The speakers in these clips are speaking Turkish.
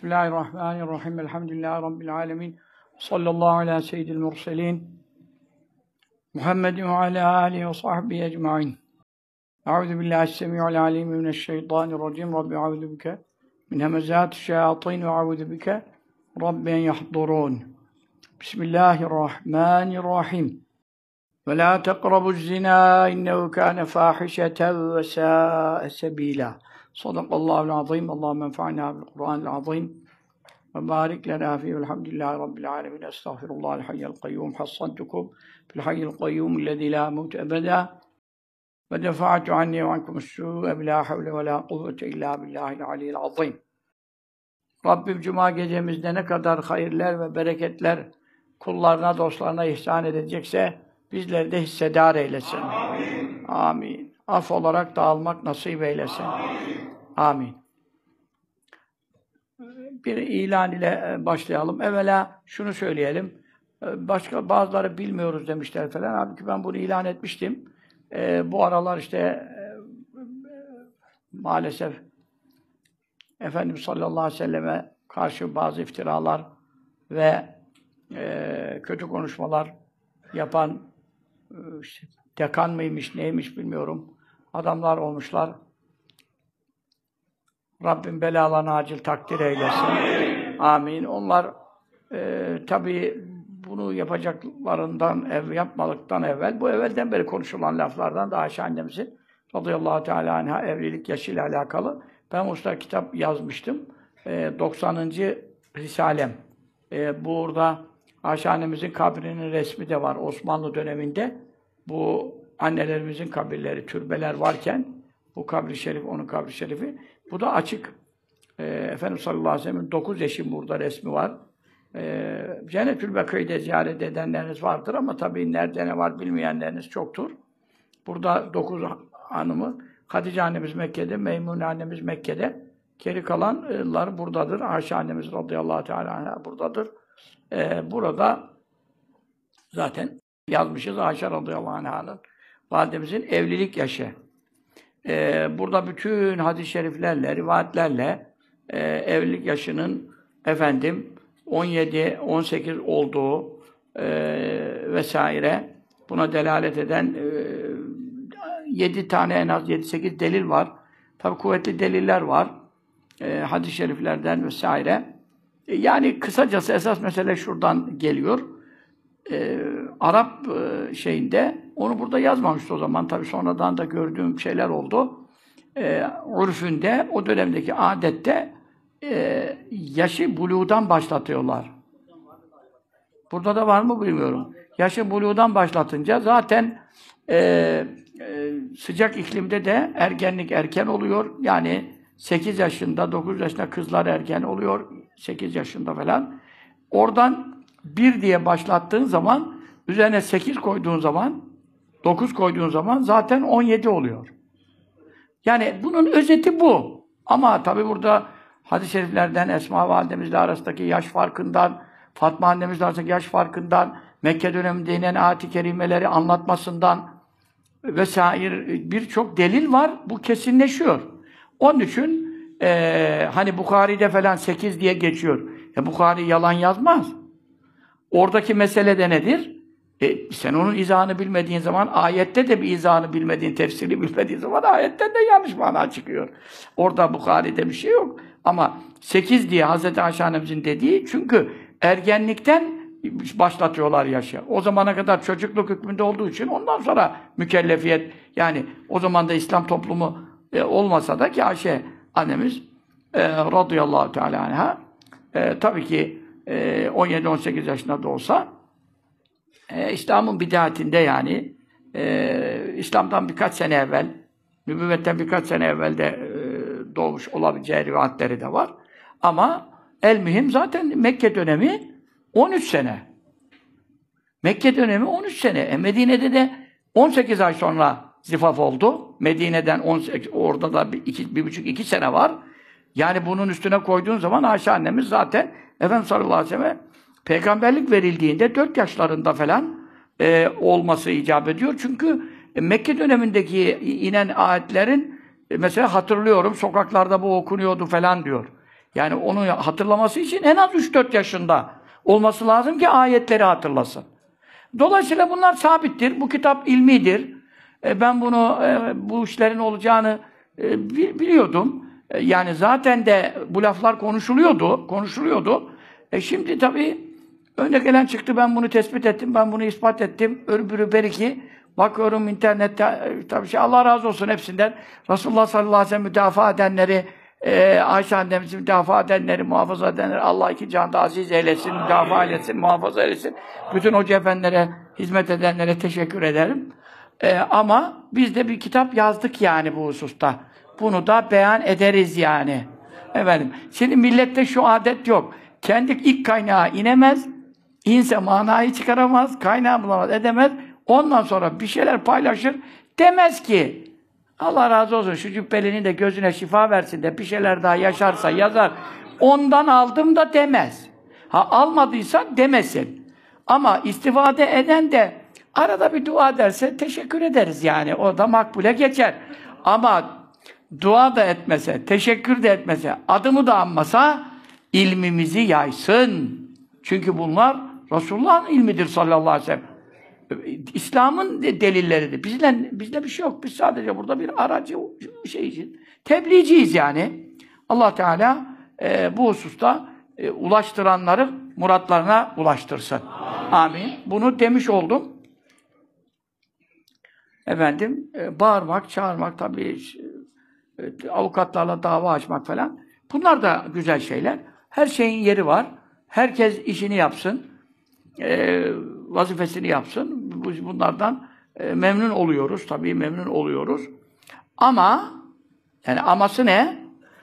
Bismillahirrahmanirrahim. Elhamdülillahi Rabbil alemin. Sallallahu ala seyyidil murselin. Muhammedin ve ala alihi ve sahbihi ecma'in. Euzu billahi semi'ul alim mineşşeytanirracim. Rabbi euzu bike min hemezati şeyatin ve euzu bike Rabbi en yahdurun. Bismillahirrahmanirrahim. Ve la tekrabu zina innehu kâne fâhişeten ve sâe sebîlâ. Sadakallahu azim. Allahümme enfa'na bil Kur'anil azim. Ve barik lena fihi velhamdülillahi rabbil alemin. Estağfirullahal hayyel kayyum. Hassantukum fil hayyel kayyum ellezî la mut ebeda. Ve defa'tu anni ve ankum s-sû'e bilâ havle ve lâ kuvvete illâ billâhil aliyyil azim. Rabbim Cuma gecemizde ne kadar hayırlar ve bereketler kullarına, dostlarına ihsan edecekse bizleri de hissedar eylesin. Amin. Amin. Af olarak dağılmak nasip eylesin. Amin. Amin. Bir ilan ile e, başlayalım. Evvela şunu söyleyelim. E, başka bazıları bilmiyoruz demişler falan. Halbuki ben bunu ilan etmiştim. Ee, bu aralar işte e, maalesef Efendimiz sallallahu aleyhi ve selleme karşı bazı iftiralar ve e, kötü konuşmalar yapan e, işte, dekan mıymış, neymiş bilmiyorum. Adamlar olmuşlar. Rabbim belalarını acil takdir eylesin. Amin. Amin. Onlar e, tabii bunu yapacaklarından, ev, yapmalıktan evvel, bu evvelden beri konuşulan laflardan da Ayşe annemizin radıyallahu teala anha evlilik yaşıyla alakalı ben usta kitap yazmıştım. E, 90. Risalem. E, burada Ayşe annemizin kabrinin resmi de var Osmanlı döneminde. Bu annelerimizin kabirleri, türbeler varken bu kabri şerif, onun kabri şerifi. Bu da açık. E, Efendimiz sallallahu aleyhi ve sellem'in dokuz eşin burada resmi var. E, Cennetül Bekı'yı ziyaret edenleriniz vardır ama tabii nerede ne var bilmeyenleriniz çoktur. Burada dokuz hanımı. Hatice annemiz Mekke'de, Meymune annemiz Mekke'de. Geri kalanlar buradadır. Ayşe annemiz radıyallahu teala buradadır. Ee, burada zaten yazmışız Ayşe radıyallahu anh'ın validemizin evlilik yaşı. Ee, burada bütün hadis-i şeriflerle, rivayetlerle e, evlilik yaşının efendim 17, 18 olduğu e, vesaire buna delalet eden e, 7 tane en az 7-8 delil var. Tabi kuvvetli deliller var. E, hadis-i şeriflerden vesaire. E, yani kısacası esas mesele şuradan geliyor. E, Arap e, şeyinde onu burada yazmamıştı o zaman. Tabi sonradan da gördüğüm şeyler oldu. E, urfünde, o dönemdeki adette e, yaşı buluğdan başlatıyorlar. Burada da var mı bilmiyorum. Yaşı buluğdan başlatınca zaten e, e, sıcak iklimde de ergenlik erken oluyor. Yani 8 yaşında, 9 yaşında kızlar ergen oluyor. 8 yaşında falan. Oradan 1 diye başlattığın zaman üzerine 8 koyduğun zaman 9 koyduğun zaman zaten 17 oluyor. Yani bunun özeti bu. Ama tabi burada hadis-i şeriflerden, Esma validemizle arasındaki yaş farkından, Fatma annemizle arasındaki yaş farkından, Mekke döneminde inen ayet-i kerimeleri anlatmasından vesaire birçok delil var. Bu kesinleşiyor. Onun için e, hani Bukhari'de falan 8 diye geçiyor. E, Bukhari yalan yazmaz. Oradaki mesele de nedir? E, sen onun izahını bilmediğin zaman, ayette de bir izahını bilmediğin, tefsiri bilmediğin zaman ayetten de yanlış mana çıkıyor. Orada Bukhari'de bir şey yok. Ama 8 diye Hazreti Ayşe dediği çünkü ergenlikten başlatıyorlar yaşı. O zamana kadar çocukluk hükmünde olduğu için ondan sonra mükellefiyet yani o zaman da İslam toplumu e, olmasa da ki Ayşe annemiz e, radıyallahu teala anha e, tabii ki e, 17-18 yaşında da olsa e, İslam'ın bidatinde yani e, İslam'dan birkaç sene evvel nübüvvetten birkaç sene evvel de e, doğmuş olabileceği rivayetleri de var. Ama el mühim zaten Mekke dönemi 13 sene. Mekke dönemi 13 sene. E Medine'de de 18 ay sonra zifaf oldu. Medine'den 18, orada da bir, iki, bir buçuk iki sene var. Yani bunun üstüne koyduğun zaman Ayşe annemiz zaten Efendimiz sallallahu aleyhi ve sellem peygamberlik verildiğinde 4 yaşlarında falan e, olması icap ediyor. Çünkü Mekke dönemindeki inen ayetlerin e, mesela hatırlıyorum sokaklarda bu okunuyordu falan diyor. Yani onu hatırlaması için en az 3-4 yaşında olması lazım ki ayetleri hatırlasın. Dolayısıyla bunlar sabittir. Bu kitap ilmidir. E, ben bunu e, bu işlerin olacağını e, biliyordum. E, yani zaten de bu laflar konuşuluyordu, konuşuluyordu. E şimdi tabii önde gelen çıktı, ben bunu tespit ettim, ben bunu ispat ettim. Öbürü beriki. Bakıyorum internette, e, tabii şey Allah razı olsun hepsinden. Resulullah sallallahu aleyhi ve sellem müdafaa edenleri, e, Ayşe annemizi müdafaa edenleri, muhafaza edenleri Allah iki canda aziz eylesin, müdafaa eylesin, muhafaza eylesin. Bütün hoca efendilere, hizmet edenlere teşekkür ederim. E, ama biz de bir kitap yazdık yani bu hususta. Bunu da beyan ederiz yani. Efendim, şimdi millette şu adet yok. Kendi ilk kaynağı inemez, inse manayı çıkaramaz, kaynağı bulamaz, edemez. Ondan sonra bir şeyler paylaşır. Demez ki, Allah razı olsun şu cübbelinin de gözüne şifa versin de bir şeyler daha yaşarsa yazar. Ondan aldım da demez. Ha almadıysa demesin. Ama istifade eden de arada bir dua derse teşekkür ederiz yani. O da makbule geçer. Ama dua da etmese, teşekkür de etmese, adımı da anmasa ilmimizi yaysın. Çünkü bunlar Resulullah'ın ilmidir sallallahu aleyhi ve sellem. İslam'ın delilleridir. Bizle, bizde bir şey yok. Biz sadece burada bir aracı şey için. Tebliğciyiz yani. Allah Teala e, bu hususta e, ulaştıranları muratlarına ulaştırsın. Amin. Bunu demiş oldum. Efendim, e, bağırmak, çağırmak tabii e, avukatlarla dava açmak falan. Bunlar da güzel şeyler. Her şeyin yeri var. Herkes işini yapsın. E, vazifesini yapsın. Bunlardan e, memnun oluyoruz. Tabii memnun oluyoruz. Ama yani aması ne?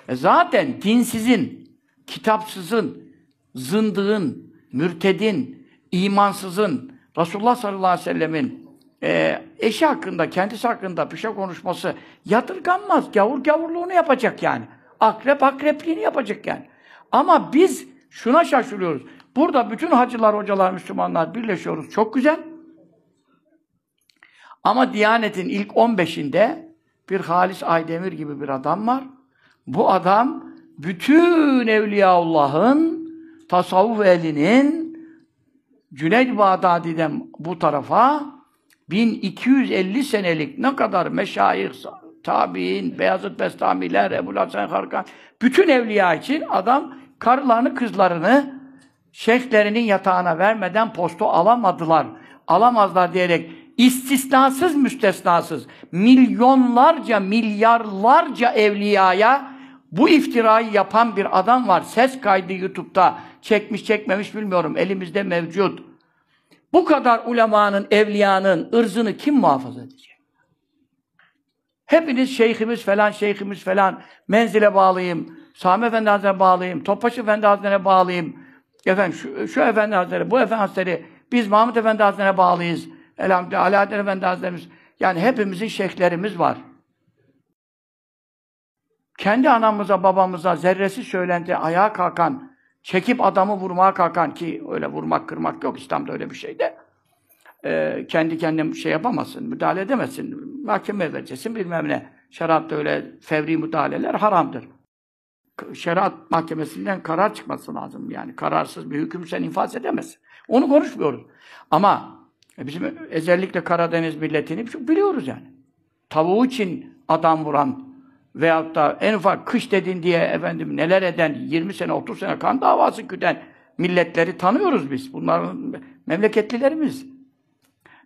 E zaten dinsizin, kitapsızın, zındığın, mürtedin, imansızın, Resulullah sallallahu aleyhi ve sellemin e, eşi hakkında, kendisi hakkında bir şey konuşması yadırganmaz. Gavur gavurluğunu yapacak yani. Akrep akrepliğini yapacak yani. Ama biz şuna şaşırıyoruz. Burada bütün hacılar, hocalar, Müslümanlar birleşiyoruz. Çok güzel. Ama Diyanet'in ilk 15'inde bir Halis Aydemir gibi bir adam var. Bu adam bütün Evliyaullah'ın tasavvuf elinin Cüneyd Bağdadi'den bu tarafa 1250 senelik ne kadar meşayih, tabi'in, Beyazıt Bestamiler, Ebu Hasan Harkan, bütün evliya için adam karılarını, kızlarını şeyhlerinin yatağına vermeden postu alamadılar. Alamazlar diyerek istisnasız müstesnasız milyonlarca, milyarlarca evliyaya bu iftirayı yapan bir adam var. Ses kaydı YouTube'da çekmiş çekmemiş bilmiyorum. Elimizde mevcut. Bu kadar ulemanın, evliyanın ırzını kim muhafaza edecek? Hepiniz şeyhimiz falan, şeyhimiz falan, menzile bağlıyım, Sami Efendi Hazretleri'ne bağlıyım, Topbaşı Efendi Hazretleri'ne bağlıyım, efendim şu, şu Efendi Hazretleri, bu Efendi Hazretleri, biz Mahmut Efendi Hazretleri'ne bağlıyız. Elhamdülillah, Alaaddin Efendi Hazretlerimiz. Yani hepimizin şeyhlerimiz var. Kendi anamıza, babamıza zerresi söylenti, ayağa kalkan, çekip adamı vurmaya kalkan ki öyle vurmak, kırmak yok İslam'da öyle bir şey de. Ee, kendi kendine şey yapamazsın, müdahale edemezsin. Mahkeme vereceksin bilmem ne. Şeriatta öyle fevri müdahaleler haramdır şeriat mahkemesinden karar çıkması lazım. Yani kararsız bir hüküm sen infaz edemezsin. Onu konuşmuyoruz. Ama e, bizim özellikle Karadeniz milletini biliyoruz yani. Tavuğu için adam vuran veyahut da en ufak kış dedin diye efendim neler eden 20 sene 30 sene kan davası güden milletleri tanıyoruz biz. Bunların memleketlilerimiz.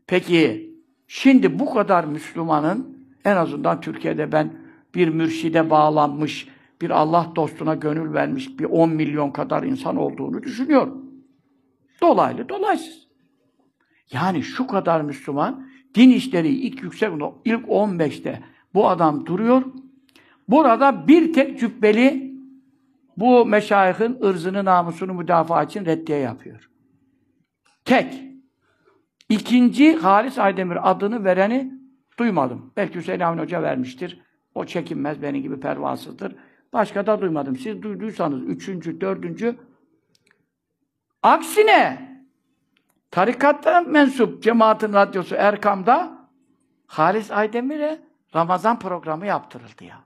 Peki şimdi bu kadar Müslümanın en azından Türkiye'de ben bir mürşide bağlanmış bir Allah dostuna gönül vermiş bir 10 milyon kadar insan olduğunu düşünüyorum. Dolaylı, dolaysız. Yani şu kadar Müslüman, din işleri ilk yüksek, ilk 15'te bu adam duruyor. Burada bir tek cübbeli bu meşayihin ırzını, namusunu müdafaa için reddiye yapıyor. Tek. İkinci Halis Aydemir adını vereni duymadım. Belki Hüseyin Avni Hoca vermiştir. O çekinmez, benim gibi pervasızdır. Başka da duymadım. Siz duyduysanız üçüncü, dördüncü aksine tarikatta mensup cemaatin radyosu Erkam'da Halis Aydemir'e Ramazan programı yaptırıldı ya.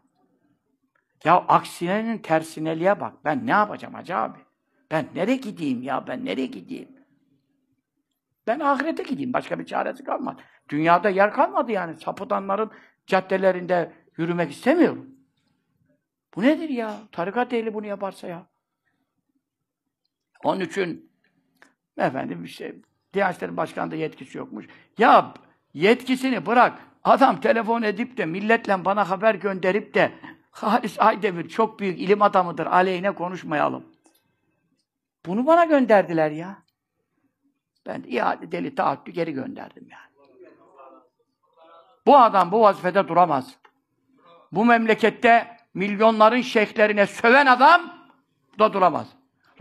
Ya aksinenin tersineliğe bak. Ben ne yapacağım hacı abi? Ben nereye gideyim ya? Ben nereye gideyim? Ben ahirete gideyim. Başka bir çaresi kalmadı. Dünyada yer kalmadı yani. Sapıtanların caddelerinde yürümek istemiyorum. Bu nedir ya? Tarikat ehli bunu yaparsa ya. Onun için efendim işte Diyanet İşleri Başkanı'nda yetkisi yokmuş. Ya yetkisini bırak. Adam telefon edip de milletle bana haber gönderip de Halis Aydemir çok büyük ilim adamıdır. Aleyhine konuşmayalım. Bunu bana gönderdiler ya. Ben de iade deli taahhütü geri gönderdim yani. Bu adam bu vazifede duramaz. Bu memlekette milyonların şeyhlerine söven adam da duramaz.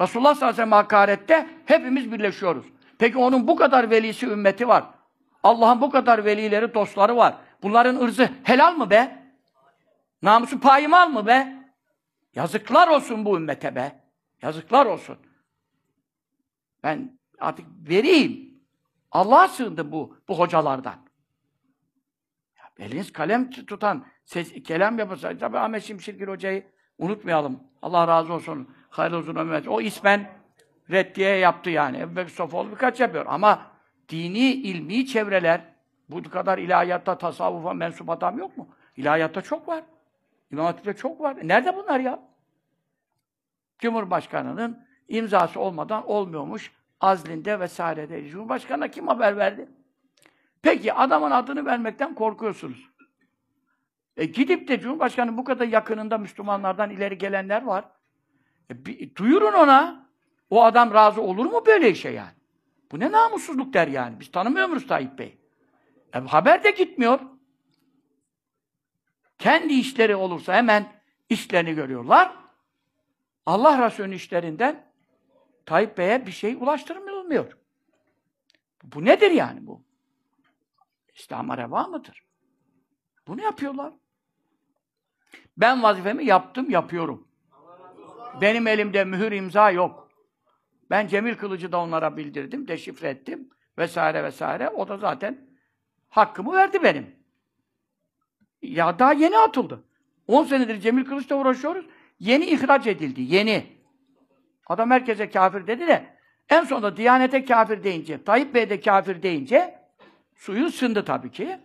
Resulullah sallallahu aleyhi ve sellem hakarette hepimiz birleşiyoruz. Peki onun bu kadar velisi ümmeti var. Allah'ın bu kadar velileri, dostları var. Bunların ırzı helal mı be? Namusu payimal mı be? Yazıklar olsun bu ümmete be. Yazıklar olsun. Ben artık vereyim. Allah'a sığındı bu, bu hocalardan. Eliniz kalem tutan, ses, kelam yapırsa, tabi Ahmet Şimşirgil hocayı unutmayalım. Allah razı olsun. Hayırlı uzun ömür. O ismen reddiye yaptı yani. Ebu Sofoğlu birkaç yapıyor. Ama dini, ilmi çevreler, bu kadar ilahiyatta, tasavvufa mensup adam yok mu? İlahiyatta çok var. İmam Hatip'te çok var. Nerede bunlar ya? Cumhurbaşkanının imzası olmadan olmuyormuş. Azlinde vesairede. Cumhurbaşkanına kim haber verdi? Peki adamın adını vermekten korkuyorsunuz. E gidip de Cumhurbaşkanı bu kadar yakınında Müslümanlardan ileri gelenler var. E, bir, duyurun ona. O adam razı olur mu böyle işe yani? Bu ne namussuzluk der yani. Biz tanımıyor muyuz Tayyip Bey? E, haber de gitmiyor. Kendi işleri olursa hemen işlerini görüyorlar. Allah Resulü'nün işlerinden Tayyip Bey'e bir şey ulaştırılmıyor. Bu nedir yani bu? İslam'a reva mıdır? Bunu yapıyorlar. Ben vazifemi yaptım, yapıyorum. Benim elimde mühür imza yok. Ben Cemil Kılıcı da onlara bildirdim, deşifre ettim vesaire vesaire. O da zaten hakkımı verdi benim. Ya daha yeni atıldı. 10 senedir Cemil Kılıç'la uğraşıyoruz. Yeni ihraç edildi, yeni. Adam herkese kafir dedi de en sonunda Diyanete kafir deyince, Tayyip Bey de kafir deyince suyu sındı tabii ki.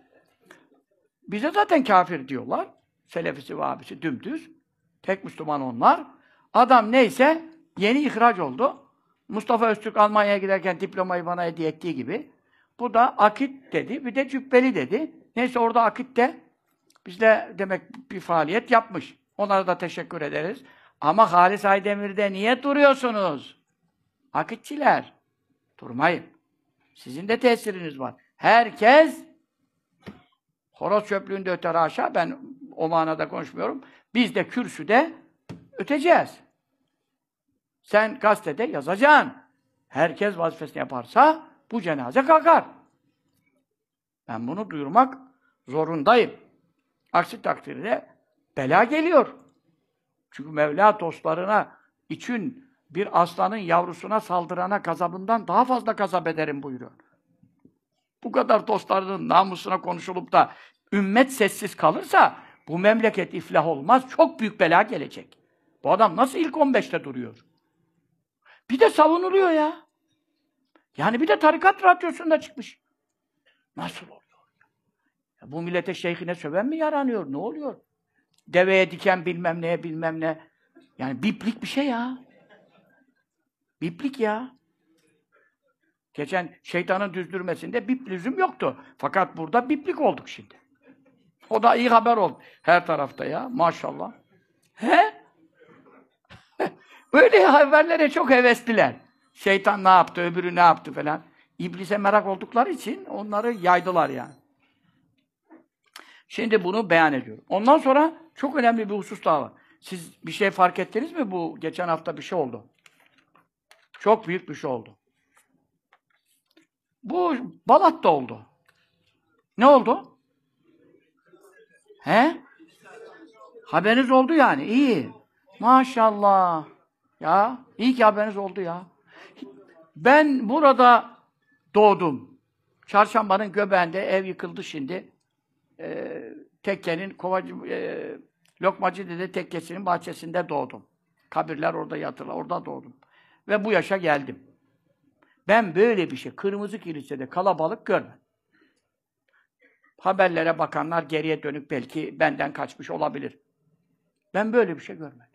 Bize zaten kafir diyorlar. Selefisi, Vahhabisi dümdüz. Tek Müslüman onlar. Adam neyse yeni ihraç oldu. Mustafa Öztürk Almanya'ya giderken diplomayı bana hediye ettiği gibi. Bu da akit dedi. Bir de cübbeli dedi. Neyse orada akitte bizde demek bir faaliyet yapmış. Onlara da teşekkür ederiz. Ama Halis Aydemir'de niye duruyorsunuz? Akitçiler. Durmayın. Sizin de tesiriniz var. Herkes horoz çöplüğünde öter aşağı. Ben o manada konuşmuyorum. Biz de kürsüde öteceğiz. Sen gazetede yazacaksın. Herkes vazifesini yaparsa bu cenaze kalkar. Ben bunu duyurmak zorundayım. Aksi takdirde bela geliyor. Çünkü Mevla dostlarına için bir aslanın yavrusuna saldırana gazabından daha fazla gazap ederim buyuruyor. Bu kadar dostlarının namusuna konuşulup da ümmet sessiz kalırsa bu memleket iflah olmaz. Çok büyük bela gelecek. Bu adam nasıl ilk 15'te duruyor? Bir de savunuluyor ya. Yani bir de tarikat radyosunda çıkmış. Nasıl oluyor? Ya bu millete şeyhine söven mi yaranıyor? Ne oluyor? Deveye diken bilmem neye bilmem ne. Yani biplik bir şey ya. Biplik ya. Geçen şeytanın düzdürmesinde biplizm yoktu. Fakat burada biplik olduk şimdi. O da iyi haber oldu. Her tarafta ya. Maşallah. He? Böyle haberlere çok hevesliler. Şeytan ne yaptı, öbürü ne yaptı falan. İblise merak oldukları için onları yaydılar yani. Şimdi bunu beyan ediyorum. Ondan sonra çok önemli bir husus daha var. Siz bir şey fark ettiniz mi bu geçen hafta bir şey oldu? Çok büyük bir şey oldu. Bu Balat'ta oldu. Ne oldu? He? Haberiniz oldu yani. İyi. Maşallah. Ya iyi ki haberiniz oldu ya. Ben burada doğdum. Çarşambanın göbeğinde ev yıkıldı şimdi. Ee, tekkenin kovacı, e, Lokmacı Dede Tekkesi'nin bahçesinde doğdum. Kabirler orada yatırlar, orada doğdum. Ve bu yaşa geldim. Ben böyle bir şey, Kırmızı Kilise'de kalabalık görmedim. Haberlere bakanlar geriye dönük belki benden kaçmış olabilir. Ben böyle bir şey görmedim.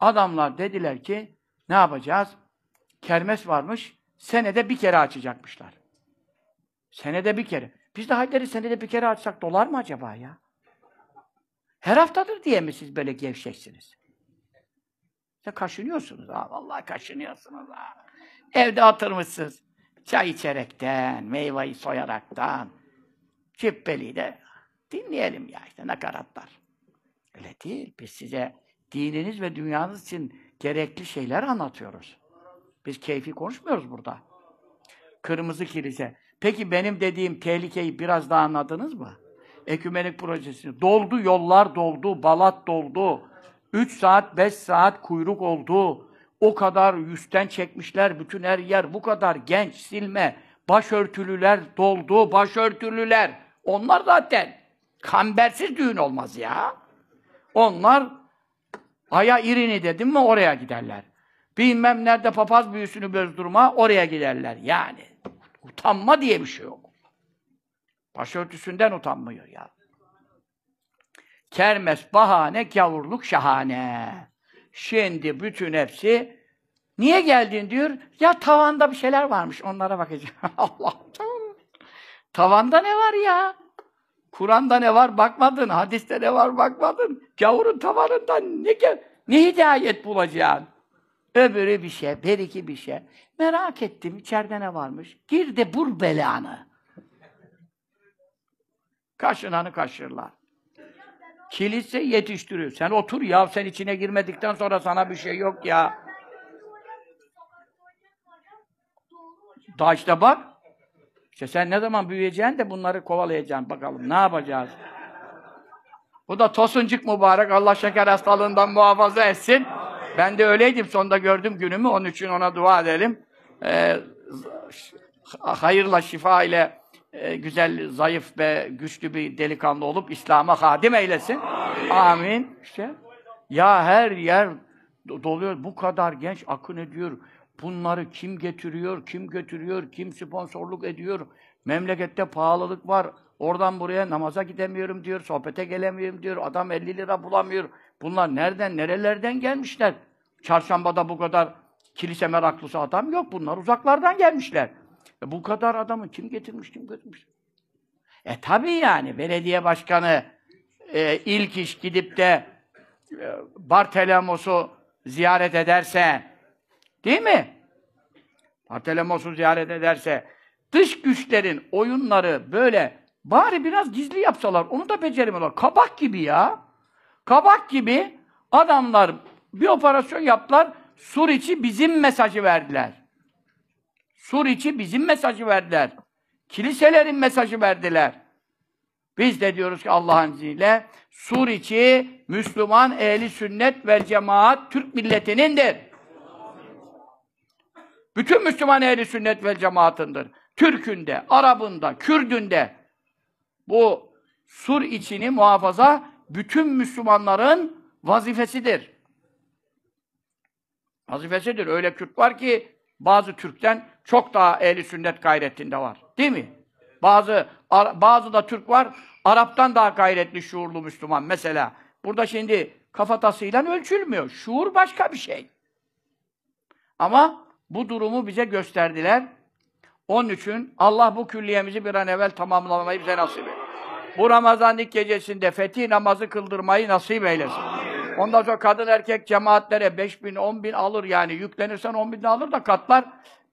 Adamlar dediler ki, ne yapacağız? Kermes varmış, senede bir kere açacakmışlar. Senede bir kere. Biz de hayırları senede bir kere açsak dolar mı acaba ya? Her haftadır diye mi siz böyle gevşeksiniz? İşte kaşınıyorsunuz ha. Vallahi kaşınıyorsunuz ha. Evde oturmuşsunuz. Çay içerekten, meyveyi soyaraktan, cübbeli de dinleyelim ya işte nakaratlar. Öyle değil. Biz size dininiz ve dünyanız için gerekli şeyler anlatıyoruz. Biz keyfi konuşmuyoruz burada. Kırmızı kilise. Peki benim dediğim tehlikeyi biraz daha anladınız mı? Ekümenik projesini. Doldu, yollar doldu, Balat doldu. 3 saat, 5 saat kuyruk oldu. O kadar yüzden çekmişler bütün her yer. Bu kadar genç, silme, başörtülüler doldu, başörtülüler. Onlar zaten kambersiz düğün olmaz ya. Onlar aya irini dedim mi oraya giderler. Bilmem nerede papaz büyüsünü bozdurma oraya giderler. Yani utanma diye bir şey yok. Başörtüsünden utanmıyor ya. Kermes bahane, gavurluk şahane. Şimdi bütün hepsi niye geldin diyor. Ya tavanda bir şeyler varmış. Onlara bakacağım. Allah tamam. Tavanda ne var ya? Kur'an'da ne var bakmadın, hadiste ne var bakmadın. Gavurun tavanından ne ne hidayet bulacaksın? Öbürü bir şey, beriki bir şey. Merak ettim, içeride ne varmış? Gir de bul belanı. Kaşınanı kaşırlar. Kilise yetiştiriyor. Sen otur ya, sen içine girmedikten sonra sana bir şey yok ya. Daha işte bak. İşte sen ne zaman büyüyeceksin de bunları kovalayacaksın. Bakalım ne yapacağız? Bu da tosuncuk mübarek. Allah şeker hastalığından muhafaza etsin. Ben de öyleydim. Sonunda gördüm günümü. Onun için ona dua edelim. Ee, hayırla, şifa ile e, güzel, zayıf ve güçlü bir delikanlı olup İslam'a hadim eylesin. Amin. Amin. İşte. Ya her yer doluyor. Bu kadar genç akın ediyor. Bunları kim getiriyor, kim götürüyor, kim sponsorluk ediyor? Memlekette pahalılık var. Oradan buraya namaza gidemiyorum diyor, sohbete gelemiyorum diyor. Adam 50 lira bulamıyor. Bunlar nereden, nerelerden gelmişler? Çarşambada bu kadar kilise meraklısı adam yok. Bunlar uzaklardan gelmişler. E bu kadar adamı kim getirmiş, kim götürmüş? E tabii yani belediye başkanı e, ilk iş gidip de e, Bartelemos'u ziyaret ederse değil mi? Bartelemos'u ziyaret ederse dış güçlerin oyunları böyle bari biraz gizli yapsalar onu da beceremiyorlar. Kabak gibi ya. Kabak gibi adamlar bir operasyon yaptılar. Sur içi bizim mesajı verdiler. Sur içi bizim mesajı verdiler. Kiliselerin mesajı verdiler. Biz de diyoruz ki Allah'ın izniyle Sur içi Müslüman ehli sünnet ve cemaat Türk milletinindir. Bütün Müslüman ehli sünnet ve cemaatındır. Türk'ünde, Arap'ında, Kürd'ünde bu sur içini muhafaza bütün Müslümanların vazifesidir. Vazifesidir. Öyle Kürt var ki bazı Türk'ten çok daha ehli sünnet gayretinde var. Değil mi? Bazı bazı da Türk var, Arap'tan daha gayretli, şuurlu Müslüman. Mesela burada şimdi kafatasıyla ölçülmüyor. Şuur başka bir şey. Ama bu durumu bize gösterdiler. Onun için Allah bu külliyemizi bir an evvel tamamlamayı bize nasip eylesin. Bu Ramazan ilk gecesinde fethi namazı kıldırmayı nasip eylesin. Ondan sonra kadın erkek cemaatlere 5 bin, 10 bin alır yani. Yüklenirsen 10 bin alır da katlar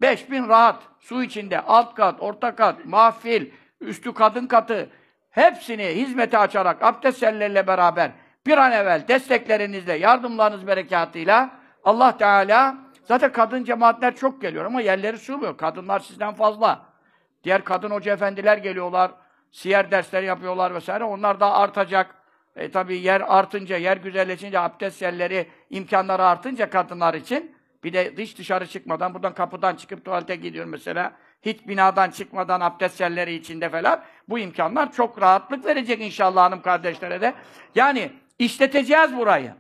5 bin rahat. Su içinde alt kat, orta kat, mahfil, üstü kadın katı hepsini hizmete açarak abdest selleriyle beraber bir an evvel desteklerinizle, yardımlarınız berekatıyla Allah Teala zaten kadın cemaatler çok geliyor ama yerleri sığmıyor. Kadınlar sizden fazla. Diğer kadın hoca efendiler geliyorlar, siyer dersleri yapıyorlar vesaire. Onlar da artacak. E tabi yer artınca, yer güzelleşince, abdest yerleri, imkanları artınca kadınlar için bir de dış dışarı çıkmadan, buradan kapıdan çıkıp tuvalete gidiyor mesela. Hiç binadan çıkmadan abdest yerleri içinde falan. Bu imkanlar çok rahatlık verecek inşallah hanım kardeşlere de. Yani İşleteceğiz burayı.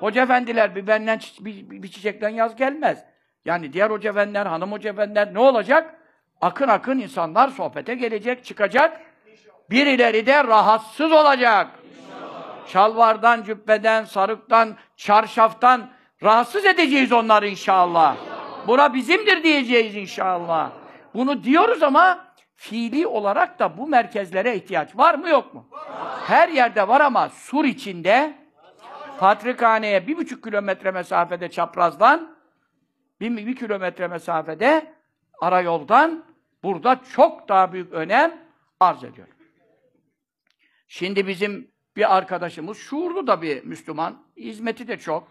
Hoca efendiler bir benden bir, bir, çiçekten yaz gelmez. Yani diğer hoca efendiler, hanım hoca efendiler ne olacak? Akın akın insanlar sohbete gelecek, çıkacak. Birileri de rahatsız olacak. Şalvardan, cübbeden, sarıktan, çarşaftan rahatsız edeceğiz onları inşallah. Bura bizimdir diyeceğiz inşallah. Bunu diyoruz ama fiili olarak da bu merkezlere ihtiyaç var mı yok mu? Her yerde var ama Sur içinde Patrikhane'ye bir buçuk kilometre mesafede çaprazdan bir, bir kilometre mesafede arayoldan burada çok daha büyük önem arz ediyor. Şimdi bizim bir arkadaşımız şuurlu da bir Müslüman, hizmeti de çok.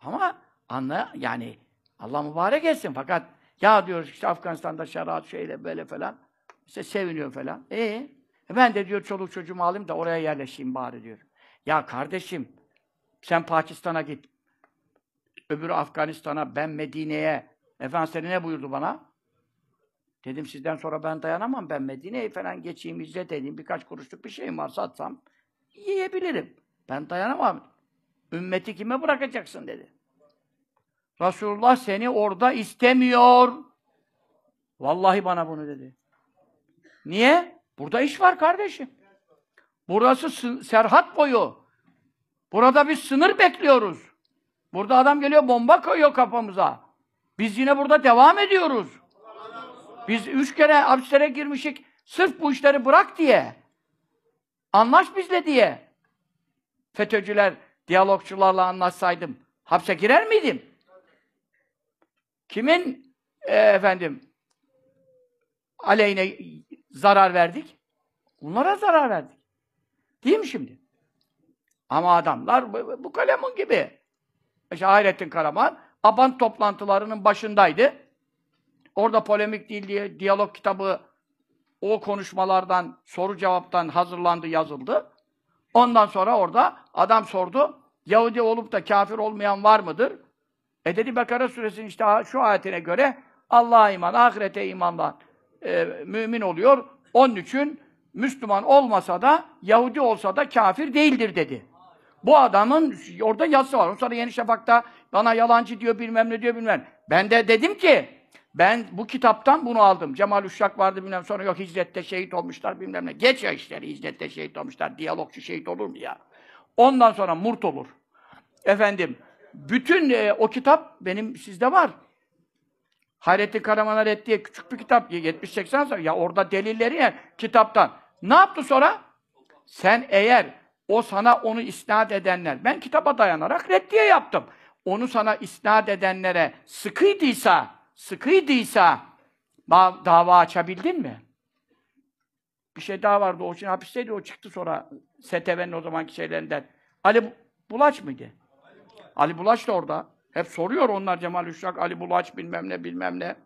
Ama anla yani Allah mübarek etsin fakat ya diyor işte Afganistan'da şeriat şeyle böyle falan. İşte seviniyor falan. E, e ben de diyor çoluk çocuğumu alayım da oraya yerleşeyim bari diyor. Ya kardeşim sen Pakistan'a git. Öbürü Afganistan'a, ben Medine'ye. Efendimiz ne buyurdu bana? Dedim sizden sonra ben dayanamam. Ben Medine'ye falan geçeyim, hicret edeyim. Birkaç kuruşluk bir şeyim var satsam yiyebilirim. Ben dayanamam. Ümmeti kime bırakacaksın dedi. Resulullah seni orada istemiyor. Vallahi bana bunu dedi. Niye? Burada iş var kardeşim. Burası sı- serhat boyu. Burada bir sınır bekliyoruz. Burada adam geliyor bomba koyuyor kafamıza. Biz yine burada devam ediyoruz. Biz üç kere hapislere girmişik. Sırf bu işleri bırak diye. Anlaş bizle diye. FETÖ'cüler, diyalogçularla anlaşsaydım hapse girer miydim? Kimin e, efendim aleyhine zarar verdik? Onlara zarar verdik. Değil mi şimdi? Ama adamlar bu, bu kalemun gibi. İşte Hayrettin Karaman Aban toplantılarının başındaydı. Orada polemik değil diye diyalog kitabı o konuşmalardan, soru cevaptan hazırlandı, yazıldı. Ondan sonra orada adam sordu. Yahudi olup da kafir olmayan var mıdır? E dedi Bekara suresinin işte şu ayetine göre Allah'a iman, ahirete imanla e, mümin oluyor. Onun için Müslüman olmasa da Yahudi olsa da kafir değildir dedi. Bu adamın orada yazısı var. Sonra Yeni Şafak'ta bana yalancı diyor bilmem ne diyor bilmem. Ben de dedim ki ben bu kitaptan bunu aldım. Cemal Uşak vardı bilmem sonra yok hicrette şehit olmuşlar bilmem ne. Geç ya işleri hicrette şehit olmuşlar. Diyalogçu şehit olur mu ya? Ondan sonra murt olur. Efendim bütün e, o kitap benim sizde var. Hayrettin Karaman'a ettiği küçük bir kitap 70-80 sayfa. Ya orada delilleri ya kitaptan. Ne yaptı sonra? Sen eğer o sana onu isnat edenler, ben kitaba dayanarak reddiye yaptım. Onu sana isnat edenlere sıkıydıysa, sıkıydıysa da- dava açabildin mi? Bir şey daha vardı, o için hapisteydi, o çıktı sonra STV'nin o zamanki şeylerinden. Ali Bu- Bulaç mıydı? Ali Bulaç da orada. Hep soruyor onlar Cemal Üşşak, Ali Bulaç bilmem ne bilmem ne.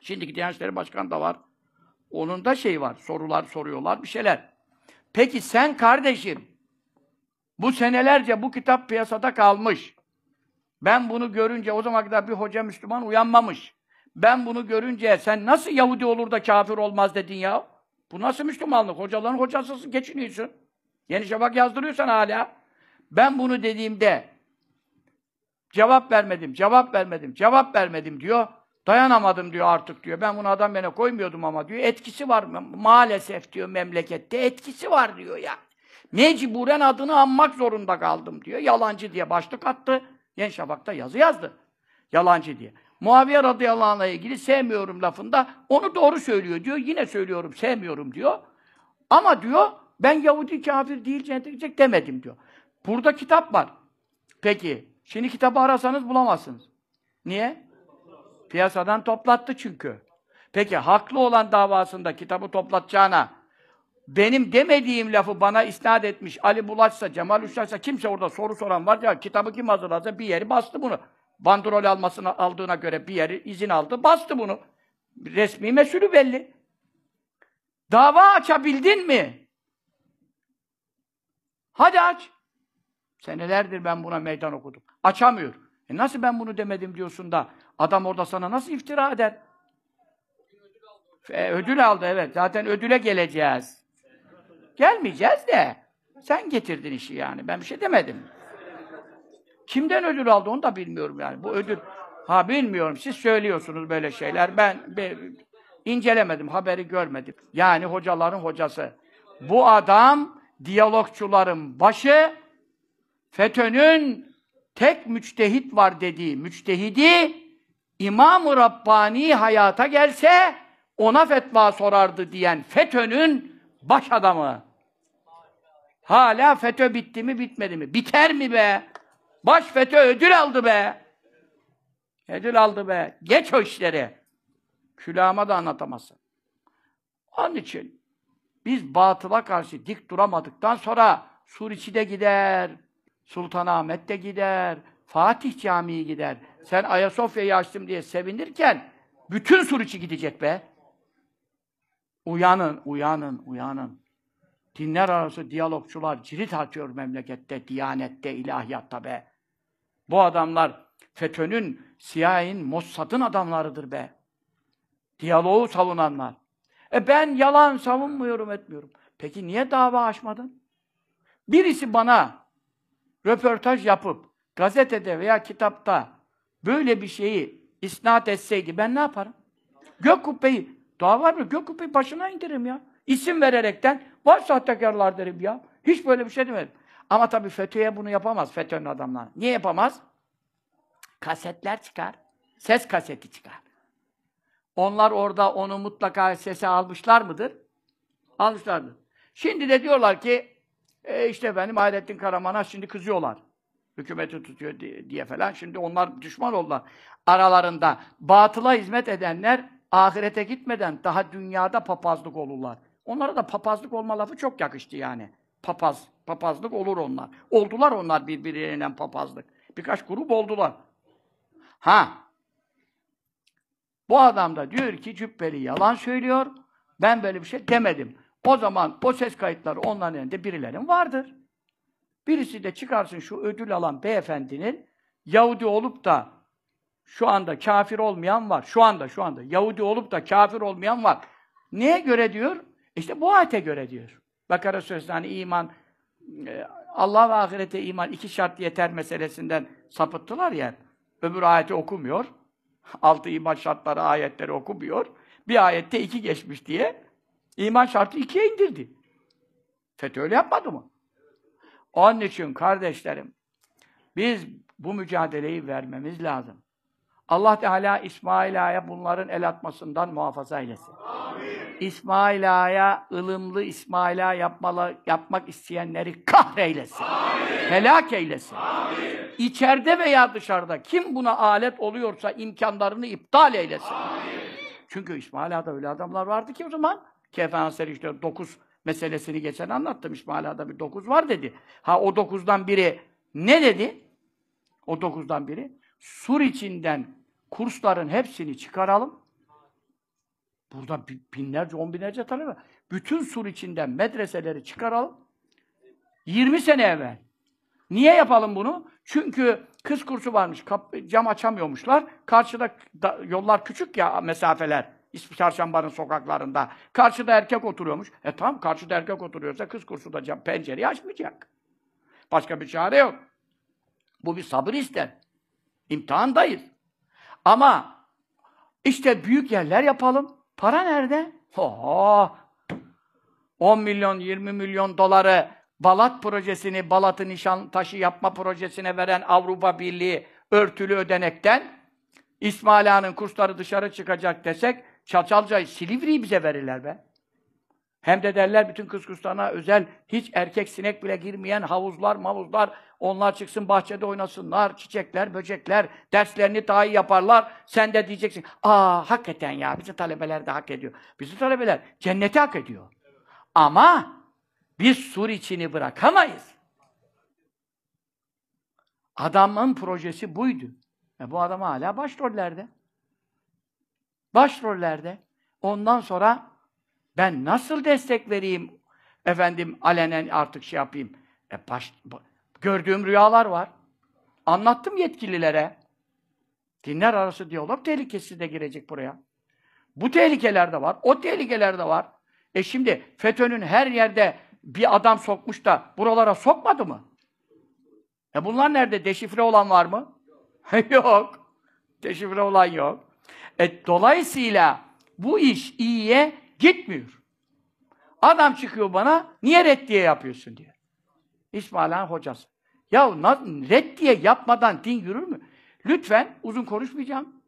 Şimdiki Diyanet İşleri Başkanı da var. Onun da şey var, sorular soruyorlar, bir şeyler. Peki sen kardeşim, bu senelerce bu kitap piyasada kalmış. Ben bunu görünce, o zaman kadar bir hoca Müslüman uyanmamış. Ben bunu görünce sen nasıl Yahudi olur da kafir olmaz dedin ya? Bu nasıl Müslümanlık? Hocaların hocasısın, geçiniyorsun. Yeni Şafak yazdırıyorsan hala. Ben bunu dediğimde cevap vermedim, cevap vermedim, cevap vermedim diyor. Dayanamadım diyor artık diyor. Ben bunu adam bana koymuyordum ama diyor. Etkisi var mı? Maalesef diyor memlekette etkisi var diyor ya. Mecburen adını anmak zorunda kaldım diyor. Yalancı diye başlık attı. Yeni Şafak'ta yazı yazdı. Yalancı diye. Muaviye radıyallahu anh'la ilgili sevmiyorum lafında onu doğru söylüyor diyor. Yine söylüyorum sevmiyorum diyor. Ama diyor ben Yahudi kafir değil cennete gidecek demedim diyor. Burada kitap var. Peki şimdi kitabı arasanız bulamazsınız. Niye? Piyasadan toplattı çünkü. Peki haklı olan davasında kitabı toplatacağına benim demediğim lafı bana isnat etmiş Ali Bulaç'sa, Cemal Üşşak'sa kimse orada soru soran var ya kitabı kim hazırladı bir yeri bastı bunu. Bandrol almasını aldığına göre bir yeri izin aldı, bastı bunu. Resmi mesulü belli. Dava açabildin mi? Hadi aç. Senelerdir ben buna meydan okudum. Açamıyor. E nasıl ben bunu demedim diyorsun da adam orada sana nasıl iftira eder? E, ödül aldı evet. Zaten ödüle geleceğiz. Gelmeyeceğiz de. Sen getirdin işi yani. Ben bir şey demedim. Kimden ödül aldı onu da bilmiyorum yani. Bu ödül ha bilmiyorum. Siz söylüyorsunuz böyle şeyler. Ben be, incelemedim, haberi görmedim. Yani hocaların hocası. Bu adam diyalogçuların başı FETÖ'nün tek müçtehit var dediği müçtehidi İmam-ı Rabbani hayata gelse ona fetva sorardı diyen FETÖ'nün baş adamı. Hala FETÖ bitti mi bitmedi mi? Biter mi be? Baş FETÖ ödül aldı be. Ödül aldı be. Geç o işleri. Külahıma da anlatamazsın. Onun için biz batıla karşı dik duramadıktan sonra Suriçi de gider, Sultanahmet de gider, Fatih Camii gider. Sen Ayasofya'yı açtım diye sevinirken bütün Suriçi gidecek be. Uyanın, uyanın, uyanın. Dinler arası diyalogçular cirit atıyor memlekette, diyanette, ilahiyatta be. Bu adamlar FETÖ'nün, CIA'nin, Mossad'ın adamlarıdır be. Diyaloğu savunanlar. E ben yalan savunmuyorum, etmiyorum. Peki niye dava açmadın? Birisi bana röportaj yapıp gazetede veya kitapta böyle bir şeyi isnat etseydi ben ne yaparım? Gök kubbeyi, var mı? Gök kubbeyi başına indiririm ya. İsim vererekten var sahtekarlar derim ya. Hiç böyle bir şey demedim. Ama tabii FETÖ'ye bunu yapamaz FETÖ'nün adamlar. Niye yapamaz? Kasetler çıkar. Ses kaseti çıkar. Onlar orada onu mutlaka sese almışlar mıdır? Almışlardır. Şimdi de diyorlar ki e işte benim Hayrettin Karaman'a şimdi kızıyorlar. Hükümeti tutuyor diye falan. Şimdi onlar düşman oldular. Aralarında batıla hizmet edenler ahirete gitmeden daha dünyada papazlık olurlar. Onlara da papazlık olma lafı çok yakıştı yani. Papaz, papazlık olur onlar. Oldular onlar birbirleriyle papazlık. Birkaç grup oldular. Ha. Bu adam da diyor ki Cübbeli yalan söylüyor. Ben böyle bir şey demedim. O zaman o ses kayıtları onların elinde birilerinin vardır. Birisi de çıkarsın şu ödül alan beyefendinin Yahudi olup da şu anda kafir olmayan var. Şu anda, şu anda. Yahudi olup da kafir olmayan var. Neye göre diyor? İşte bu ayete göre diyor. Bakara Suresi hani iman, e, Allah ve ahirete iman iki şart yeter meselesinden sapıttılar ya. Öbür ayeti okumuyor. Altı iman şartları ayetleri okumuyor. Bir ayette iki geçmiş diye iman şartı ikiye indirdi. FETÖ öyle yapmadı mı? Onun için kardeşlerim, biz bu mücadeleyi vermemiz lazım. Allah Teala İsmail Ağa'ya bunların el atmasından muhafaza eylesin. Amin. İsmail Ağa'ya, ılımlı İsmail Ağa yapmalı, yapmak isteyenleri kahreylesin. Amin. Helak eylesin. Amin. İçeride veya dışarıda kim buna alet oluyorsa imkanlarını iptal eylesin. Amin. Çünkü İsmail Ağa'da öyle adamlar vardı ki o zaman. Efendimiz işte dokuz meselesini geçen anlattım. İsmail Ağa'da bir dokuz var dedi. Ha o dokuzdan biri ne dedi? O dokuzdan biri Sur içinden kursların hepsini çıkaralım. Burada binlerce, on binlerce var. Bütün sur içinden medreseleri çıkaralım. 20 sene evvel. Niye yapalım bunu? Çünkü kız kursu varmış, cam açamıyormuşlar. Karşıda da, yollar küçük ya mesafeler. Çarşamba'nın sokaklarında. Karşıda erkek oturuyormuş. E tamam, karşıda erkek oturuyorsa kız kursu da cam, pencereyi açmayacak. Başka bir çare yok. Bu bir sabır ister. İmtihandayız. Ama işte büyük yerler yapalım. Para nerede? Oho! 10 milyon, 20 milyon doları Balat projesini, Balat'ı nişan taşı yapma projesine veren Avrupa Birliği örtülü ödenekten İsmail Ağa'nın kursları dışarı çıkacak desek Çaçalca'yı, Silivri'yi bize verirler be. Hem de derler bütün kız kurslarına özel hiç erkek sinek bile girmeyen havuzlar, mavuzlar onlar çıksın bahçede oynasınlar, çiçekler, böcekler, derslerini daha iyi yaparlar. Sen de diyeceksin, aa hakikaten ya, bizim talebeler de hak ediyor. Bizim talebeler cenneti hak ediyor. Ama biz sur içini bırakamayız. Adamın projesi buydu. E bu adam hala başrollerde. Başrollerde. Ondan sonra ben nasıl destek vereyim efendim alenen artık şey yapayım. E baş, Gördüğüm rüyalar var. Anlattım yetkililere. Dinler arası diyalog tehlikesi de girecek buraya. Bu tehlikeler de var. O tehlikeler de var. E şimdi FETÖ'nün her yerde bir adam sokmuş da buralara sokmadı mı? E bunlar nerede? Deşifre olan var mı? yok. Deşifre olan yok. E, dolayısıyla bu iş iyiye gitmiyor. Adam çıkıyor bana, niye reddiye yapıyorsun diye. İsmail Han hocası. Ya reddiye yapmadan din yürür mü? Lütfen, uzun konuşmayacağım.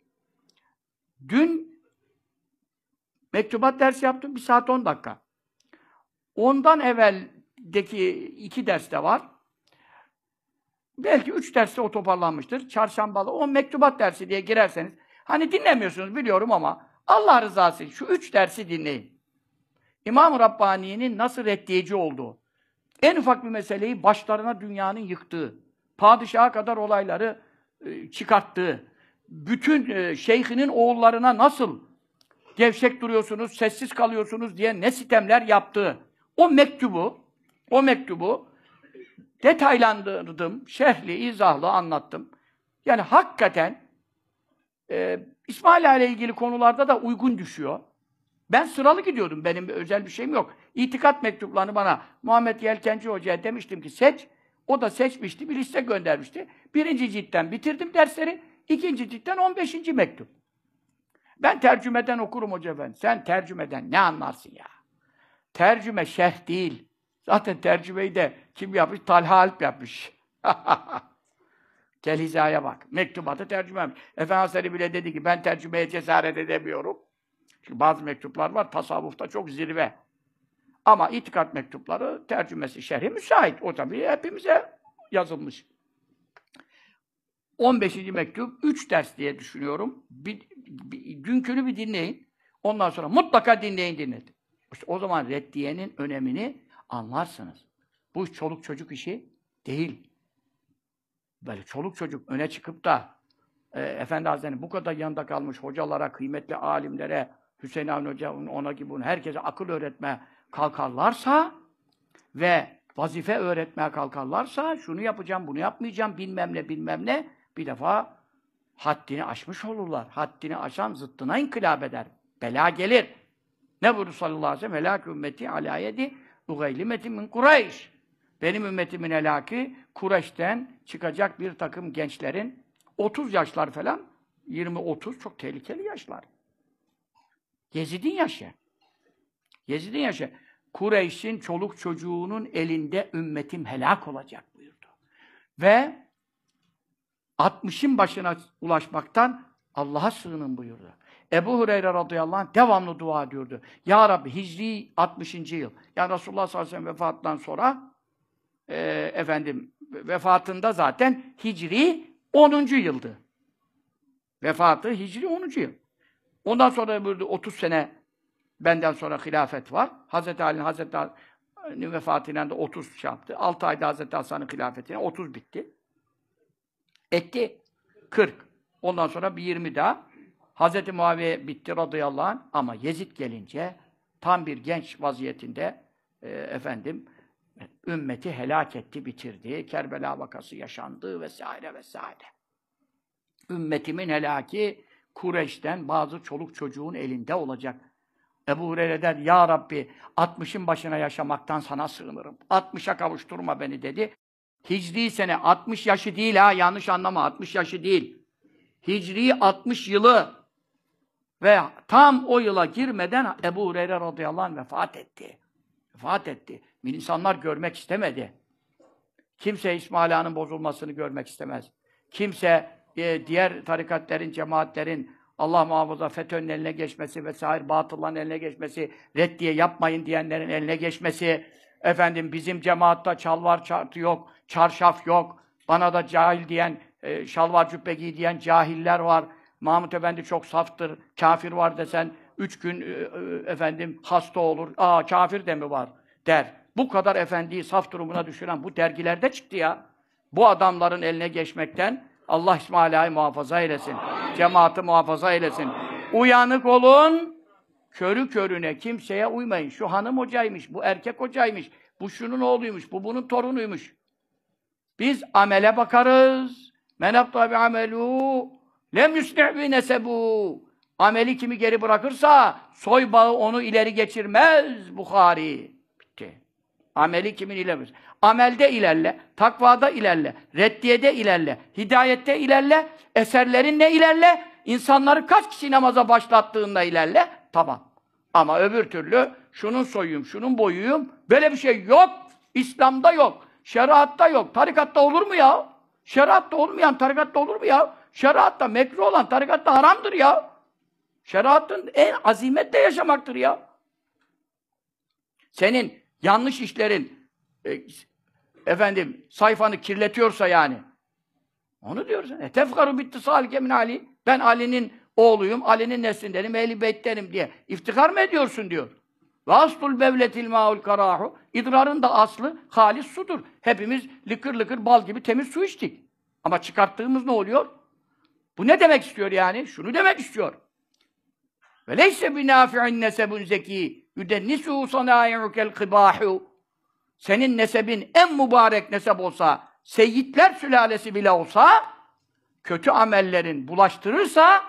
Dün mektubat dersi yaptım, bir saat on dakika. Ondan evveldeki iki derste var. Belki üç derste o toparlanmıştır. Çarşambalı, o mektubat dersi diye girerseniz, hani dinlemiyorsunuz biliyorum ama Allah rızası için şu üç dersi dinleyin. İmam-ı Rabbani'nin nasıl reddiyeci olduğu, en ufak bir meseleyi başlarına dünyanın yıktığı, padişaha kadar olayları e, çıkarttığı, bütün e, şeyhinin oğullarına nasıl gevşek duruyorsunuz, sessiz kalıyorsunuz diye ne sitemler yaptığı, o mektubu, o mektubu detaylandırdım, şerhli, izahlı anlattım. Yani hakikaten e, İsmail ile ilgili konularda da uygun düşüyor. Ben sıralı gidiyordum. Benim özel bir şeyim yok. İtikat mektuplarını bana Muhammed Yelkenci Hoca'ya demiştim ki seç. O da seçmişti. Bir liste göndermişti. Birinci ciltten bitirdim dersleri. İkinci ciltten on beşinci mektup. Ben tercümeden okurum hoca ben. Sen tercümeden ne anlarsın ya? Tercüme şerh değil. Zaten tercümeyi de kim yapmış? Talha Alp yapmış. Hizaya bak. Mektubatı tercüme etmiş. Efendi Hazretleri bile dedi ki ben tercümeye cesaret edemiyorum. Çünkü bazı mektuplar var tasavvufta çok zirve. Ama itikat mektupları tercümesi şerhi müsait. O tabii hepimize yazılmış. 15. mektup 3 ders diye düşünüyorum. Bir, bir, dünkünü bir dinleyin. Ondan sonra mutlaka dinleyin dinletin. İşte o zaman reddiyenin önemini anlarsınız. Bu çoluk çocuk işi değil. Böyle çoluk çocuk öne çıkıp da e, Efendi Hazretleri bu kadar yanında kalmış hocalara, kıymetli alimlere, Hüseyin Avni Hoca, ona gibi bunu herkese akıl öğretmeye kalkarlarsa ve vazife öğretmeye kalkarlarsa şunu yapacağım, bunu yapmayacağım, bilmem ne, bilmem ne bir defa haddini aşmış olurlar. Haddini aşan zıttına inkılap eder. Bela gelir. Ne buyurdu sallallahu aleyhi ve sellem? Helâk ümmeti alâ yedi ugaylimeti min Kureyş. Benim ümmetimin helaki Kureyş'ten çıkacak bir takım gençlerin 30 yaşlar falan 20-30 çok tehlikeli yaşlar. Yezid'in yaşı. Yezid'in yaşı. Kureyş'in çoluk çocuğunun elinde ümmetim helak olacak buyurdu. Ve 60'ın başına ulaşmaktan Allah'a sığının buyurdu. Ebu Hureyre radıyallahu anh devamlı dua ediyordu. Ya Rabbi Hicri 60. yıl. Yani Resulullah sallallahu aleyhi ve sellem vefatından sonra e, efendim vefatında zaten Hicri 10. yıldı. Vefatı Hicri 10. yıl. Ondan sonra buyurdu 30 sene benden sonra hilafet var. Hazreti Ali'nin Hazreti Ali'nin vefatıyla da 30 şey yaptı. 6 ayda Hazreti Hasan'ın hilafetine 30 bitti. Etti 40. Ondan sonra bir 20 daha. Hazreti Muaviye bitti radıyallahu anh ama Yezid gelince tam bir genç vaziyetinde e, efendim ümmeti helak etti, bitirdi. Kerbela vakası yaşandı vesaire vesaire. Ümmetimin helaki Kureyş'ten bazı çoluk çocuğun elinde olacak. Ebu Hureyre der, Ya Rabbi 60'ın başına yaşamaktan sana sığınırım. 60'a kavuşturma beni dedi. Hicri sene 60 yaşı değil ha yanlış anlama 60 yaşı değil. Hicri 60 yılı ve tam o yıla girmeden Ebu Hureyre radıyallahu anh vefat etti. Vefat etti. İnsanlar görmek istemedi. Kimse İsmail Ağa'nın bozulmasını görmek istemez. Kimse e, diğer tarikatlerin, cemaatlerin Allah muhafaza FETÖ'nün eline geçmesi vesaire, batılların eline geçmesi, reddiye yapmayın diyenlerin eline geçmesi, efendim bizim cemaatta çalvar çartı yok, çarşaf yok, bana da cahil diyen, e, şalvar cübbe giy diyen cahiller var, Mahmut Efendi çok saftır, kafir var desen, üç gün e, e, efendim hasta olur, aa kafir de mi var der. Bu kadar efendiyi saf durumuna düşüren bu dergilerde çıktı ya. Bu adamların eline geçmekten Allah İsmail'i muhafaza eylesin. Cemaati muhafaza eylesin. Uyanık olun. Körü körüne kimseye uymayın. Şu hanım hocaymış, bu erkek hocaymış, bu şunun oğluymuş, bu bunun torunuymuş. Biz amele bakarız. Men abta bi amelu lem yusni nesebu. Ameli kimi geri bırakırsa soy bağı onu ileri geçirmez Bukhari. Ameli kimin ilerlemez? Amelde ilerle, takvada ilerle, reddiyede ilerle, hidayette ilerle, eserlerinle ilerle, insanları kaç kişi namaza başlattığında ilerle, tamam. Ama öbür türlü şunun soyuyum, şunun boyuyum, böyle bir şey yok. İslam'da yok, şeriatta yok. Tarikatta olur mu ya? Şeriatta olmayan tarikatta olur mu ya? Şeriatta mekruh olan tarikatta haramdır ya. Şeriatın en azimetle yaşamaktır ya. Senin yanlış işlerin e, efendim sayfanı kirletiyorsa yani onu diyorsun. E tefkaru bitti salike min Ali. Ben Ali'nin oğluyum, Ali'nin neslindenim, ehli beyttenim diye iftihar mı ediyorsun diyor. Ve aslul bevletil maul karahu. İdrarın da aslı halis sudur. Hepimiz lıkır lıkır bal gibi temiz su içtik. Ama çıkarttığımız ne oluyor? Bu ne demek istiyor yani? Şunu demek istiyor. Ve leyse binafi'in nesebun zeki yüdennisu sanayi'ukel kıbahu. Senin nesebin en mübarek nesep olsa, seyyidler sülalesi bile olsa, kötü amellerin bulaştırırsa,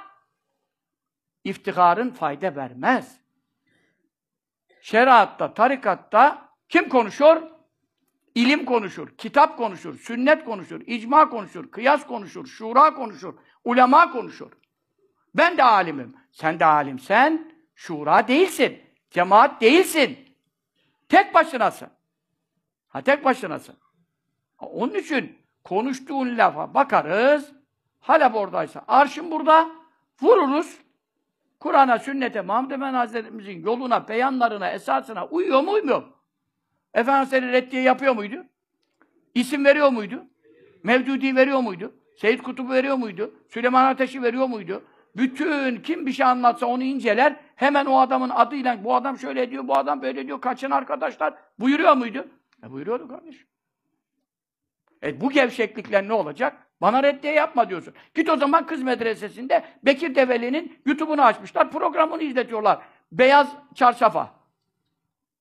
iftiharın fayda vermez. Şeriatta, tarikatta kim konuşur? İlim konuşur, kitap konuşur, sünnet konuşur, icma konuşur, kıyas konuşur, şura konuşur, ulema konuşur. Ben de alimim. Sen de alimsen, şura değilsin. Cemaat değilsin. Tek başınasın. Ha tek başınasın. Onun için konuştuğun lafa bakarız. Halep oradaysa, arşın burada, vururuz. Kur'an'a, sünnete, Muhammed Efendi Hazretimizin yoluna, beyanlarına, esasına uyuyor mu, uymuyor mu? Efendimiz reddiye yapıyor muydu? İsim veriyor muydu? Mevdudi veriyor muydu? Seyyid Kutub'u veriyor muydu? Süleyman Ateş'i veriyor muydu? Bütün kim bir şey anlatsa onu inceler. Hemen o adamın adıyla bu adam şöyle diyor, bu adam böyle diyor. Kaçın arkadaşlar buyuruyor muydu? E buyuruyordu kardeşim. E bu gevşeklikler ne olacak? Bana reddiye yapma diyorsun. Git o zaman kız medresesinde Bekir Develi'nin YouTube'unu açmışlar, programını izletiyorlar. Beyaz çarşafa.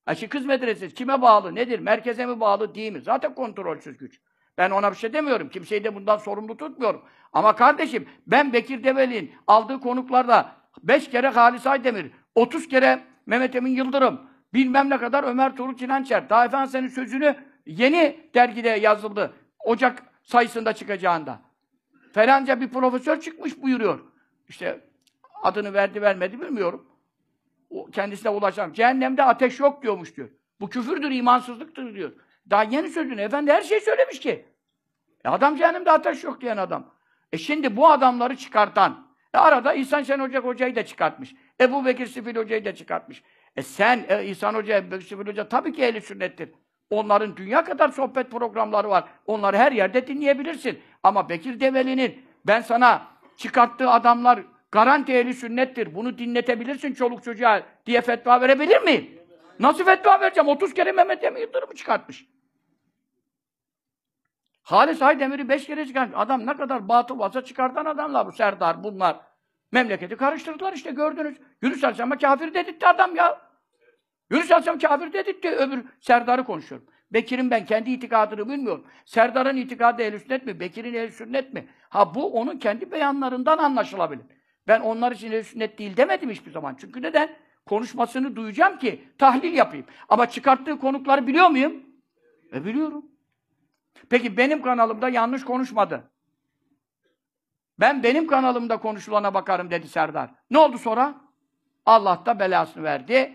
Ha şimdi kız medresesi kime bağlı, nedir? Merkeze mi bağlı, değil mi? Zaten kontrolsüz güç. Ben ona bir şey demiyorum. Kimseyi de bundan sorumlu tutmuyorum. Ama kardeşim ben Bekir Develi'nin aldığı konuklarda beş kere Halis Aydemir, otuz kere Mehmet Emin Yıldırım, bilmem ne kadar Ömer Tuğrul Çilençer. Daha efendim sözünü yeni dergide yazıldı. Ocak sayısında çıkacağında. Falanca bir profesör çıkmış buyuruyor. İşte adını verdi vermedi bilmiyorum. O kendisine ulaşan. Cehennemde ateş yok diyormuş diyor. Bu küfürdür, imansızlıktır diyor. Daha yeni sözünü. Efendi her şeyi söylemiş ki. E adam cehennemde ateş yok diyen adam. E şimdi bu adamları çıkartan, e arada İhsan Şen Hoca hocayı da çıkartmış. Ebu Bekir Sifil hocayı da çıkartmış. E sen e, İhsan Hoca, Ebu Bekir Sifil Hoca tabii ki ehli sünnettir. Onların dünya kadar sohbet programları var. Onları her yerde dinleyebilirsin. Ama Bekir Develi'nin ben sana çıkarttığı adamlar garanti ehli sünnettir. Bunu dinletebilirsin çoluk çocuğa diye fetva verebilir miyim? Nasıl fetva vereceğim? 30 kere Mehmet Emin Yıldırım'ı çıkartmış. Halis Aydemir'i beş kere çıkartmış. Adam ne kadar batıl varsa çıkartan adamlar bu Serdar bunlar. Memleketi karıştırdılar işte gördünüz. Yunus Aleyhisselam'a kafir dedirtti adam ya. Yunus Aleyhisselam kafir dedirtti öbür Serdar'ı konuşuyorum. Bekir'in ben kendi itikadını bilmiyorum. Serdar'ın itikadı ehl sünnet mi? Bekir'in ehl sünnet mi? Ha bu onun kendi beyanlarından anlaşılabilir. Ben onlar için ehl sünnet değil demedim hiçbir zaman. Çünkü neden? Konuşmasını duyacağım ki tahlil yapayım. Ama çıkarttığı konukları biliyor muyum? E biliyorum. Peki benim kanalımda yanlış konuşmadı. Ben benim kanalımda konuşulana bakarım dedi Serdar. Ne oldu sonra? Allah da belasını verdi.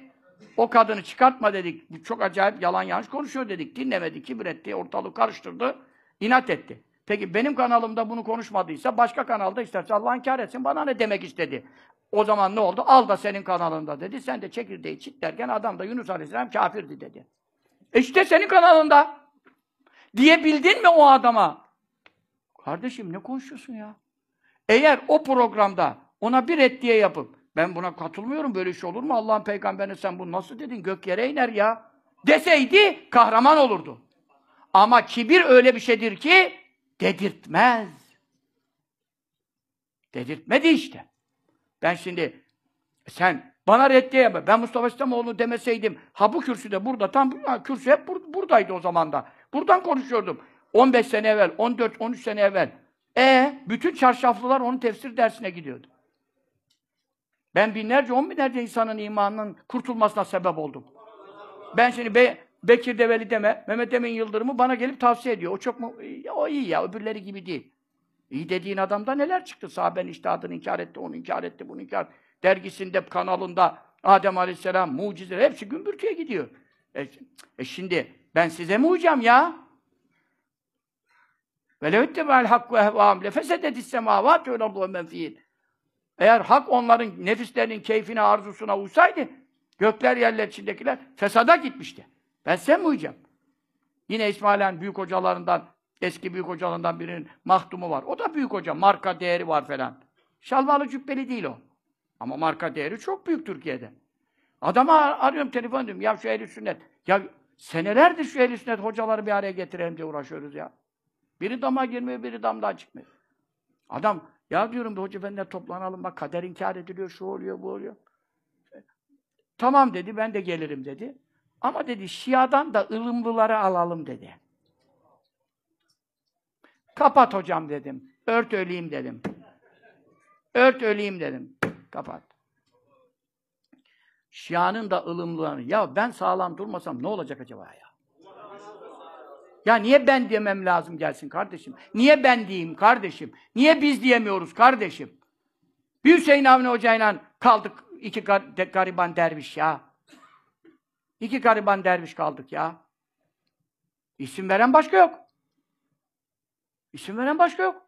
O kadını çıkartma dedik. Bu çok acayip yalan yanlış konuşuyor dedik. Dinlemedi, kibir etti, ortalığı karıştırdı, inat etti. Peki benim kanalımda bunu konuşmadıysa başka kanalda isterse Allah inkar etsin. Bana ne demek istedi? O zaman ne oldu? Al da senin kanalında dedi. Sen de çekirdeği çit derken adam da Yunus Aleyhisselam kafirdi dedi. E işte senin kanalında. Diyebildin mi o adama? Kardeşim ne konuşuyorsun ya? Eğer o programda ona bir reddiye yapıp ben buna katılmıyorum böyle şey olur mu? Allah'ın peygamberine sen bunu nasıl dedin? Gök yere iner ya. Deseydi kahraman olurdu. Ama kibir öyle bir şeydir ki dedirtmez. Dedirtmedi işte. Ben şimdi sen bana reddiye yap. Ben Mustafa İslamoğlu demeseydim ha bu kürsüde burada tam kürsü hep bur buradaydı o zaman da. Buradan konuşuyordum. 15 sene evvel, 14 13 sene evvel. E bütün çarşaflılar onun tefsir dersine gidiyordu. Ben binlerce, on binlerce insanın imanının kurtulmasına sebep oldum. Ben şimdi be, Bekir Develi deme, Mehmet Emin Yıldırım'ı bana gelip tavsiye ediyor. O çok mu? O iyi ya, öbürleri gibi değil. İyi dediğin adamda neler çıktı? Sahabenin iştihadını inkar etti, onu inkar etti, bunu inkar etti. Dergisinde, kanalında Adem Aleyhisselam, mucizeler hepsi gümbürtüye gidiyor. E, e şimdi ben size mi uyacağım ya? Velev ittebel hakku ehvam lefesededis semavat ve ardu men Eğer hak onların nefislerinin keyfine, arzusuna uysaydı gökler yerler içindekiler fesada gitmişti. Ben size mi uyacağım? Yine İsmail'in büyük hocalarından, eski büyük hocalarından birinin mahdumu var. O da büyük hoca, marka değeri var falan. Şalvalı cübbeli değil o. Ama marka değeri çok büyük Türkiye'de. Adama arıyorum telefon diyorum. Ya şu ehli sünnet. Ya senelerdir şu ehl sünnet hocaları bir araya getirelim diye uğraşıyoruz ya. Biri dama girmiyor, biri damdan çıkmıyor. Adam, ya diyorum bir hoca benimle toplanalım bak kader inkar ediliyor, şu oluyor, bu oluyor. Tamam dedi, ben de gelirim dedi. Ama dedi, Şia'dan da ılımlıları alalım dedi. Kapat hocam dedim. Ört öleyim dedim. Ört öleyim dedim. Kapat. Şia'nın da ılımlıları. Ya ben sağlam durmasam ne olacak acaba ya? Ya niye ben demem lazım gelsin kardeşim? Niye ben diyeyim kardeşim? Niye biz diyemiyoruz kardeşim? Bir Hüseyin Avni Hoca'yla kaldık iki gar de gariban derviş ya. İki gariban derviş kaldık ya. İsim veren başka yok. İsim veren başka yok.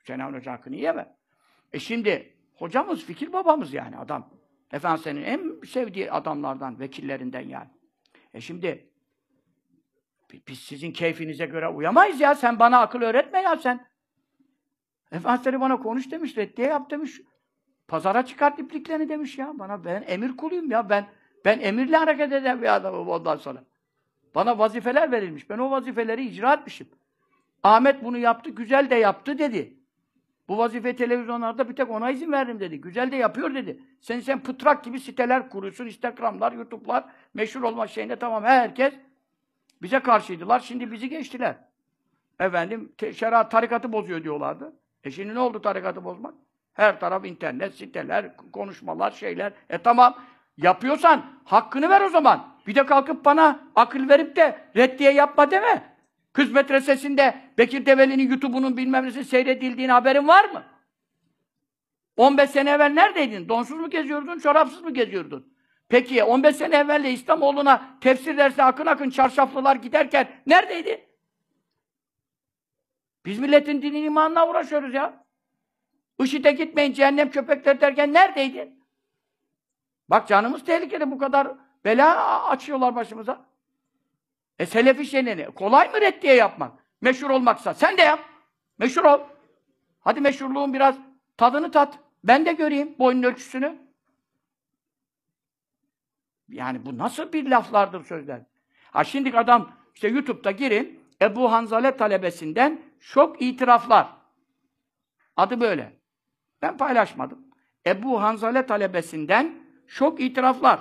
Hüseyin Avni Hoca hakkını yeme. E şimdi hocamız, fikir babamız yani adam. Efendimiz'in en sevdiği adamlardan, vekillerinden yani. E şimdi biz sizin keyfinize göre uyamayız ya. Sen bana akıl öğretme ya sen. Efendimiz bana konuş demiş, reddiye yap demiş. Pazara çıkart ipliklerini demiş ya. Bana ben emir kuluyum ya. Ben ben emirle hareket eden bir adamım ondan sonra. Bana vazifeler verilmiş. Ben o vazifeleri icra etmişim. Ahmet bunu yaptı, güzel de yaptı dedi. Bu vazife televizyonlarda bir tek ona izin verdim dedi. Güzel de yapıyor dedi. Sen sen pıtrak gibi siteler kuruyorsun, Instagram'lar, YouTube'lar, meşhur olma şeyinde tamam herkes bize karşıydılar. Şimdi bizi geçtiler. Efendim, şeriat tarikatı bozuyor diyorlardı. E şimdi ne oldu tarikatı bozmak? Her taraf internet, siteler, konuşmalar, şeyler. E tamam, yapıyorsan hakkını ver o zaman. Bir de kalkıp bana akıl verip de reddiye yapma deme. Kız medresesinde Bekir Develi'nin YouTube'unun bilmem nesi seyredildiğini haberin var mı? 15 sene evvel neredeydin? Donsuz mu geziyordun, çorapsız mı geziyordun? Peki 15 sene evvel de İslamoğlu'na tefsir dersi akın akın çarşaflılar giderken neredeydi? Biz milletin dini imanına uğraşıyoruz ya. IŞİD'e gitmeyin, cehennem köpekler derken neredeydin? Bak canımız tehlikede bu kadar bela açıyorlar başımıza. E selefi şeyini kolay mı reddiye yapmak? Meşhur olmaksa. Sen de yap. Meşhur ol. Hadi meşhurluğun biraz tadını tat. Ben de göreyim boyun ölçüsünü. Yani bu nasıl bir laflardır sözler? Ha şimdi adam işte YouTube'da girin Ebu Hanzale talebesinden şok itiraflar. Adı böyle. Ben paylaşmadım. Ebu Hanzale talebesinden şok itiraflar.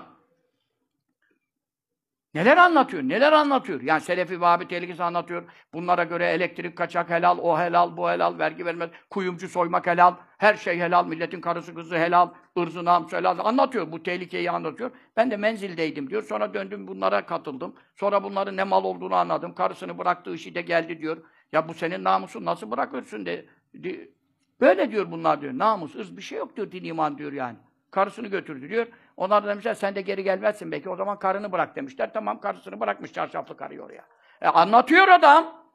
Neler anlatıyor? Neler anlatıyor? Yani Selefi Vahabi tehlikesi anlatıyor. Bunlara göre elektrik kaçak helal, o helal, bu helal, vergi vermez, kuyumcu soymak helal, her şey helal, milletin karısı kızı helal, ırzı namus helal. Anlatıyor, bu tehlikeyi anlatıyor. Ben de menzildeydim diyor. Sonra döndüm bunlara katıldım. Sonra bunların ne mal olduğunu anladım. Karısını bıraktığı işi de geldi diyor. Ya bu senin namusun nasıl bırakırsın de, de. Böyle diyor bunlar diyor. Namus, ırz bir şey yok diyor din iman diyor yani. Karısını götürdü diyor. Onlar da demişler sen de geri gelmezsin belki o zaman karını bırak demişler. Tamam karısını bırakmış çarşaflı karıyı oraya. E, anlatıyor adam.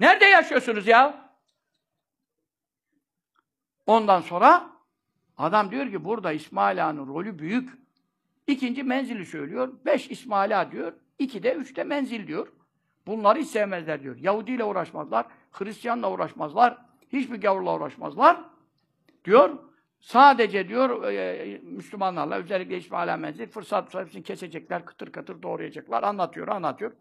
Nerede yaşıyorsunuz ya? Ondan sonra adam diyor ki burada İsmail Ağa'nın rolü büyük. İkinci menzili söylüyor. Beş İsmail Ağa diyor. İki de üçte menzil diyor. Bunları hiç sevmezler diyor. Yahudi ile uğraşmazlar. Hristiyanla uğraşmazlar. Hiçbir gavurla uğraşmazlar. Diyor. Sadece diyor e, Müslümanlarla özellikle İsmail Menzil fırsat hepsini kesecekler, kıtır kıtır doğrayacaklar. Anlatıyor, anlatıyor.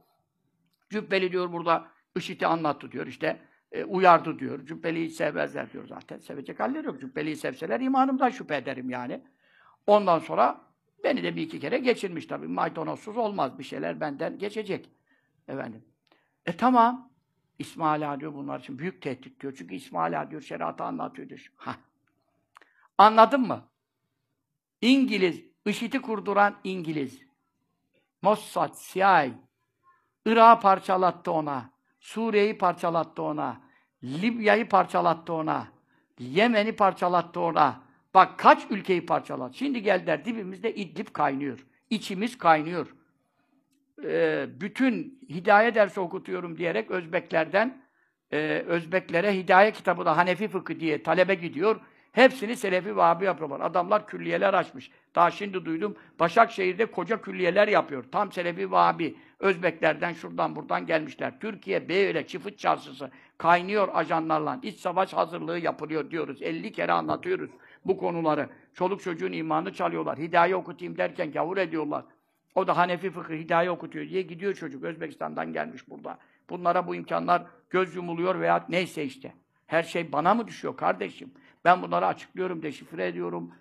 Cübbeli diyor burada IŞİD'i anlattı diyor işte. E, uyardı diyor. Cübbeli'yi sevmezler diyor zaten. Sevecek halleri yok. Cübbeli'yi sevseler imanımdan şüphe ederim yani. Ondan sonra beni de bir iki kere geçirmiş tabii. Maydanozsuz olmaz bir şeyler benden geçecek. Efendim. E tamam. İsmail Ağa diyor bunlar için büyük tehdit diyor. Çünkü İsmail Ağa diyor şeriatı anlatıyor diyor. Hah. Anladın mı? İngiliz, IŞİD'i kurduran İngiliz. Mossad, CIA, Irak'ı parçalattı ona. Suriye'yi parçalattı ona. Libya'yı parçalattı ona. Yemen'i parçalattı ona. Bak kaç ülkeyi parçalattı. Şimdi geldiler dibimizde İdlib kaynıyor. İçimiz kaynıyor. Ee, bütün hidayet dersi okutuyorum diyerek Özbeklerden e, Özbeklere hidaye kitabı da Hanefi fıkı diye talebe gidiyor. Hepsini Selefi Vahabi yapıyorlar. Adamlar külliyeler açmış. Daha şimdi duydum. Başakşehir'de koca külliyeler yapıyor. Tam Selefi Vahabi. Özbeklerden şuradan buradan gelmişler. Türkiye böyle çift çarşısı kaynıyor ajanlarla. İç savaş hazırlığı yapılıyor diyoruz. 50 kere anlatıyoruz bu konuları. Çoluk çocuğun imanını çalıyorlar. Hidaye okutayım derken gavur ediyorlar. O da Hanefi fıkı hidaye okutuyor diye gidiyor çocuk. Özbekistan'dan gelmiş burada. Bunlara bu imkanlar göz yumuluyor veya neyse işte. Her şey bana mı düşüyor kardeşim? Ben bunları açıklıyorum, deşifre ediyorum.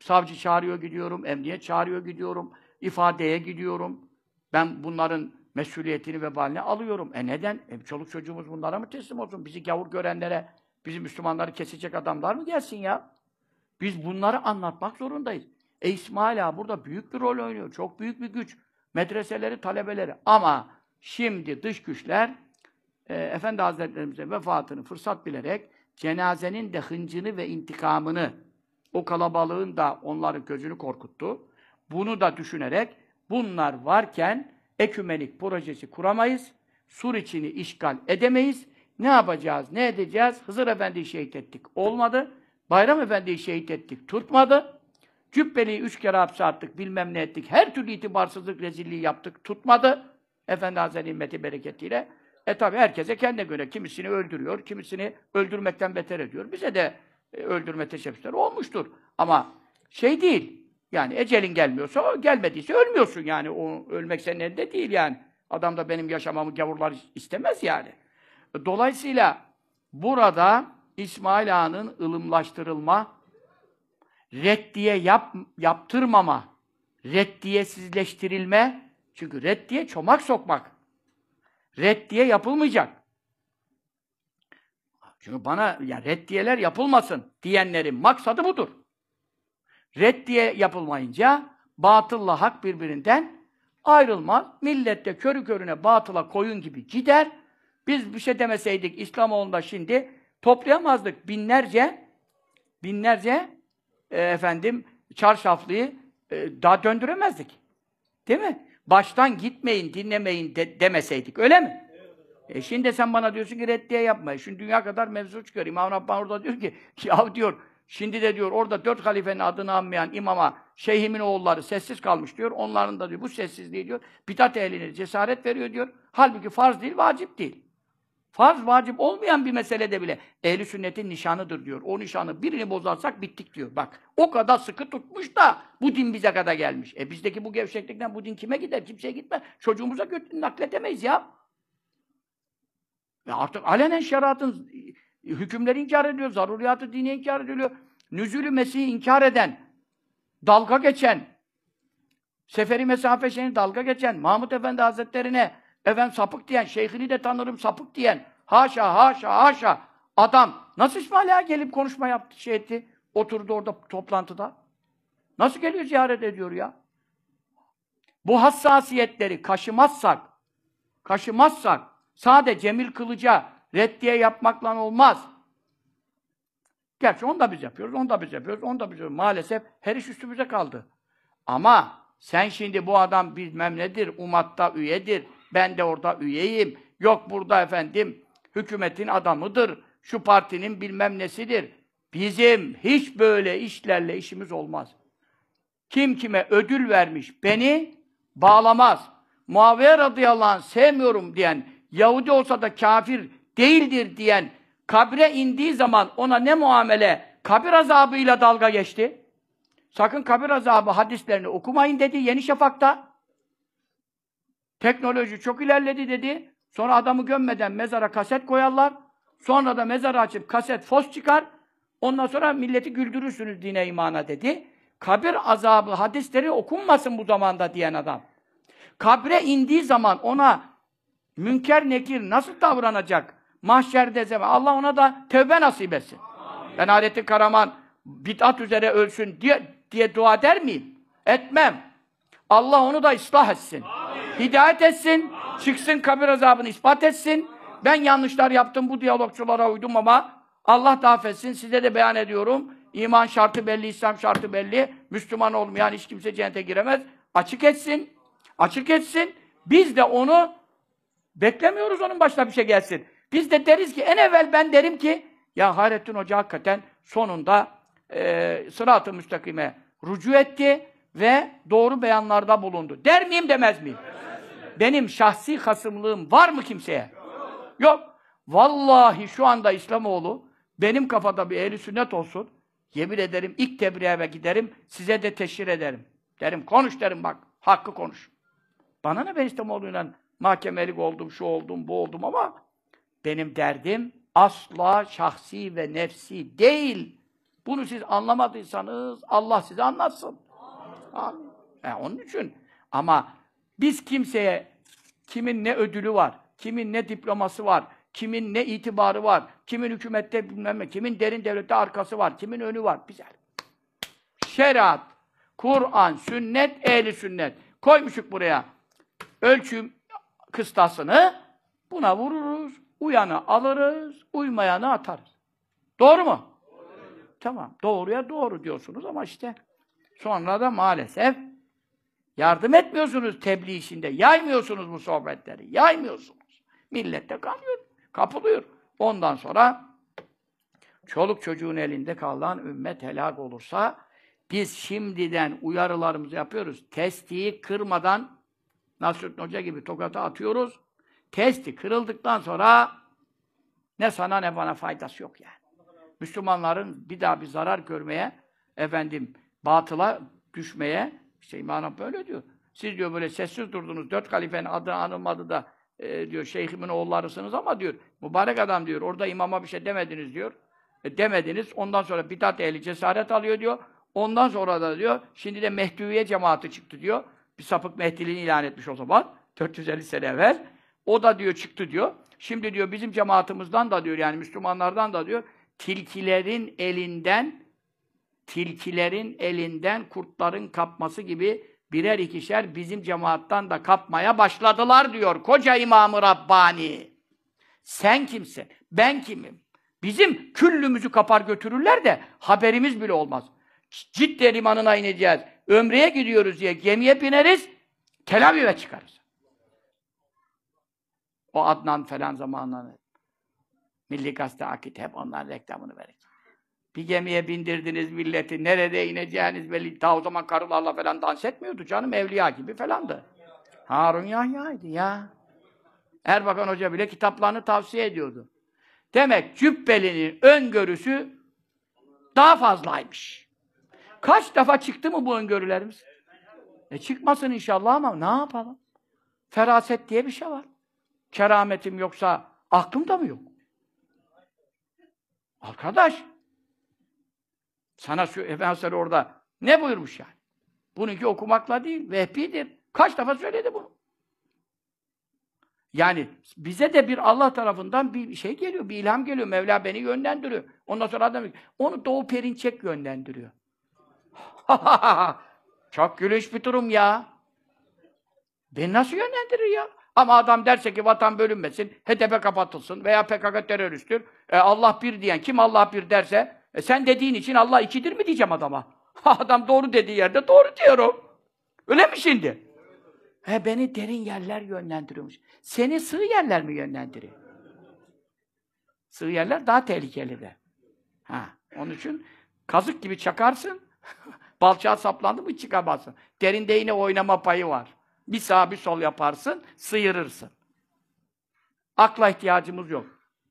Savcı çağırıyor gidiyorum, emniyet çağırıyor gidiyorum, ifadeye gidiyorum. Ben bunların mesuliyetini ve balini alıyorum. E neden? E çoluk çocuğumuz bunlara mı teslim olsun? Bizi gavur görenlere, bizi Müslümanları kesecek adamlar mı gelsin ya? Biz bunları anlatmak zorundayız. E İsmail ağa burada büyük bir rol oynuyor. Çok büyük bir güç. Medreseleri, talebeleri. Ama şimdi dış güçler e, Efendi Hazretlerimize vefatını fırsat bilerek cenazenin de hıncını ve intikamını o kalabalığın da onların gözünü korkuttu. Bunu da düşünerek bunlar varken ekümenik projesi kuramayız. Sur içini işgal edemeyiz. Ne yapacağız, ne edeceğiz? Hızır Efendi'yi şehit ettik. Olmadı. Bayram Efendi'yi şehit ettik. Tutmadı. Cübbeli'yi üç kere hapse attık, bilmem ne ettik. Her türlü itibarsızlık, rezilliği yaptık. Tutmadı. Efendi Hazretleri himmeti bereketiyle. E tabi herkese kendine göre kimisini öldürüyor, kimisini öldürmekten beter ediyor. Bize de e, öldürme teşebbüsleri olmuştur. Ama şey değil. Yani ecelin gelmiyorsa, gelmediyse ölmüyorsun yani. O ölmek senin elinde değil yani. Adam da benim yaşamamı gavurlar istemez yani. Dolayısıyla burada İsmail Ağa'nın ılımlaştırılma, reddiye yap, yaptırmama, reddiyesizleştirilme, çünkü reddiye çomak sokmak. Reddiye yapılmayacak. Çünkü bana ya reddiyeler yapılmasın diyenlerin maksadı budur. Reddiye yapılmayınca batılla hak birbirinden ayrılmaz. Millet de körü körüne batıla koyun gibi gider. Biz bir şey demeseydik İslamoğlu'nda şimdi toplayamazdık binlerce binlerce e, efendim çarşaflıyı e, daha döndüremezdik. Değil mi? Baştan gitmeyin, dinlemeyin de, demeseydik. Öyle mi? E şimdi sen bana diyorsun ki reddiye yapma. Şimdi dünya kadar mevzu çıkıyor. İmam Rabbani orada diyor ki, ya diyor, şimdi de diyor orada dört halifenin adını anmayan imama, şeyhimin oğulları sessiz kalmış diyor. Onların da diyor bu sessizliği diyor, bidat ehline cesaret veriyor diyor. Halbuki farz değil, vacip değil. Farz, vacip olmayan bir meselede bile ehli sünnetin nişanıdır diyor. O nişanı birini bozarsak bittik diyor. Bak o kadar sıkı tutmuş da bu din bize kadar gelmiş. E bizdeki bu gevşeklikten bu din kime gider? Kimseye gitmez. Çocuğumuza götür, nakletemeyiz ya. Ve artık alenen şeriatın hükümleri inkar ediliyor, zaruriyatı dini inkar ediliyor. Nüzülü Mesih'i inkar eden, dalga geçen, seferi mesafe şeyini dalga geçen, Mahmud Efendi Hazretlerine efendim sapık diyen, şeyhini de tanırım sapık diyen, haşa haşa haşa adam nasıl İsmail Ağa gelip konuşma yaptı, şey etti, oturdu orada toplantıda. Nasıl geliyor ziyaret ediyor ya? Bu hassasiyetleri kaşımazsak, kaşımazsak, sade Cemil Kılıç'a reddiye yapmakla olmaz. Gerçi onu da biz yapıyoruz, onu da biz yapıyoruz, onu da biz yapıyoruz. Maalesef her iş üstümüze kaldı. Ama sen şimdi bu adam bilmem nedir, umatta üyedir, ben de orada üyeyim. Yok burada efendim hükümetin adamıdır. Şu partinin bilmem nesidir. Bizim hiç böyle işlerle işimiz olmaz. Kim kime ödül vermiş beni bağlamaz. Muaviye radıyallahu anh sevmiyorum diyen, Yahudi olsa da kafir değildir diyen, kabre indiği zaman ona ne muamele, kabir azabıyla dalga geçti. Sakın kabir azabı hadislerini okumayın dedi Yeni Şafak'ta. Teknoloji çok ilerledi dedi. Sonra adamı gömmeden mezara kaset koyarlar. Sonra da mezarı açıp kaset fos çıkar. Ondan sonra milleti güldürürsünüz dine imana dedi. Kabir azabı hadisleri okunmasın bu zamanda diyen adam. Kabre indiği zaman ona münker nekir nasıl davranacak? Mahşerde zaman. Allah ona da tevbe nasip etsin. Amin. Ben Adettin Karaman bid'at üzere ölsün diye, diye dua eder miyim? Etmem. Allah onu da ıslah etsin. Amin. Hidayet etsin, çıksın kabir azabını ispat etsin. Ben yanlışlar yaptım, bu diyalogçulara uydum ama Allah da affetsin, size de beyan ediyorum. İman şartı belli, İslam şartı belli. Müslüman olmayan hiç kimse cennete giremez. Açık etsin, açık etsin. Biz de onu beklemiyoruz onun başına bir şey gelsin. Biz de deriz ki, en evvel ben derim ki, ya Hayrettin Hoca hakikaten sonunda e, sırat-ı müstakime rücu etti ve doğru beyanlarda bulundu. Der miyim demez miyim? Benim şahsi hasımlığım var mı kimseye? Yok. Vallahi şu anda İslamoğlu benim kafada bir ehli sünnet olsun. Yemin ederim ilk tebriğe giderim, size de teşhir ederim. Derim konuş derim bak, hakkı konuş. Bana ne ben İslamoğlu'yla mahkemelik oldum, şu oldum, bu oldum ama benim derdim asla şahsi ve nefsi değil. Bunu siz anlamadıysanız Allah size anlatsın. Amin. E, onun için. Ama biz kimseye kimin ne ödülü var, kimin ne diploması var, kimin ne itibarı var, kimin hükümette bilmem ne, kimin derin devlette arkası var, kimin önü var. Güzel. Şeriat, Kur'an, sünnet, ehli sünnet. Koymuşuk buraya ölçüm kıstasını buna vururuz, uyanı alırız, uymayanı atarız. Doğru mu? Tamam. Doğruya doğru diyorsunuz ama işte sonra da maalesef yardım etmiyorsunuz tebliğ işinde. Yaymıyorsunuz bu sohbetleri. Yaymıyorsunuz. Millette kalıyor. Kapılıyor. Ondan sonra çoluk çocuğun elinde kalan ümmet helak olursa biz şimdiden uyarılarımızı yapıyoruz. Testiyi kırmadan Nasrettin Hoca gibi tokata atıyoruz. Testi kırıldıktan sonra ne sana ne bana faydası yok yani. Müslümanların bir daha bir zarar görmeye, efendim batıla düşmeye, işte imana böyle diyor. Siz diyor böyle sessiz durdunuz, dört halifenin adı anılmadı da e, diyor şeyhimin oğullarısınız ama diyor, mübarek adam diyor, orada imama bir şey demediniz diyor. E, demediniz, ondan sonra bidat ehli cesaret alıyor diyor. Ondan sonra da diyor, şimdi de Mehdiviye cemaati çıktı diyor. Bir sapık Mehdiliğini ilan etmiş o zaman, 450 sene evvel. O da diyor çıktı diyor. Şimdi diyor bizim cemaatimizden da diyor yani Müslümanlardan da diyor tilkilerin elinden tilkilerin elinden kurtların kapması gibi birer ikişer bizim cemaattan da kapmaya başladılar diyor koca İmam-ı Rabbani. Sen kimsin? Ben kimim? Bizim küllümüzü kapar götürürler de haberimiz bile olmaz. Cidde limanına ineceğiz. Ömre'ye gidiyoruz diye gemiye bineriz. Tel Aviv'e çıkarız. O Adnan falan zamanları. Milli Gazete Akit hep onların reklamını verir. Bir gemiye bindirdiniz milleti, nerede ineceğiniz belli. Daha o zaman karılarla falan dans etmiyordu canım, evliya gibi falandı. Harun Yahya'ydı ya. Erbakan Hoca bile kitaplarını tavsiye ediyordu. Demek Cübbeli'nin öngörüsü daha fazlaymış. Kaç defa çıktı mı bu öngörülerimiz? E çıkmasın inşallah ama ne yapalım? Feraset diye bir şey var. Kerametim yoksa aklım da mı yok? Arkadaş, sana şu Efendimiz orada ne buyurmuş yani? Bununki okumakla değil, vehbidir. Kaç defa söyledi bunu? Yani bize de bir Allah tarafından bir şey geliyor, bir ilham geliyor. Mevla beni yönlendiriyor. Ondan sonra adam onu Doğu Perinçek yönlendiriyor. Çok gülüş bir durum ya. Beni nasıl yönlendirir ya? Ama adam derse ki vatan bölünmesin, HDP kapatılsın veya PKK teröristtir. E, Allah bir diyen, kim Allah bir derse, e, sen dediğin için Allah ikidir mi diyeceğim adama? adam doğru dediği yerde doğru diyorum. Öyle mi şimdi? He, beni derin yerler yönlendiriyormuş. Seni sığ yerler mi yönlendiriyor? Sığ yerler daha tehlikeli de. Ha, onun için kazık gibi çakarsın, balçağa saplandı mı çıkamazsın. Derinde yine oynama payı var. Bir sağ bir sol yaparsın, sıyırırsın. Akla ihtiyacımız yok.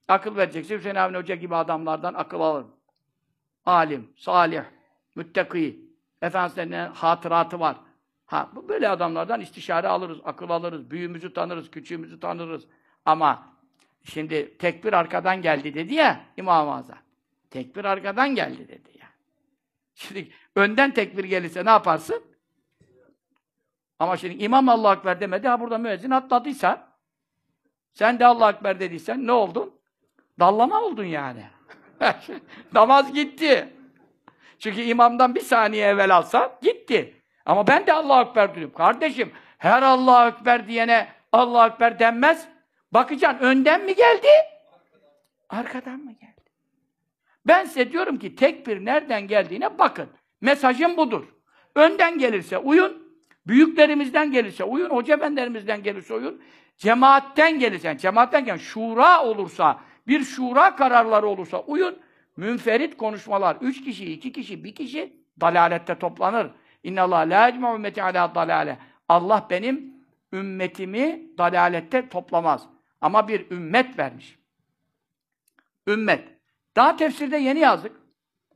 Akıl verecekse Hüseyin Avni Hoca gibi adamlardan akıl alın. Alim, salih, müttaki, Efendimiz'in hatıratı var. Ha, bu böyle adamlardan istişare alırız, akıl alırız, büyüğümüzü tanırız, küçüğümüzü tanırız. Ama şimdi tekbir arkadan geldi dedi ya İmam-ı Azam. Tekbir arkadan geldi dedi ya. Şimdi önden tekbir gelirse ne yaparsın? Ama şimdi imam Allah Ekber demedi, ha burada müezzin atladıysa, sen de Allah Ekber dediysen ne oldun? Dallama oldun yani. Namaz gitti. Çünkü imamdan bir saniye evvel alsa gitti. Ama ben de Allah Ekber dedim. Kardeşim, Her Allahu Ekber diyene Allahu Ekber denmez. Bakacaksın önden mi geldi? Arkadan mı geldi? Ben size diyorum ki tekbir nereden geldiğine bakın. Mesajım budur. Önden gelirse uyun, büyüklerimizden gelirse uyun, hoca efendilerimizden gelirse uyun, cemaatten gelirse, cemaatten gelen şura olursa, bir şura kararları olursa uyun, münferit konuşmalar, üç kişi, iki kişi, bir kişi dalalette toplanır. İnna Allah la ecma ümmeti ala dalale. Allah benim ümmetimi dalalette toplamaz. Ama bir ümmet vermiş. Ümmet. Daha tefsirde yeni yazdık.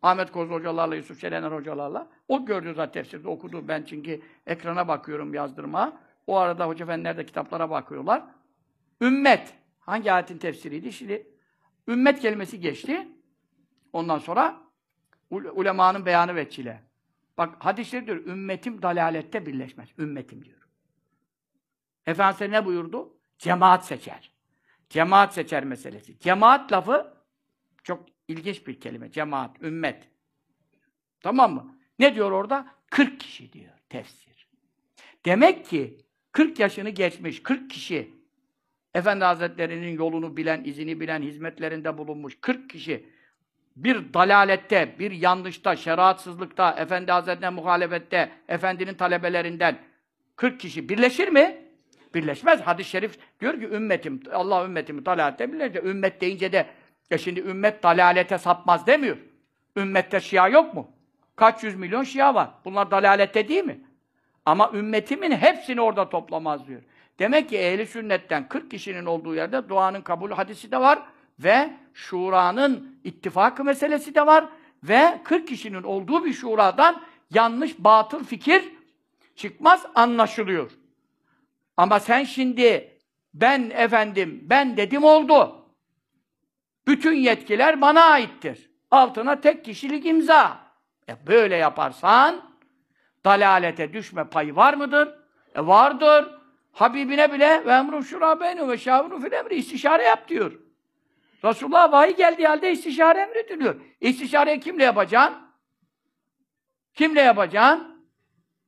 Ahmet Koz hocalarla, Yusuf Şerener hocalarla. O gördü zaten tefsirde, okudu. Ben çünkü ekrana bakıyorum yazdırma. O arada hoca efendiler de kitaplara bakıyorlar. Ümmet. Hangi ayetin tefsiriydi? Şimdi ümmet kelimesi geçti. Ondan sonra ulemanın beyanı veçile. Bak hadisleri diyor, ümmetim dalalette birleşmez. Ümmetim diyor. Efendimiz ne buyurdu? Cemaat seçer. Cemaat seçer meselesi. Cemaat lafı çok ilginç bir kelime. Cemaat, ümmet. Tamam mı? Ne diyor orada? 40 kişi diyor tefsir. Demek ki 40 yaşını geçmiş 40 kişi Efendi Hazretleri'nin yolunu bilen, izini bilen, hizmetlerinde bulunmuş 40 kişi bir dalalette, bir yanlışta, şeriatsızlıkta, Efendi Hazretleri'ne muhalefette, Efendinin talebelerinden 40 kişi birleşir mi? Birleşmez. Hadis-i şerif diyor ki ümmetim, Allah ümmetimi dalalette birleşir. Ümmet deyince de e şimdi ümmet dalalete sapmaz demiyor. Ümmette şia yok mu? Kaç yüz milyon şia var. Bunlar dalalette değil mi? Ama ümmetimin hepsini orada toplamaz diyor. Demek ki ehli sünnetten 40 kişinin olduğu yerde duanın kabul hadisi de var ve şuranın ittifakı meselesi de var ve 40 kişinin olduğu bir şuradan yanlış, batıl fikir çıkmaz, anlaşılıyor. Ama sen şimdi ben efendim, ben dedim oldu. Bütün yetkiler bana aittir. Altına tek kişilik imza. E böyle yaparsan dalalete düşme payı var mıdır? E vardır. Habibine bile ve emrum şura beynu ve şavru fil emri istişare yap diyor. Resulullah vahiy geldiği halde istişare emrediliyor. İstişareyi kimle yapacaksın? Kimle yapacaksın?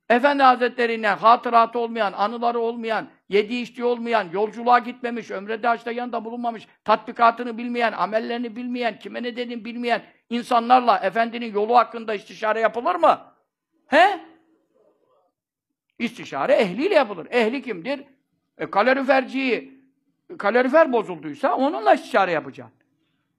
Efendi Hazretlerinden hatıratı olmayan, anıları olmayan, yediği içtiği olmayan, yolculuğa gitmemiş, ömrede haçta yanında bulunmamış, tatbikatını bilmeyen, amellerini bilmeyen, kime ne dediğini bilmeyen insanlarla Efendinin yolu hakkında istişare yapılır mı? He? İstişare ehliyle yapılır. Ehli kimdir? E, kaloriferciyi, kalorifer bozulduysa onunla istişare yapacaksın.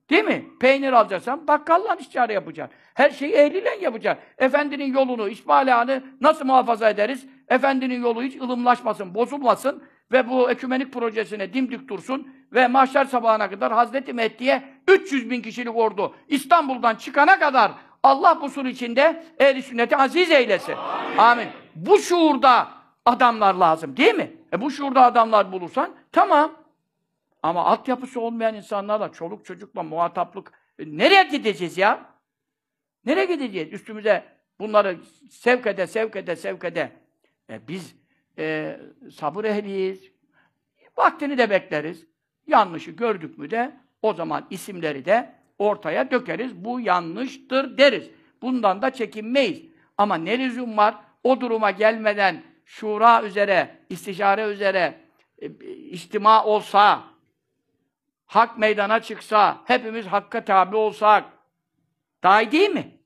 Değil mi? Peynir alacaksan bakkalla istişare yapacaksın. Her şeyi ehliyle yapacaksın. Efendinin yolunu, isbalağını nasıl muhafaza ederiz? Efendinin yolu hiç ılımlaşmasın, bozulmasın ve bu ekümenik projesine dimdik dursun ve mahşer sabahına kadar Hazreti Mehdi'ye 300 bin kişilik ordu İstanbul'dan çıkana kadar Allah bu sur içinde ehl sünneti aziz eylesin. Amin. Amin. Bu şuurda adamlar lazım değil mi? E bu şuurda adamlar bulursan tamam. Ama altyapısı olmayan insanlarla, çoluk çocukla muhataplık e, nereye gideceğiz ya? Nereye gideceğiz? Üstümüze bunları sevk ede, sevk ede, sevk ede. E biz e, sabır ehliyiz. Vaktini de bekleriz. Yanlışı gördük mü de o zaman isimleri de ortaya dökeriz. Bu yanlıştır deriz. Bundan da çekinmeyiz. Ama ne lüzum var? O duruma gelmeden şura üzere, istişare üzere e, içtima olsa, hak meydana çıksa, hepimiz hakka tabi olsak, daha iyi değil mi?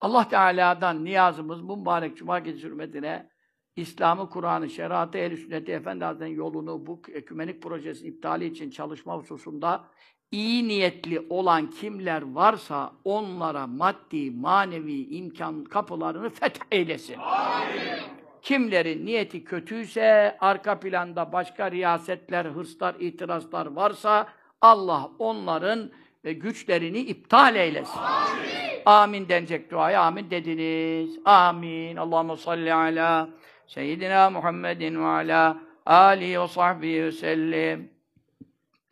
Allah Teala'dan niyazımız mübarek Cuma gecesi hürmetine İslam'ı, Kur'an'ı, şeriatı, ehl sünneti, Efendi Hazretleri'nin yolunu, bu ekümenik projesi iptali için çalışma hususunda iyi niyetli olan kimler varsa onlara maddi, manevi imkan kapılarını feth eylesin. Amin. Kimlerin niyeti kötüyse, arka planda başka riyasetler, hırslar, itirazlar varsa Allah onların e, güçlerini iptal eylesin. Amin. Amin denecek duaya amin dediniz. Amin. Allahumme salli ala seyyidina Muhammedin ve ala alihi ve sahbihi ve sellem.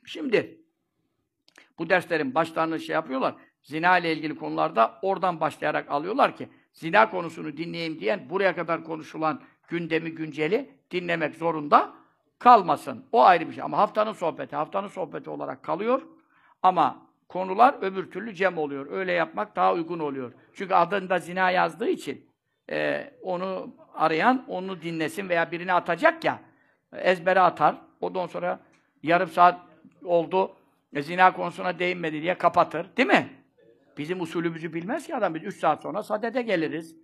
Şimdi bu derslerin başlarını şey yapıyorlar. Zina ile ilgili konularda oradan başlayarak alıyorlar ki zina konusunu dinleyeyim diyen buraya kadar konuşulan gündemi günceli dinlemek zorunda kalmasın. O ayrı bir şey. Ama haftanın sohbeti, haftanın sohbeti olarak kalıyor. Ama konular öbür türlü cem oluyor. Öyle yapmak daha uygun oluyor. Çünkü adında zina yazdığı için e, onu arayan onu dinlesin veya birini atacak ya ezbere atar. Ondan sonra yarım saat oldu e, zina konusuna değinmedi diye kapatır. Değil mi? Bizim usulümüzü bilmez ki adam. Biz üç saat sonra sadede geliriz.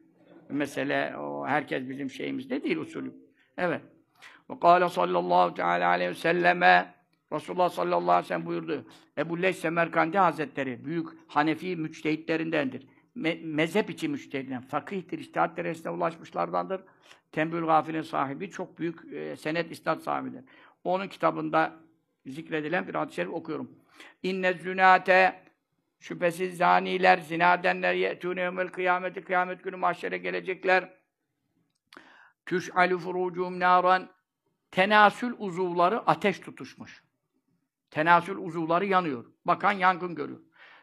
Mesele o herkes bizim şeyimizde değil usulü. Evet. Ve kâle sallallahu teâlâ aleyhi ve selleme Resulullah sallallahu aleyhi ve sellem buyurdu. Ebu Leys Semerkandi Hazretleri büyük Hanefi müçtehitlerindendir. Me mezhep içi müçtehidinden. Fakihtir, içtihat derecesine ulaşmışlardandır. Tembül Gafil'in sahibi çok büyük e, senet istat sahibidir. Onun kitabında zikredilen bir hadis-i şerif okuyorum. İnne zünate şüphesiz zaniler, zina edenler ye'tûne yevmel kıyameti kıyamet günü mahşere gelecekler. Tüş'alü furucum naran tenasül uzuvları ateş tutuşmuş. Tenasül uzuvları yanıyor. Bakan yangın görüyor.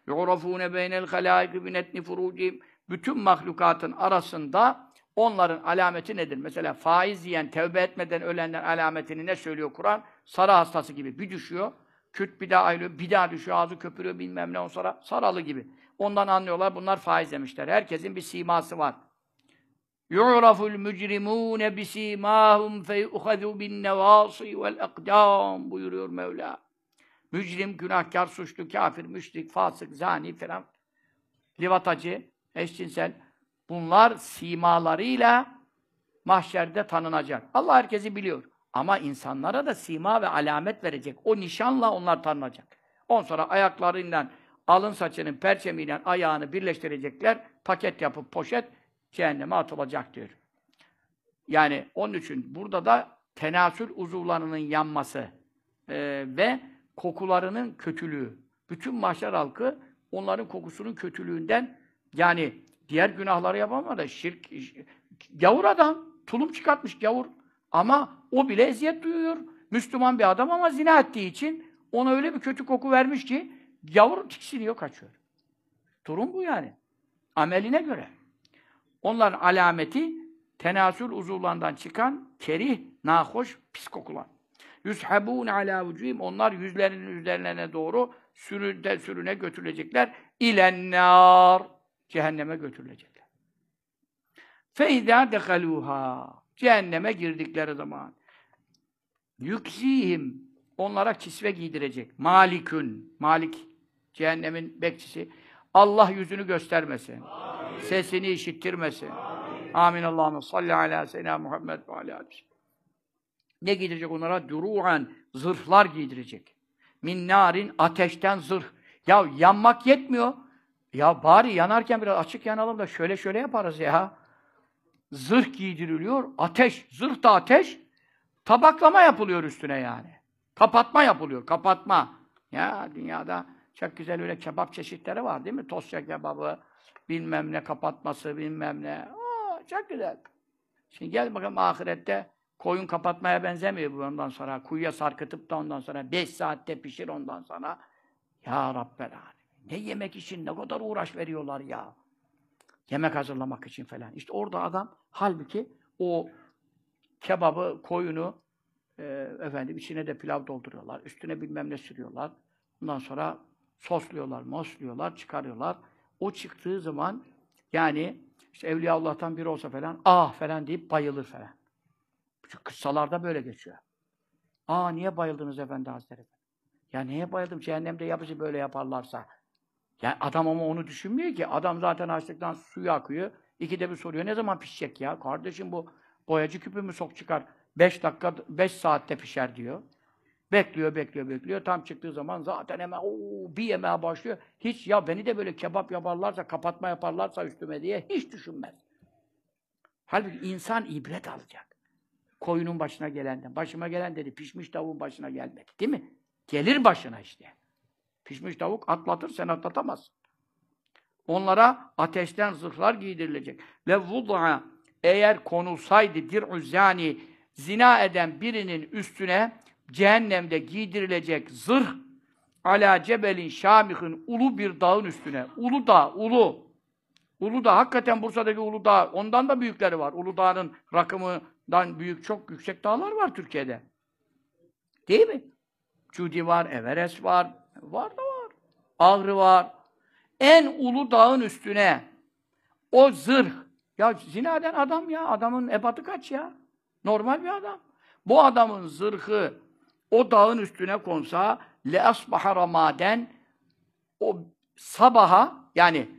Yu'rafûne beynel halâiki binetni furucim bütün mahlukatın arasında onların alameti nedir? Mesela faiz yiyen, tevbe etmeden ölenler alametini ne söylüyor Kur'an? Sarı hastası gibi bir düşüyor, küt bir daha ayrılıyor, bir daha düşüyor, ağzı köpürüyor bilmem ne on sonra saralı gibi. Ondan anlıyorlar bunlar faiz demişler. Herkesin bir siması var. bisîmâhum feyuhazû bin nevâsî vel akdâm buyuruyor Mevla. Mücrim, günahkar, suçlu, kafir, müşrik, fasık, zani falan, livatacı, eşcinsel bunlar simalarıyla mahşerde tanınacak. Allah herkesi biliyor. Ama insanlara da sima ve alamet verecek. O nişanla onlar tanınacak. On sonra ayaklarından alın saçının perçemiyle ayağını birleştirecekler. Paket yapıp poşet cehenneme atılacak diyor. Yani onun için burada da tenasül uzuvlarının yanması e, ve kokularının kötülüğü. Bütün mahşer halkı onların kokusunun kötülüğünden yani diğer günahları yapamıyor da şirk, gavur adam, tulum çıkartmış gavur. Ama o bile eziyet duyuyor. Müslüman bir adam ama zina ettiği için ona öyle bir kötü koku vermiş ki gavur tiksiniyor, kaçıyor. Durum bu yani. Ameline göre. Onların alameti tenasül uzuvlarından çıkan kerih, nahoş, pis kokular. Yüzhabûne alâ vücûhim. Onlar yüzlerinin üzerlerine doğru sürüde sürüne götürülecekler. İlennâr. Cehenneme götürülecekler. Feizâ dehalûhâ. Cehenneme girdikleri zaman. Yüksihim. Onlara kisve giydirecek. Malikün. Malik. Cehennemin bekçisi. Allah yüzünü göstermesin. Amin. Sesini işittirmesin. Amin. Amin. Allah'ım salli ala seyyidina Muhammed ve ala Ne giydirecek onlara? Duru'an. Zırhlar giydirecek. Min narin. Ateşten zırh. Ya yanmak yetmiyor. Ya bari yanarken biraz açık yanalım da şöyle şöyle yaparız ya. Zırh giydiriliyor. Ateş. Zırh da ateş. Tabaklama yapılıyor üstüne yani. Kapatma yapılıyor. Kapatma. Ya dünyada çok güzel öyle kebap çeşitleri var değil mi? Tosya kebabı, bilmem ne kapatması, bilmem ne. Aa, çok güzel. Şimdi gel bakalım ahirette koyun kapatmaya benzemiyor bu ondan sonra. Kuyuya sarkıtıp da ondan sonra 5 saatte pişir ondan sonra. Ya Rabbel Ne yemek için ne kadar uğraş veriyorlar ya. Yemek hazırlamak için falan. İşte orada adam halbuki o kebabı, koyunu e, efendim içine de pilav dolduruyorlar. Üstüne bilmem ne sürüyorlar. Ondan sonra sosluyorlar, mosluyorlar, çıkarıyorlar. O çıktığı zaman yani işte Evliya Allah'tan biri olsa falan ah falan deyip bayılır falan. Çünkü kıssalarda böyle geçiyor. Aa niye bayıldınız Efendi Hazretleri? Ya niye bayıldım? Cehennemde yapıcı böyle yaparlarsa. Yani adam ama onu düşünmüyor ki. Adam zaten açlıktan suyu akıyor. İkide bir soruyor. Ne zaman pişecek ya? Kardeşim bu boyacı küpü mü sok çıkar? Beş dakika, beş saatte pişer diyor. Bekliyor, bekliyor, bekliyor. Tam çıktığı zaman zaten hemen ooo bir yemeğe başlıyor. Hiç ya beni de böyle kebap yaparlarsa, kapatma yaparlarsa üstüme diye hiç düşünmez. Halbuki insan ibret alacak. Koyunun başına gelenden. Başıma gelen dedi, pişmiş tavuğun başına gelmedi. Değil mi? Gelir başına işte. Pişmiş tavuk atlatır, sen atlatamazsın. Onlara ateşten zırhlar giydirilecek. Ve vud'a eğer konulsaydı dir'u zani zina eden birinin üstüne cehennemde giydirilecek zırh ala cebelin şamihin ulu bir dağın üstüne. Ulu dağ, ulu. Ulu dağ, hakikaten Bursa'daki ulu dağ, ondan da büyükleri var. Ulu dağın rakımından büyük, çok yüksek dağlar var Türkiye'de. Değil mi? Cudi var, Everest var, var da var. Ağrı var. En ulu dağın üstüne o zırh Ya zina eden adam ya. Adamın ebatı kaç ya? Normal bir adam. Bu adamın zırhı o dağın üstüne konsa le asbaha ramaden o sabaha yani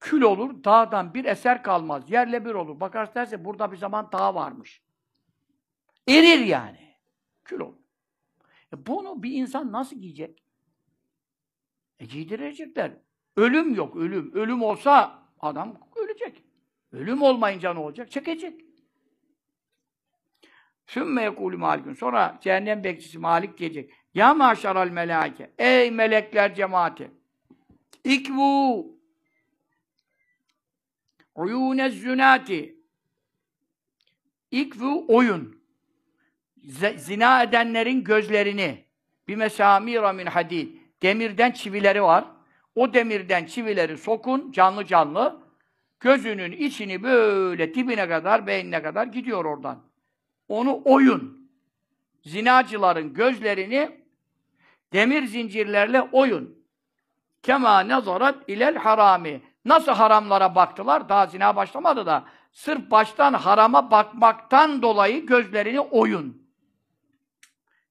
kül olur, dağdan bir eser kalmaz. Yerle bir olur. Bakarsın derse burada bir zaman dağ varmış. Erir yani. Kül olur. E bunu bir insan nasıl giyecek? E giydirecekler. Ölüm yok, ölüm. Ölüm olsa adam ölecek. Ölüm olmayınca ne olacak? Çekecek. Sümme yekulü malikun. Sonra cehennem bekçisi Malik diyecek. Ya maşaral melâke. Ey melekler cemaati. İkvu uyûne zünâti. İkvu oyun. Zina edenlerin gözlerini bir mesamira min hadid. Demirden çivileri var. O demirden çivileri sokun canlı canlı. Gözünün içini böyle dibine kadar, beynine kadar gidiyor oradan. Onu oyun. Zinacıların gözlerini demir zincirlerle oyun. Kema nazarat ilel harami. Nasıl haramlara baktılar? Daha zina başlamadı da. Sırf baştan harama bakmaktan dolayı gözlerini oyun.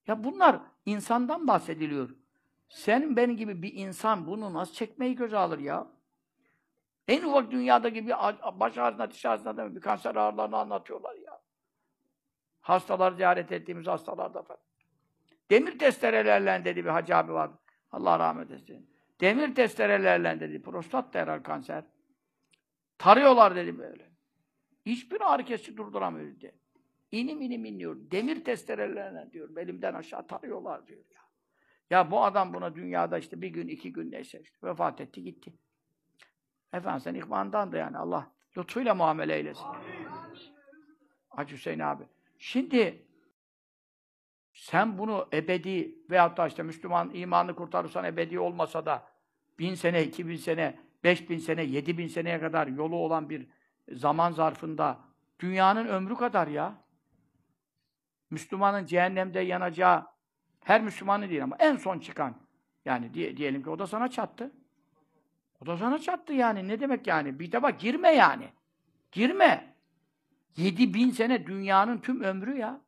Ya bunlar insandan bahsediliyor. Senin benim gibi bir insan bunu nasıl çekmeyi göze alır ya? En ufak dünyadaki bir baş ağrısına, diş ağrısına da bir kanser ağrılarını anlatıyorlar ya. Hastalar ziyaret ettiğimiz hastalarda falan. Demir testerelerle dedi bir hacı abi vardı. Allah rahmet etsin. Demir testerelerle dedi. Prostat da herhal kanser. Tarıyorlar dedi böyle. Hiçbir ağrı kesici durduramıyor dedi. İnim inim iniyor. Demir testerelerle diyor. Belimden aşağı tarıyorlar diyor ya. Ya bu adam buna dünyada işte bir gün, iki gün neyse işte vefat etti gitti. Efendim sen ihvandan da yani Allah lütfuyla muamele eylesin. Hacı Hüseyin abi. Şimdi sen bunu ebedi veyahut da işte Müslüman imanı kurtarırsan ebedi olmasa da bin sene, iki bin sene, beş bin sene, yedi bin seneye kadar yolu olan bir zaman zarfında dünyanın ömrü kadar ya. Müslümanın cehennemde yanacağı her Müslümanı değil ama en son çıkan yani diye, diyelim ki o da sana çattı. O da sana çattı yani. Ne demek yani? Bir de bak girme yani. Girme. Yedi bin sene dünyanın tüm ömrü ya.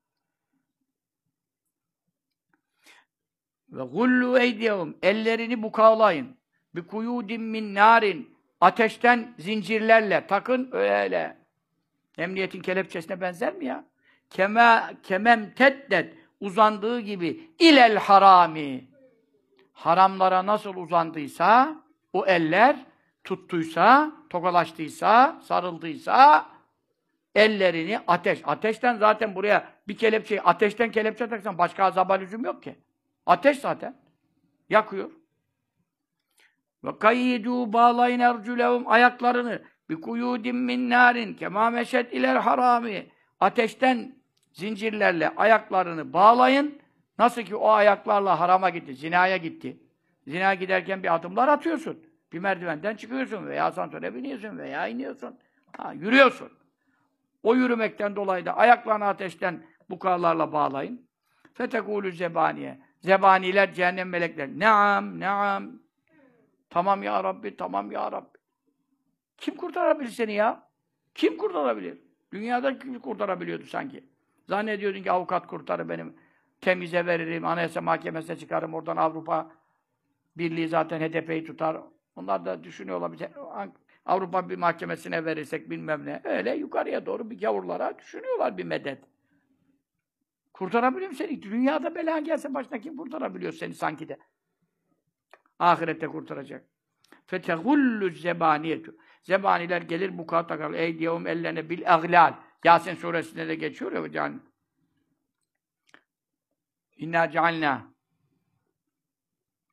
Ve gullu eydiyehum. Ellerini bukavlayın. Bi kuyudin min narin. Ateşten zincirlerle takın öyle. Emniyetin kelepçesine benzer mi ya? Kema kemem teddet uzandığı gibi ilel harami. Haramlara nasıl uzandıysa o eller tuttuysa, tokalaştıysa, sarıldıysa ellerini ateş. Ateşten zaten buraya bir kelepçeyi ateşten kelepçe taksan başka azaba lüzum yok ki. Ateş zaten. Yakıyor. Ve kayyidu bağlayın erculehum ayaklarını bi kuyudin min narin kema meşed iler harami ateşten zincirlerle ayaklarını bağlayın. Nasıl ki o ayaklarla harama gitti, zinaya gitti. Zina giderken bir adımlar atıyorsun. Bir merdivenden çıkıyorsun veya asansöre biniyorsun veya iniyorsun. Ha, yürüyorsun. O yürümekten dolayı da ayaklarını ateşten bukarlarla bağlayın. Fetekulü zebaniye. Zebaniler, cehennem melekler. Naam, naam. Tamam ya Rabbi, tamam ya Rabbi. Kim kurtarabilir seni ya? Kim kurtarabilir? Dünyada kim kurtarabiliyordu sanki? Zannediyordun ki avukat kurtarır benim. Temize veririm, anayasa mahkemesine çıkarım, oradan Avrupa Birliği zaten HDP'yi tutar. Onlar da düşünüyorlar. Bir Avrupa bir mahkemesine verirsek bilmem ne. Öyle yukarıya doğru bir gavurlara düşünüyorlar bir medet. Kurtarabiliyor seni? Dünyada bela gelse başına kim kurtarabiliyor seni sanki de? Ahirette kurtaracak. Fetehullu zebaniyetu. Zebaniler gelir bu kağıt takar. Eydiyehum ellerine bil aglal. Yasin suresinde de geçiyor ya yani. İnna cealna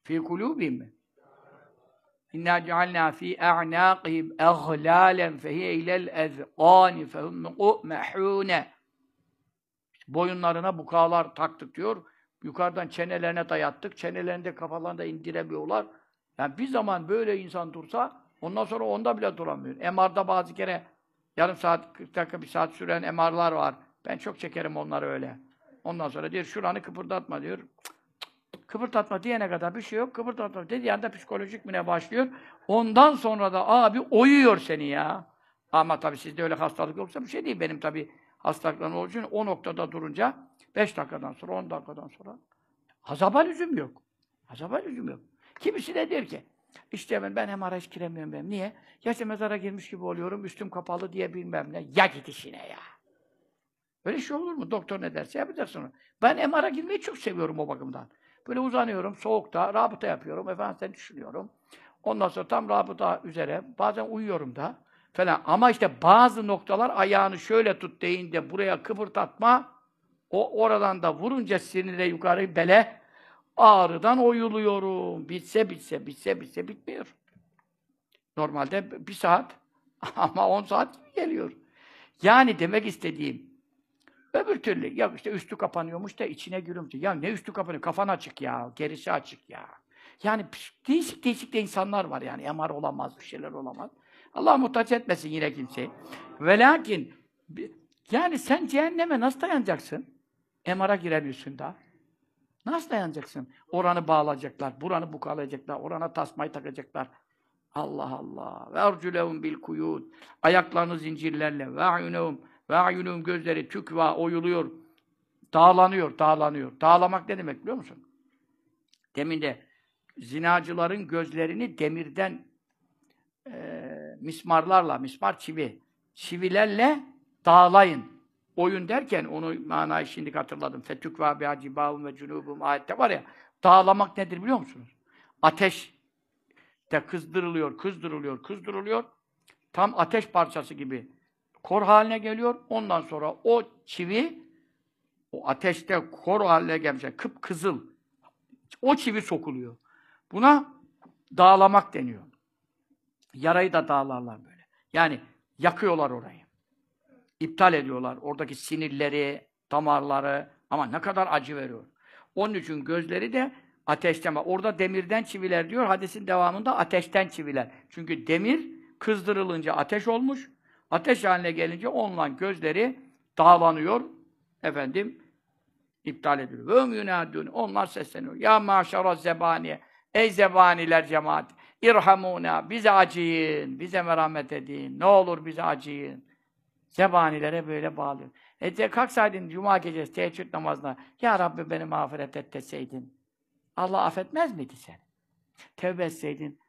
fi kulubihim İnna cealna fi a'naqihim aghlalen fehiye ilel ezqani fehum muqmehune Boyunlarına bukalar taktık diyor. Yukarıdan çenelerine dayattık. Çenelerinde kafalarında indiremiyorlar. Yani bir zaman böyle insan dursa ondan sonra onda bile duramıyor. MR'da bazı kere yarım saat, 40 dakika, bir saat süren MR'lar var. Ben çok çekerim onları öyle. Ondan sonra diyor şuranı kıpırdatma diyor. Kıpırdatma diyene kadar bir şey yok. Kıpırdatma dediği anda psikolojik mi ne başlıyor. Ondan sonra da abi oyuyor seni ya. Ama tabii sizde öyle hastalık yoksa bir şey değil. Benim tabii hastalıklarım olduğu o noktada durunca 5 dakikadan sonra, 10 dakikadan sonra azaba lüzum yok. Azaba lüzum yok. Kimisi de der ki, işte ben, ben MR'a hiç giremiyorum ben. Niye? Ya işte mezara girmiş gibi oluyorum, üstüm kapalı diye bilmem ne. Ya git işine ya. Öyle şey olur mu? Doktor ne derse yapacaksın onu. Ben MR'a girmeyi çok seviyorum o bakımdan. Böyle uzanıyorum, soğukta, rabıta yapıyorum, efendim sen düşünüyorum. Ondan sonra tam rabıta üzere, bazen uyuyorum da falan. Ama işte bazı noktalar ayağını şöyle tut deyince buraya kıpırtatma, o oradan da vurunca sinire yukarı bele, ağrıdan oyuluyorum. Bitse bitse, bitse bitse bitmiyor. Normalde bir saat ama on saat geliyor. Yani demek istediğim, öbür türlü, ya işte üstü kapanıyormuş da içine gülümsüyor. Ya ne üstü kapanıyor? Kafan açık ya, gerisi açık ya. Yani değişik değişik de insanlar var yani. MR olamaz, bir şeyler olamaz. Allah muhtaç etmesin yine kimseyi. Ve lakin, yani sen cehenneme nasıl dayanacaksın? MR'a giremiyorsun da. Nasıl dayanacaksın? Oranı bağlayacaklar, buranı bukalayacaklar, orana tasmayı takacaklar. Allah Allah. Ve erculehum bil kuyud. Ayaklarını zincirlerle. Ve ayunehum. Ve ayunehum gözleri tükva oyuluyor. Dağlanıyor, dağlanıyor. Dağlamak ne demek biliyor musun? Demin de zinacıların gözlerini demirden e, mismarlarla, mismar çivi, çivilerle dağlayın. Oyun derken onu manayı şimdi hatırladım. Fetük ve bi'acibâhum ve cunûbum ayette var ya. Dağlamak nedir biliyor musunuz? Ateş de kızdırılıyor, kızdırılıyor, kızdırılıyor. Tam ateş parçası gibi kor haline geliyor. Ondan sonra o çivi o ateşte kor haline gelmiş. Kıpkızıl. O çivi sokuluyor. Buna dağlamak deniyor. Yarayı da dağlarlar böyle. Yani yakıyorlar orayı. İptal ediyorlar. Oradaki sinirleri, damarları ama ne kadar acı veriyor. Onun için gözleri de ateşten Orada demirden çiviler diyor. Hadisin devamında ateşten çiviler. Çünkü demir kızdırılınca ateş olmuş. Ateş haline gelince onunla gözleri dağlanıyor. Efendim iptal ediliyor. Ve yunadun. Onlar sesleniyor. Ya maşara zebaniye. Ey zebaniler cemaat. İrhamuna. Bize acıyın. Bize merhamet edin. Ne olur bize acıyın. Zebanilere böyle bağlıyor. E kalksaydın cuma gecesi teheccüd namazına Ya Rabbi beni mağfiret et deseydin. Allah affetmez miydi seni? Tevbe etseydin,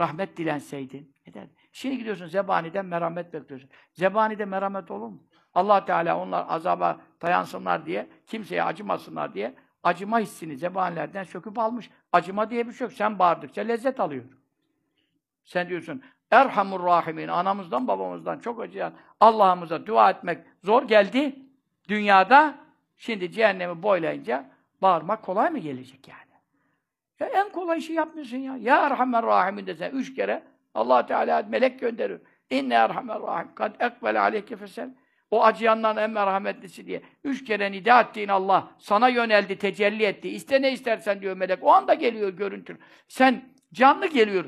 rahmet dilenseydin. Eder. Şimdi gidiyorsun zebaniden merhamet bekliyorsun. Zebanide merhamet olur mu? allah Teala onlar azaba dayansınlar diye, kimseye acımasınlar diye acıma hissini zebanilerden söküp almış. Acıma diye bir şey yok. Sen bağırdıkça lezzet alıyor. Sen diyorsun, Erhamur Rahimin, anamızdan babamızdan çok acıyan Allah'ımıza dua etmek zor geldi dünyada. Şimdi cehennemi boylayınca bağırmak kolay mı gelecek yani? Ya en kolay işi yapmıyorsun ya. Ya Erhamer Rahimin desen üç kere allah Teala melek gönderir. İnne Erhamer Rahim. Kad ekbel aleyke fesel. O acıyanların en merhametlisi diye. Üç kere nida ettiğin Allah sana yöneldi, tecelli etti. İste ne istersen diyor melek. O anda geliyor görüntü. Sen canlı geliyor.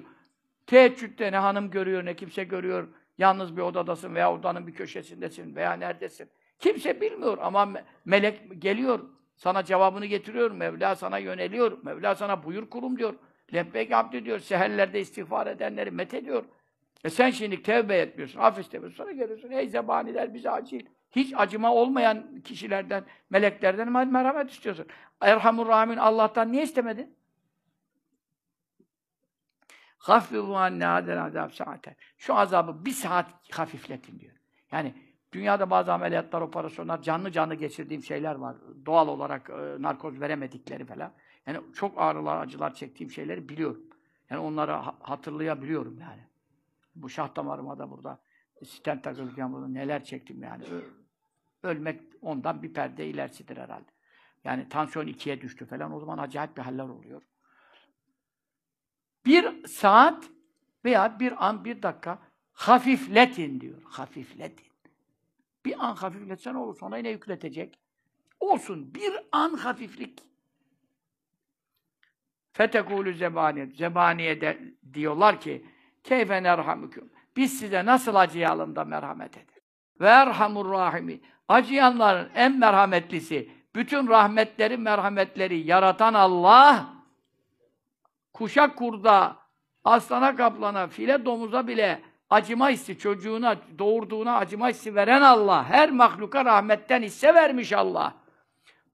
Teheccüde ne hanım görüyor, ne kimse görüyor. Yalnız bir odadasın veya odanın bir köşesindesin veya neredesin. Kimse bilmiyor ama me melek geliyor. Sana cevabını getiriyor. Mevla sana yöneliyor. Mevla sana buyur kulum diyor. Lebbek abdi diyor. Seherlerde istiğfar edenleri met ediyor. E sen şimdi tevbe etmiyorsun. Af istemiyorsun. Sonra geliyorsun. Ey zebaniler bize acil. Hiç acıma olmayan kişilerden, meleklerden merhamet istiyorsun. Erhamur Rahmin Allah'tan niye istemedin? Haffizu anne adel azab saaten. Şu azabı bir saat hafifletin diyor. Yani dünyada bazı ameliyatlar, operasyonlar, canlı canlı geçirdiğim şeyler var. Doğal olarak e, narkoz veremedikleri falan. Yani çok ağrılar, acılar çektiğim şeyleri biliyorum. Yani onları ha hatırlayabiliyorum yani. Bu şah damarıma da burada stent takılırken burada neler çektim yani. Ölmek ondan bir perde ilerisidir herhalde. Yani tansiyon ikiye düştü falan. O zaman acayip bir haller oluyor bir saat veya bir an, bir dakika hafifletin diyor. Hafifletin. Bir an hafifletsen olur. Sonra yine yükletecek. Olsun. Bir an hafiflik. Fetekûlü zebaniye. Zebaniye de diyorlar ki keyfe nerhamüküm. Biz size nasıl acıyalım da merhamet edelim. Ve erhamur rahimi. Acıyanların en merhametlisi, bütün rahmetleri, merhametleri yaratan Allah kuşa kurda, aslana kaplana, file domuza bile acıma hissi çocuğuna, doğurduğuna acıma hissi veren Allah. Her mahluka rahmetten hisse vermiş Allah.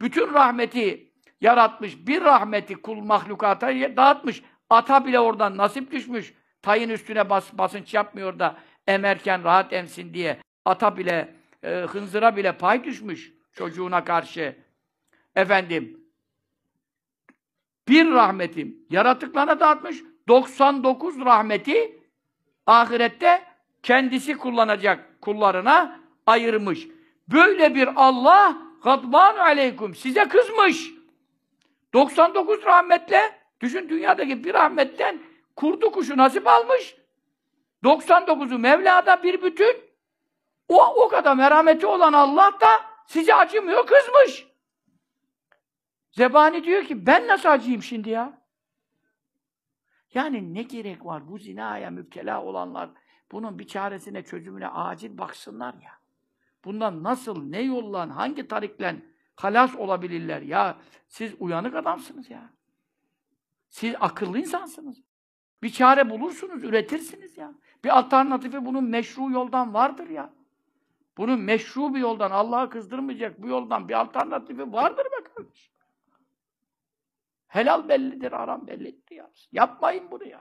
Bütün rahmeti yaratmış. Bir rahmeti kul mahlukata dağıtmış. Ata bile oradan nasip düşmüş. Tayın üstüne bas, basınç yapmıyor da emerken rahat emsin diye. Ata bile, e, hınzıra bile pay düşmüş çocuğuna karşı. Efendim, bir rahmetim yaratıklarına dağıtmış. 99 rahmeti ahirette kendisi kullanacak kullarına ayırmış. Böyle bir Allah gadbanu aleykum size kızmış. 99 rahmetle düşün dünyadaki bir rahmetten kurdu kuşu nasip almış. 99'u Mevla'da bir bütün. O, o kadar merhameti olan Allah da size acımıyor, kızmış. Zebani diyor ki ben nasıl acıyım şimdi ya? Yani ne gerek var bu zinaya müptela olanlar bunun bir çaresine, çözümüne acil baksınlar ya. Bundan nasıl, ne yollan, hangi tarikle halas olabilirler ya? Siz uyanık adamsınız ya. Siz akıllı insansınız. Bir çare bulursunuz, üretirsiniz ya. Bir alternatifi bunun meşru yoldan vardır ya. Bunun meşru bir yoldan, Allah'ı kızdırmayacak bu yoldan bir alternatifi vardır be kardeşim. Helal bellidir, haram bellidir ya. Yapmayın bunu ya.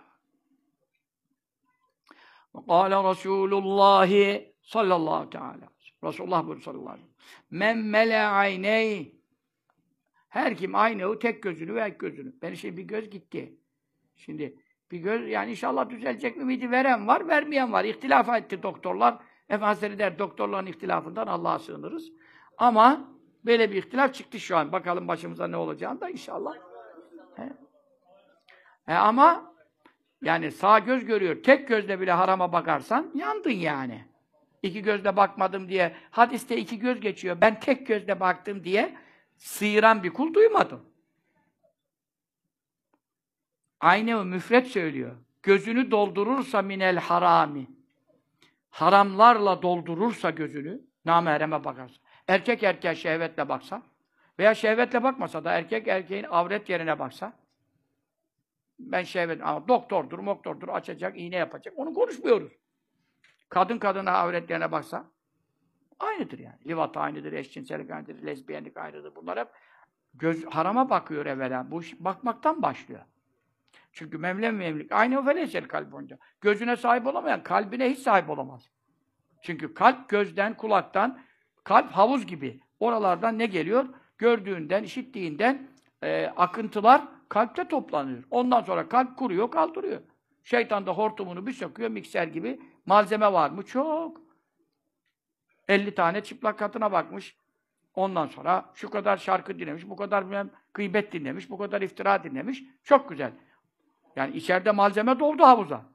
Kâle Resulullah sallallahu teala. Resulullah buyuruyor sallallahu aleyhi. Men mele ayney. Her kim aynehu tek gözünü ve ek gözünü. Benim şimdi bir göz gitti. Şimdi bir göz yani inşallah düzelecek ümidi veren var, vermeyen var. İhtilaf etti doktorlar. Efendimiz der doktorların ihtilafından Allah'a sığınırız. Ama böyle bir ihtilaf çıktı şu an. Bakalım başımıza ne olacağını da inşallah. He. He ama yani sağ göz görüyor. Tek gözle bile harama bakarsan yandın yani. İki gözle bakmadım diye hadiste iki göz geçiyor. Ben tek gözle baktım diye sıyıran bir kul duymadım. Aynı o müfret söylüyor. Gözünü doldurursa minel harami. Haramlarla doldurursa gözünü, namereme bakarsa. Erkek erkeğe şehvetle baksa veya şehvetle bakmasa da erkek erkeğin avret yerine baksa ben şehvet, ama doktordur, moktordur, açacak, iğne yapacak. Onu konuşmuyoruz. Kadın kadına avretlerine baksa aynıdır yani. Livat aynıdır, eşcinsellik aynıdır, lezbiyenlik aynıdır. Bunlar hep göz harama bakıyor evvela. Bu iş bakmaktan başlıyor. Çünkü memlem memlik aynı kalp olunca. Gözüne sahip olamayan kalbine hiç sahip olamaz. Çünkü kalp gözden, kulaktan, kalp havuz gibi. Oralardan ne geliyor? Gördüğünden, işittiğinden e, akıntılar kalpte toplanıyor. Ondan sonra kalp kuruyor, kaldırıyor. Şeytan da hortumunu bir söküyor, mikser gibi. Malzeme var mı? Çok. 50 tane çıplak katına bakmış. Ondan sonra şu kadar şarkı dinlemiş, bu kadar bilmem, gıybet dinlemiş, bu kadar iftira dinlemiş. Çok güzel. Yani içeride malzeme doldu havuza.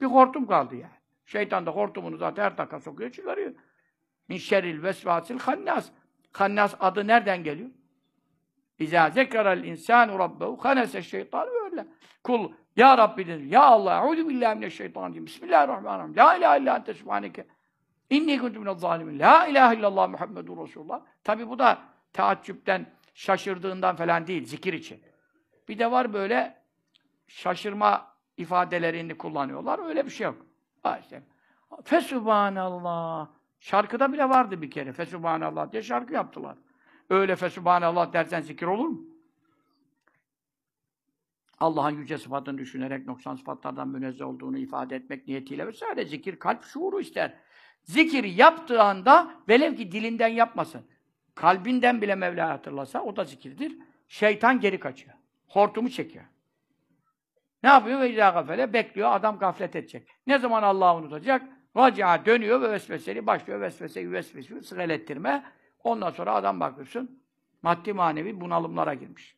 Bir hortum kaldı yani. Şeytan da hortumunu zaten her dakika sokuyor, çıkarıyor. Min şerril vesvasil hannas. Hannas adı nereden geliyor? İzâ zekerel insânu rabbehu hanese şeytan böyle. Kul ya Rabbi denir. Ya Allah, eûzü billahi mineşşeytanirracim. Bismillahirrahmanirrahim. La ilahe illa ente subhaneke. İnni kuntu minel zalimin. La ilahe illallah Muhammedur Resulullah. Tabi bu da taaccüpten, şaşırdığından falan değil, zikir için. Bir de var böyle şaşırma ifadelerini kullanıyorlar. Öyle bir şey yok. Ha işte. Şarkıda bile vardı bir kere. Fesubhanallah diye şarkı yaptılar. Öyle fesubhanallah dersen zikir olur mu? Allah'ın yüce sıfatını düşünerek noksan sıfatlardan münezzeh olduğunu ifade etmek niyetiyle vesaire zikir kalp şuuru ister. Zikir yaptığı anda velev ki dilinden yapmasın. Kalbinden bile Mevla hatırlasa o da zikirdir. Şeytan geri kaçıyor. Hortumu çekiyor. Ne yapıyor? Ve gafele bekliyor. Adam gaflet edecek. Ne zaman Allah'ı unutacak? Vacia dönüyor ve vesveseli başlıyor. Vesveseyi vesveseli sırelettirme. Ondan sonra adam bakıyorsun maddi manevi bunalımlara girmiş.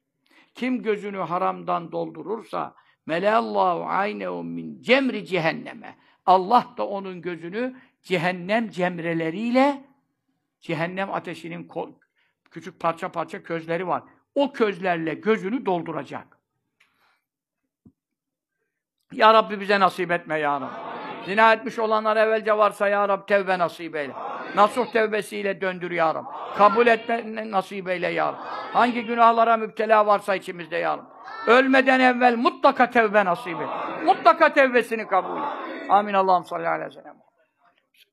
Kim gözünü haramdan doldurursa meleallahu aynehu min cemri cehenneme. Allah da onun gözünü cehennem cemreleriyle cehennem ateşinin küçük parça parça közleri var. O közlerle gözünü dolduracak. Ya Rabbi bize nasip etme ya Rabbi. Zina etmiş olanlar evvelce varsa ya Rabbi tevbe nasip eyle. Nasuh tevbesiyle döndür ya Rabbi. Kabul etme nasip eyle ya Rabbi. Hangi günahlara müptela varsa içimizde ya Rabbi. Ölmeden evvel mutlaka tevbe nasip et. Mutlaka tevbesini kabul et. Amin. Allah'ım salli aleyhi ve sellem.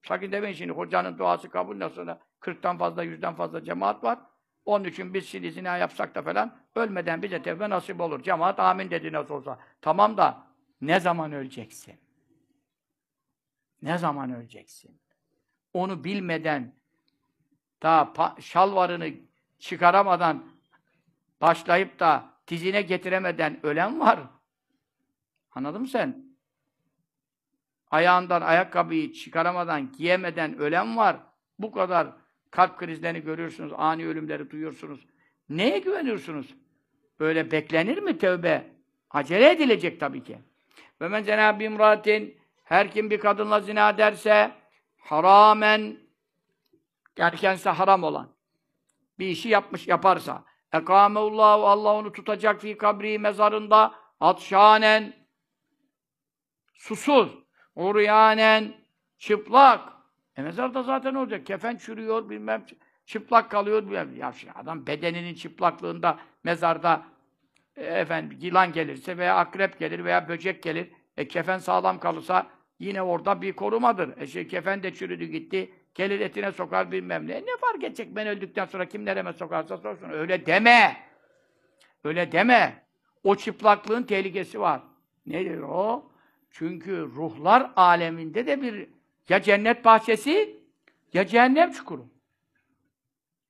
Sakın demeyin şimdi hocanın duası kabul nasıl sonra 40'tan fazla, 100'den fazla cemaat var. Onun için biz şimdi zina yapsak da falan ölmeden bize tevbe nasip olur. Cemaat amin dedi nasıl olsa. Tamam da ne zaman öleceksin? Ne zaman öleceksin? Onu bilmeden daha şalvarını çıkaramadan başlayıp da dizine getiremeden ölen var. Anladın mı sen? Ayağından ayakkabıyı çıkaramadan, giyemeden ölen var. Bu kadar kalp krizlerini görüyorsunuz, ani ölümleri duyuyorsunuz. Neye güveniyorsunuz? Böyle beklenir mi tövbe? Acele edilecek tabii ki. Ve men cenab-ı imratin her kim bir kadınla zina derse haramen kendisi haram olan bir işi yapmış yaparsa ekameullahu Allah onu tutacak fi kabri mezarında atşanen susuz uryanen çıplak e mezarda zaten olacak. Kefen çürüyor bilmem çıplak kalıyor bilmem. Ya şey, adam bedeninin çıplaklığında mezarda e, efendim yılan gelirse veya akrep gelir veya böcek gelir. E kefen sağlam kalırsa yine orada bir korumadır. E şey kefen de çürüdü gitti. Gelir etine sokar bilmem ne. Ne fark edecek ben öldükten sonra kim nereme sokarsa sorsun. Öyle deme. Öyle deme. O çıplaklığın tehlikesi var. Nedir o? Çünkü ruhlar aleminde de bir ya cennet bahçesi ya cehennem çukuru.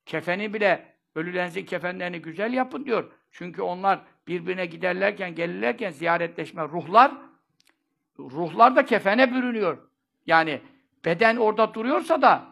Kefeni bile ölülerinizin kefenlerini güzel yapın diyor. Çünkü onlar birbirine giderlerken, gelirlerken ziyaretleşme ruhlar ruhlar da kefene bürünüyor. Yani beden orada duruyorsa da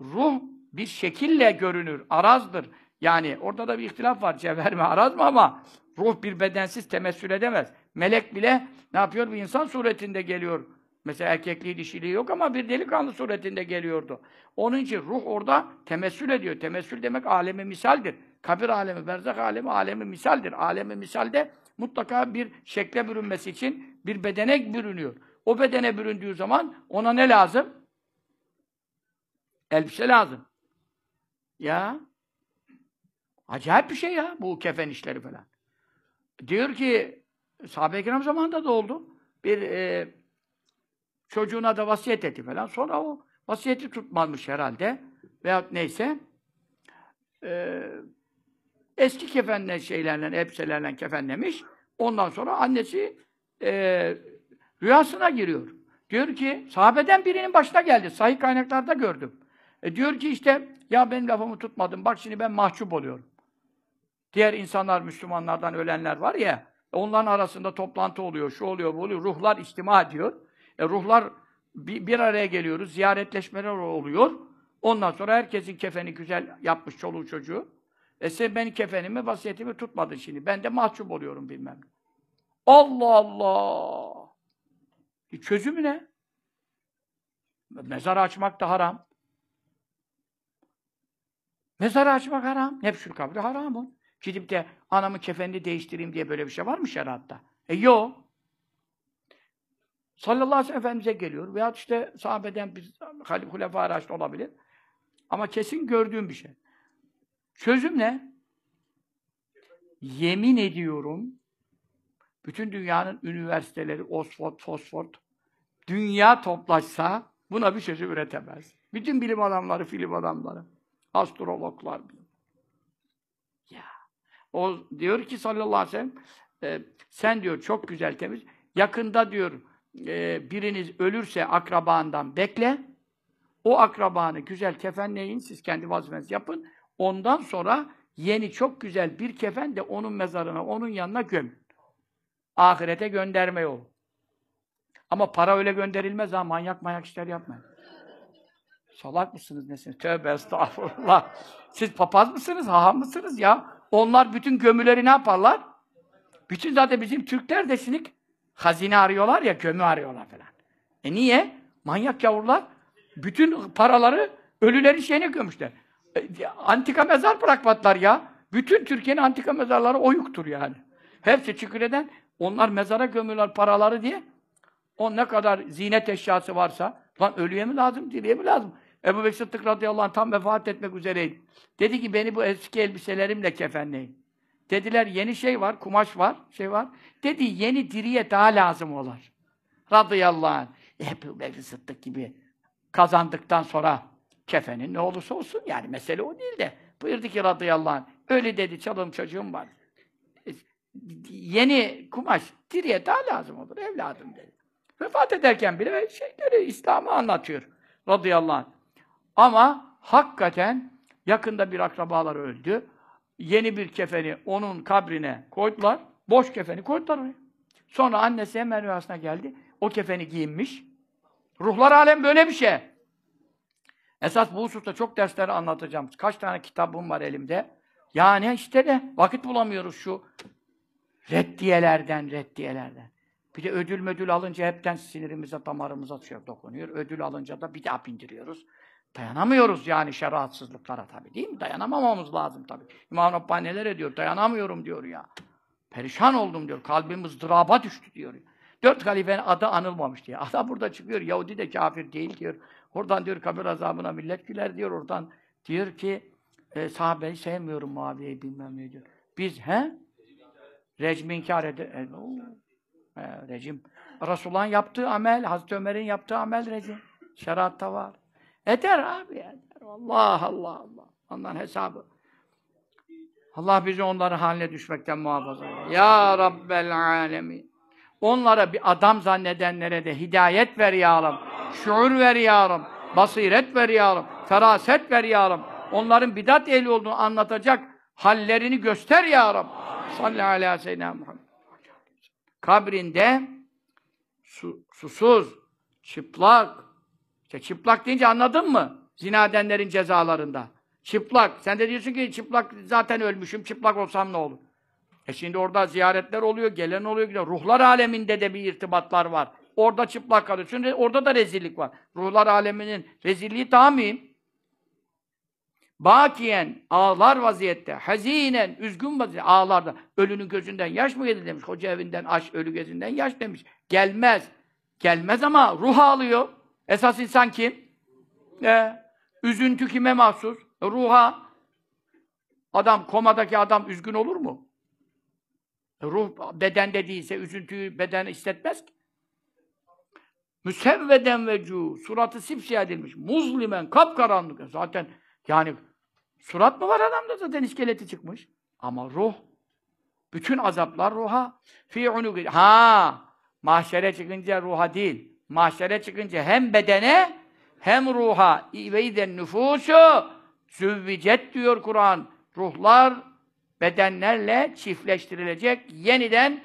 ruh bir şekille görünür, arazdır. Yani orada da bir ihtilaf var. Cevher mi, araz mı ama ruh bir bedensiz temessül edemez. Melek bile ne yapıyor? Bir insan suretinde geliyor. Mesela erkekliği, dişiliği yok ama bir delikanlı suretinde geliyordu. Onun için ruh orada temessül ediyor. Temessül demek alemi misaldir. Kabir alemi, berzak alemi, alemi misaldir. Alemi misalde mutlaka bir şekle bürünmesi için bir bedene bürünüyor. O bedene büründüğü zaman ona ne lazım? Elbise lazım. Ya acayip bir şey ya bu kefen işleri falan. Diyor ki sahabe-i kiram zamanında da oldu. Bir e, çocuğuna da vasiyet etti falan. Sonra o vasiyeti tutmamış herhalde. Veya neyse. E, eski kefenle şeylerle, elbiselerle kefenlemiş. Ondan sonra annesi e, rüyasına giriyor. Diyor ki, sahabeden birinin başına geldi. Sahih kaynaklarda gördüm. E diyor ki işte, ya benim lafımı tutmadın, bak şimdi ben mahcup oluyorum. Diğer insanlar, Müslümanlardan ölenler var ya, onların arasında toplantı oluyor, şu oluyor, bu oluyor, ruhlar içtima ediyor. E ruhlar bir, bir araya geliyoruz, ziyaretleşmeler oluyor. Ondan sonra herkesin kefeni güzel yapmış çoluğu çocuğu. E sen benim kefenimi, vasiyetimi tutmadın şimdi. Ben de mahcup oluyorum bilmem. Allah Allah! E çözümü ne? Mezar açmak da haram. Mezar açmak haram. Nefsül kabri haram. Gidip de anamın kefenini değiştireyim diye böyle bir şey var mı şeriatta? E yok. Sallallahu aleyhi ve sellem Efendimiz'e geliyor. Veya işte sahabeden bir Halif Hulefâ Raşid olabilir. Ama kesin gördüğüm bir şey. Çözüm ne? Yemin ediyorum bütün dünyanın üniversiteleri, Oxford, Fosford, dünya toplaşsa buna bir çözüm üretemez. Bütün bilim adamları, film adamları, astrologlar. Ya. O diyor ki sallallahu aleyhi ve sellem e, sen diyor çok güzel temiz. Yakında diyor e, biriniz ölürse akrabandan bekle. O akrabanı güzel kefenleyin. Siz kendi vazifenizi yapın. Ondan sonra yeni çok güzel bir kefen de onun mezarına, onun yanına göm. Ahirete gönderme yol. Ama para öyle gönderilmez ha. Manyak manyak işler yapmayın. Salak mısınız nesiniz? Tövbe estağfurullah. Siz papaz mısınız? Haham mısınız ya? Onlar bütün gömüleri ne yaparlar? Bütün zaten bizim Türkler de sinik hazine arıyorlar ya, gömü arıyorlar falan. E niye? Manyak yavrular bütün paraları ölülerin şeyine gömüşler. E, antika mezar bırakmadılar ya. Bütün Türkiye'nin antika mezarları oyuktur yani. Hepsi Çüküre'den onlar mezara gömüyorlar paraları diye. O ne kadar zinet eşyası varsa, lan ölüye mi lazım, diriye mi lazım? Ebu Bekir Sıddık radıyallahu anh tam vefat etmek üzereydi. Dedi ki beni bu eski elbiselerimle kefenleyin. Dediler yeni şey var, kumaş var, şey var. Dedi yeni diriye daha lazım olur. Radıyallahu anh. Ebu Bekir Sıddık gibi kazandıktan sonra kefenin ne olursa olsun yani mesele o değil de buyurdu ki radıyallahu anh öyle dedi çalım çocuğum var. Yeni kumaş diriye daha lazım olur evladım dedi. Vefat ederken bile şeyleri İslam'ı anlatıyor radıyallahu anh. Ama hakikaten yakında bir akrabalar öldü. Yeni bir kefeni onun kabrine koydular. Boş kefeni koydular oraya. Sonra annesi hemen rüyasına geldi. O kefeni giyinmiş. Ruhlar alem böyle bir şey. Esas bu hususta çok dersleri anlatacağım. Kaç tane kitabım var elimde. Yani işte de vakit bulamıyoruz şu reddiyelerden, reddiyelerden. Bir de ödül mödül alınca hepten sinirimize, damarımıza şey dokunuyor. Ödül alınca da bir daha bindiriyoruz. Dayanamıyoruz yani şeriatsızlıklara tabii değil mi? Dayanamamamız lazım tabii. İmam Rabbani neler ediyor? Dayanamıyorum diyor ya. Perişan oldum diyor. Kalbim ızdıraba düştü diyor. Dört halifenin adı anılmamış diye. Adam burada çıkıyor. Yahudi de kafir değil diyor. Oradan diyor kabir azabına millet güler diyor. Oradan diyor ki e, sahabeyi sevmiyorum Muaviye'yi bilmem ne diyor. Biz he? Recmi inkar eder. E, rejim. Resulullah'ın yaptığı amel, Hazreti Ömer'in yaptığı amel rejim. Şeriatta var. Eder abi eder. Allah Allah Allah. Ondan hesabı. Allah bizi onların haline düşmekten muhafaza eder. Ya Rabbel alemin. Onlara bir adam zannedenlere de hidayet ver ya Rab. Şuur ver ya Rab. Basiret ver ya Rab. Feraset ver ya Rab. Onların bidat ehli olduğunu anlatacak hallerini göster ya Rab. Salli ala seyyidina Muhammed. Kabrinde su, susuz, çıplak. İşte çıplak deyince anladın mı? Zina edenlerin cezalarında. Çıplak. Sen de diyorsun ki çıplak zaten ölmüşüm. Çıplak olsam ne olur? E şimdi orada ziyaretler oluyor, gelen oluyor, gidiyor. Ruhlar aleminde de bir irtibatlar var. Orada çıplak kalıyorsun. Orada da rezillik var. Ruhlar aleminin rezilliği daha mühim. Bakiyen, ağlar vaziyette, hazinen, üzgün vaziyette, ağlarda. Ölünün gözünden yaş mı gelir demiş. Hoca evinden aş, ölü gözünden yaş demiş. Gelmez. Gelmez ama ruh ağlıyor. Esas insan kim? E, üzüntü kime mahsus? Ruha. Adam, komadaki adam üzgün olur mu? Ruh bedende değilse üzüntüyü beden hissetmez ki. Müsevveden vecu, suratı sipsiyah edilmiş. Muzlimen, kapkaranlık. Zaten yani surat mı var adamda zaten iskeleti çıkmış. Ama ruh, bütün azaplar ruha. Fi. Ha, mahşere çıkınca ruha değil. Mahşere çıkınca hem bedene hem ruha. Ve nüfusu züvvicet diyor Kur'an. Ruhlar bedenlerle çiftleştirilecek. Yeniden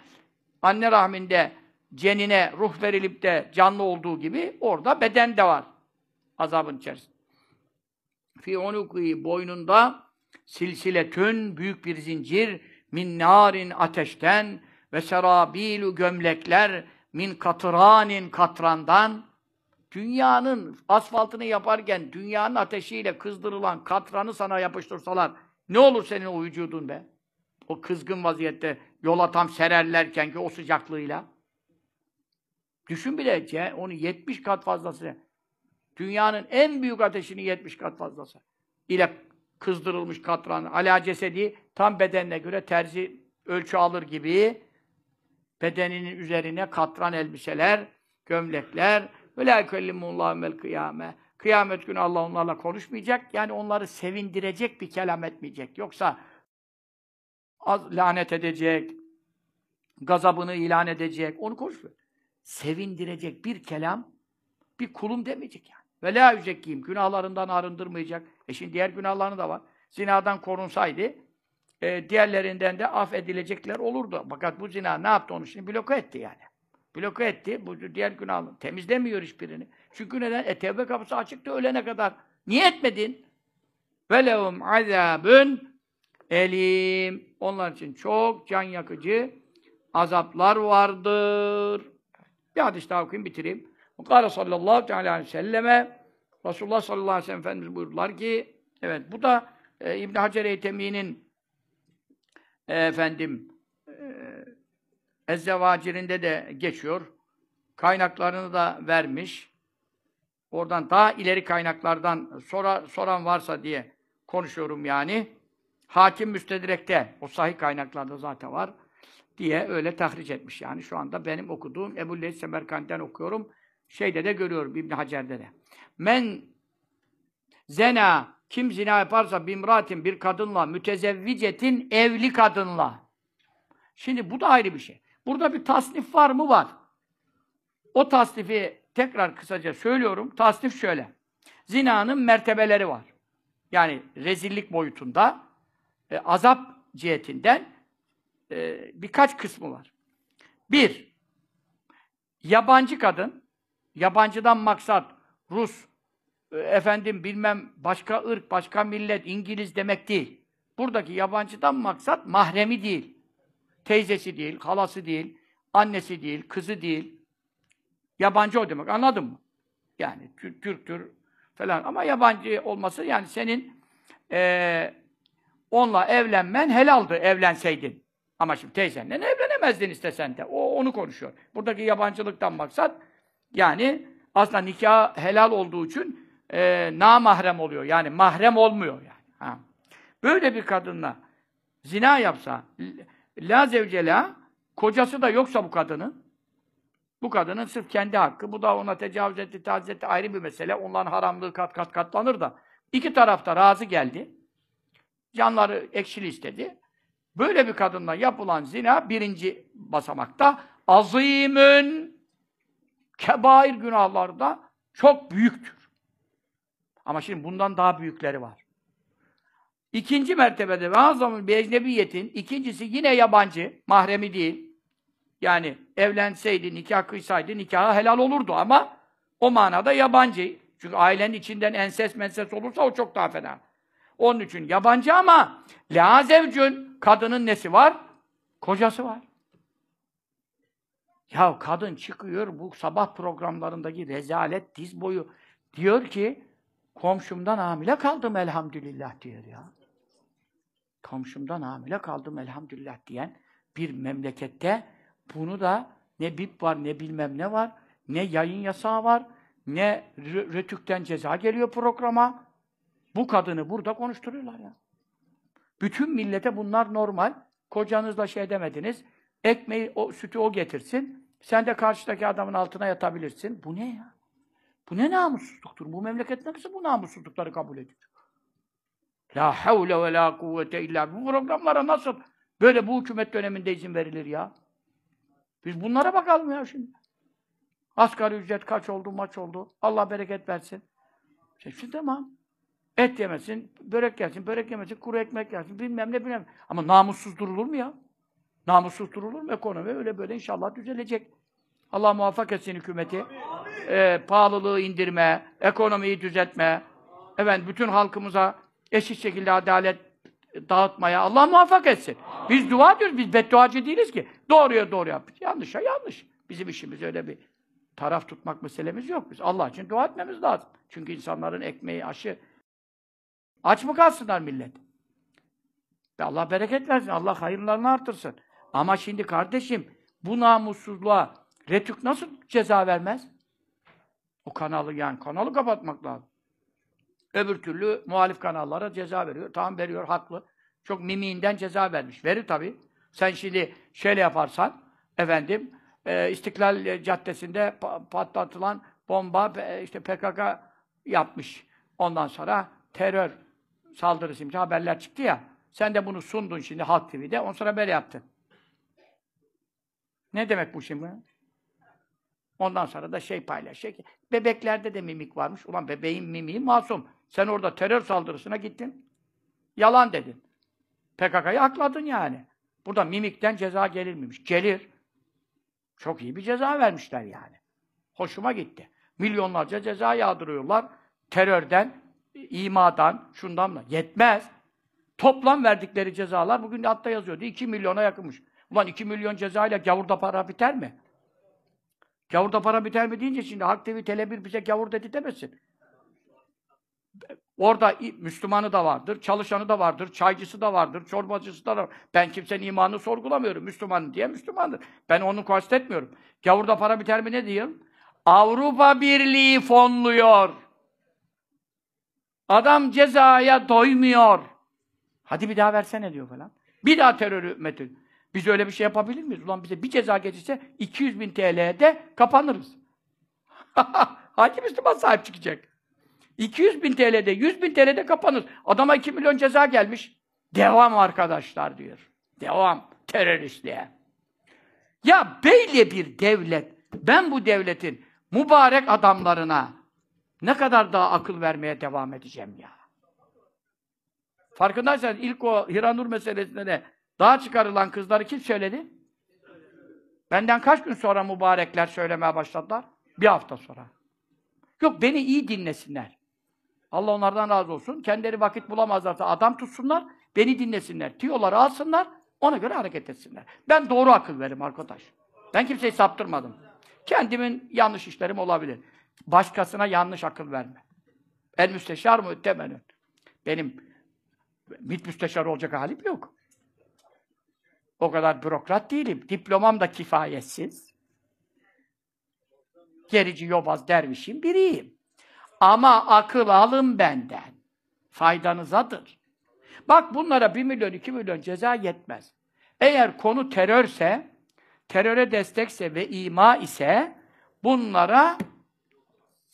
anne rahminde cenine ruh verilip de canlı olduğu gibi orada beden de var. Azabın içerisinde. Fi unuki boynunda silsiletün büyük bir zincir min narin ateşten ve serabilu gömlekler min katıranin katrandan dünyanın asfaltını yaparken dünyanın ateşiyle kızdırılan katranı sana yapıştırsalar ne olur senin o vücudun be? O kızgın vaziyette yola tam sererlerken ki o sıcaklığıyla. Düşün bile onu 70 kat fazlası. Dünyanın en büyük ateşini 70 kat fazlası. ile kızdırılmış katran, ala cesedi tam bedenine göre terzi ölçü alır gibi bedeninin üzerine katran elbiseler, gömlekler ve la yukellimullahu vel kıyame. Kıyamet günü Allah onlarla konuşmayacak. Yani onları sevindirecek bir kelam etmeyecek. Yoksa az lanet edecek, gazabını ilan edecek, onu konuşmuyor. Sevindirecek bir kelam, bir kulum demeyecek yani. Ve la yüzekkiyim, günahlarından arındırmayacak. E şimdi diğer günahlarını da var. Zinadan korunsaydı, e, diğerlerinden de affedilecekler olurdu. Fakat bu zina ne yaptı onu şimdi? Bloke etti yani. Bloke etti. Bu diğer günahını. Temizlemiyor hiçbirini. Çünkü neden? E tevbe kapısı açıktı ölene kadar. Niye etmedin? Ve lehum azabun elim. Onlar için çok can yakıcı azaplar vardır. Bir hadis daha okuyayım, bitireyim. Kâle sallallahu teala aleyhi ve selleme Resulullah sallallahu aleyhi ve sellem Efendimiz buyurdular ki evet bu da e, İbn Hacer Eytemi'nin e, efendim e, Ezzevacirinde de geçiyor. Kaynaklarını da vermiş. Oradan daha ileri kaynaklardan sora, soran varsa diye konuşuyorum yani. Hakim Müstedrek'te, o sahih kaynaklarda zaten var diye öyle tahriş etmiş yani. Şu anda benim okuduğum Ebu Leys Semerkant'ten okuyorum. şeyde de görüyorum İbn Hacer'de de. Men zena kim zina yaparsa bimratin bir kadınla mütezevvicetin evli kadınla. Şimdi bu da ayrı bir şey. Burada bir tasnif var mı? Var. O tasnifi tekrar kısaca söylüyorum. Tasnif şöyle. Zinanın mertebeleri var. Yani rezillik boyutunda, e, azap cihetinden e, birkaç kısmı var. Bir, yabancı kadın, yabancıdan maksat Rus, e, efendim bilmem başka ırk, başka millet, İngiliz demek değil. Buradaki yabancıdan maksat mahremi değil. Teyzesi değil, halası değil, annesi değil, kızı değil. Yabancı o demek, anladın mı? Yani Türktür falan ama yabancı olması yani senin e, onunla evlenmen helaldi evlenseydin. Ama şimdi teyzenle evlenemezdin istesen de. O onu konuşuyor. Buradaki yabancılıktan maksat yani aslında nikah helal olduğu için e, namahrem oluyor. Yani mahrem olmuyor yani. Ha. Böyle bir kadınla zina yapsa la zevcela kocası da yoksa bu kadının bu kadının sırf kendi hakkı, bu da ona tecavüz etti, taciz etti ayrı bir mesele. Onların haramlığı kat kat katlanır da. İki tarafta razı geldi. Canları ekşili istedi. Böyle bir kadınla yapılan zina birinci basamakta azimün kebair günahlarda çok büyüktür. Ama şimdi bundan daha büyükleri var. İkinci mertebede ve azamın bir ecnebiyetin, ikincisi yine yabancı, mahremi değil. Yani evlenseydi, nikah kıysaydı nikahı helal olurdu ama o manada yabancı. Çünkü ailenin içinden enses menses olursa o çok daha fena. Onun için yabancı ama la zevcün kadının nesi var? Kocası var. Ya kadın çıkıyor bu sabah programlarındaki rezalet diz boyu diyor ki komşumdan hamile kaldım elhamdülillah diyor ya. Komşumdan hamile kaldım elhamdülillah diyen bir memlekette bunu da ne bip var ne bilmem ne var ne yayın yasağı var ne rötükten ceza geliyor programa. Bu kadını burada konuşturuyorlar ya. Bütün millete bunlar normal. Kocanızla şey demediniz. Ekmeği, o, sütü o getirsin. Sen de karşıdaki adamın altına yatabilirsin. Bu ne ya? Bu ne namussuzluktur? Bu memleket nasıl bu namussuzlukları kabul ediyor? La havle ve la kuvvete illa. Bu programlara nasıl böyle bu hükümet döneminde izin verilir ya? Biz bunlara bakalım ya şimdi. Asgari ücret kaç oldu, maç oldu. Allah bereket versin. Şimdi tamam. Et yemesin, börek yersin, börek yemesin, kuru ekmek yersin, bilmem ne bilmem. Ama namussuz durulur mu ya? Namussuz durulur mu? Ekonomi öyle böyle inşallah düzelecek. Allah muvaffak etsin hükümeti. Ee, pahalılığı indirme, ekonomiyi düzeltme, evet bütün halkımıza eşit şekilde adalet dağıtmaya Allah muvaffak etsin. Biz dua ediyoruz, biz bedduacı değiliz ki. Doğruya doğru yap. Yanlışa yanlış. Bizim işimiz öyle bir taraf tutmak meselemiz yok. Biz Allah için dua etmemiz lazım. Çünkü insanların ekmeği, aşı Aç mı kalsınlar millet? Allah bereket versin. Allah hayırlarını artırsın. Ama şimdi kardeşim bu namussuzluğa Retük nasıl ceza vermez? O kanalı yani kanalı kapatmak lazım. Öbür türlü muhalif kanallara ceza veriyor. Tamam veriyor, haklı. Çok mimiğinden ceza vermiş. Verir tabii. Sen şimdi şöyle yaparsan, efendim, e, İstiklal Caddesi'nde patlatılan bomba işte PKK yapmış. Ondan sonra terör saldırısı imza haberler çıktı ya. Sen de bunu sundun şimdi Halk TV'de. Ondan sonra haber yaptın. Ne demek bu şimdi? Ondan sonra da şey paylaşıyor ki bebeklerde de mimik varmış. Ulan bebeğin mimiği masum. Sen orada terör saldırısına gittin. Yalan dedin. PKK'yı akladın yani. Burada mimikten ceza gelir miymiş? Gelir. Çok iyi bir ceza vermişler yani. Hoşuma gitti. Milyonlarca ceza yağdırıyorlar. Terörden, imadan, şundan da. Yetmez. Toplam verdikleri cezalar bugün de hatta yazıyordu. 2 milyona yakınmış. Ulan 2 milyon cezayla gavurda para biter mi? Gavurda para biter mi deyince şimdi Halk TV Tele1 bize gavur dedi demesin. Orada Müslümanı da vardır, çalışanı da vardır, çaycısı da vardır, çorbacısı da var. Ben kimsenin imanını sorgulamıyorum. Müslüman diye Müslümandır. Ben onu kastetmiyorum. Gavurda para biter mi ne diyeyim? Avrupa Birliği fonluyor. Adam cezaya doymuyor. Hadi bir daha versene diyor falan. Bir daha terörü metin. Biz öyle bir şey yapabilir miyiz? Ulan bize bir ceza geçirse 200 bin TL'de kapanırız. Hangi Müslüman sahip çıkacak? 200 bin TL'de, 100 bin TL'de kapanır. Adama 2 milyon ceza gelmiş. Devam arkadaşlar diyor. Devam teröristliğe. Ya böyle bir devlet, ben bu devletin mübarek adamlarına ne kadar daha akıl vermeye devam edeceğim ya. Farkındaysanız ilk o Hiranur meselesinde de daha çıkarılan kızları kim söyledi? Benden kaç gün sonra mübarekler söylemeye başladılar? Bir hafta sonra. Yok beni iyi dinlesinler. Allah onlardan razı olsun. Kendileri vakit bulamazlarsa adam tutsunlar, beni dinlesinler. Tiyoları alsınlar, ona göre hareket etsinler. Ben doğru akıl veririm arkadaş. Ben kimseyi saptırmadım. Kendimin yanlış işlerim olabilir. Başkasına yanlış akıl verme. El müsteşar mı ötemenün. Benim MİT müsteşarı olacak halim yok. O kadar bürokrat değilim. Diplomam da kifayetsiz. Gerici, yobaz, dervişim biriyim. Ama akıl alın benden. Faydanızadır. Bak bunlara bir milyon, iki milyon ceza yetmez. Eğer konu terörse, teröre destekse ve ima ise bunlara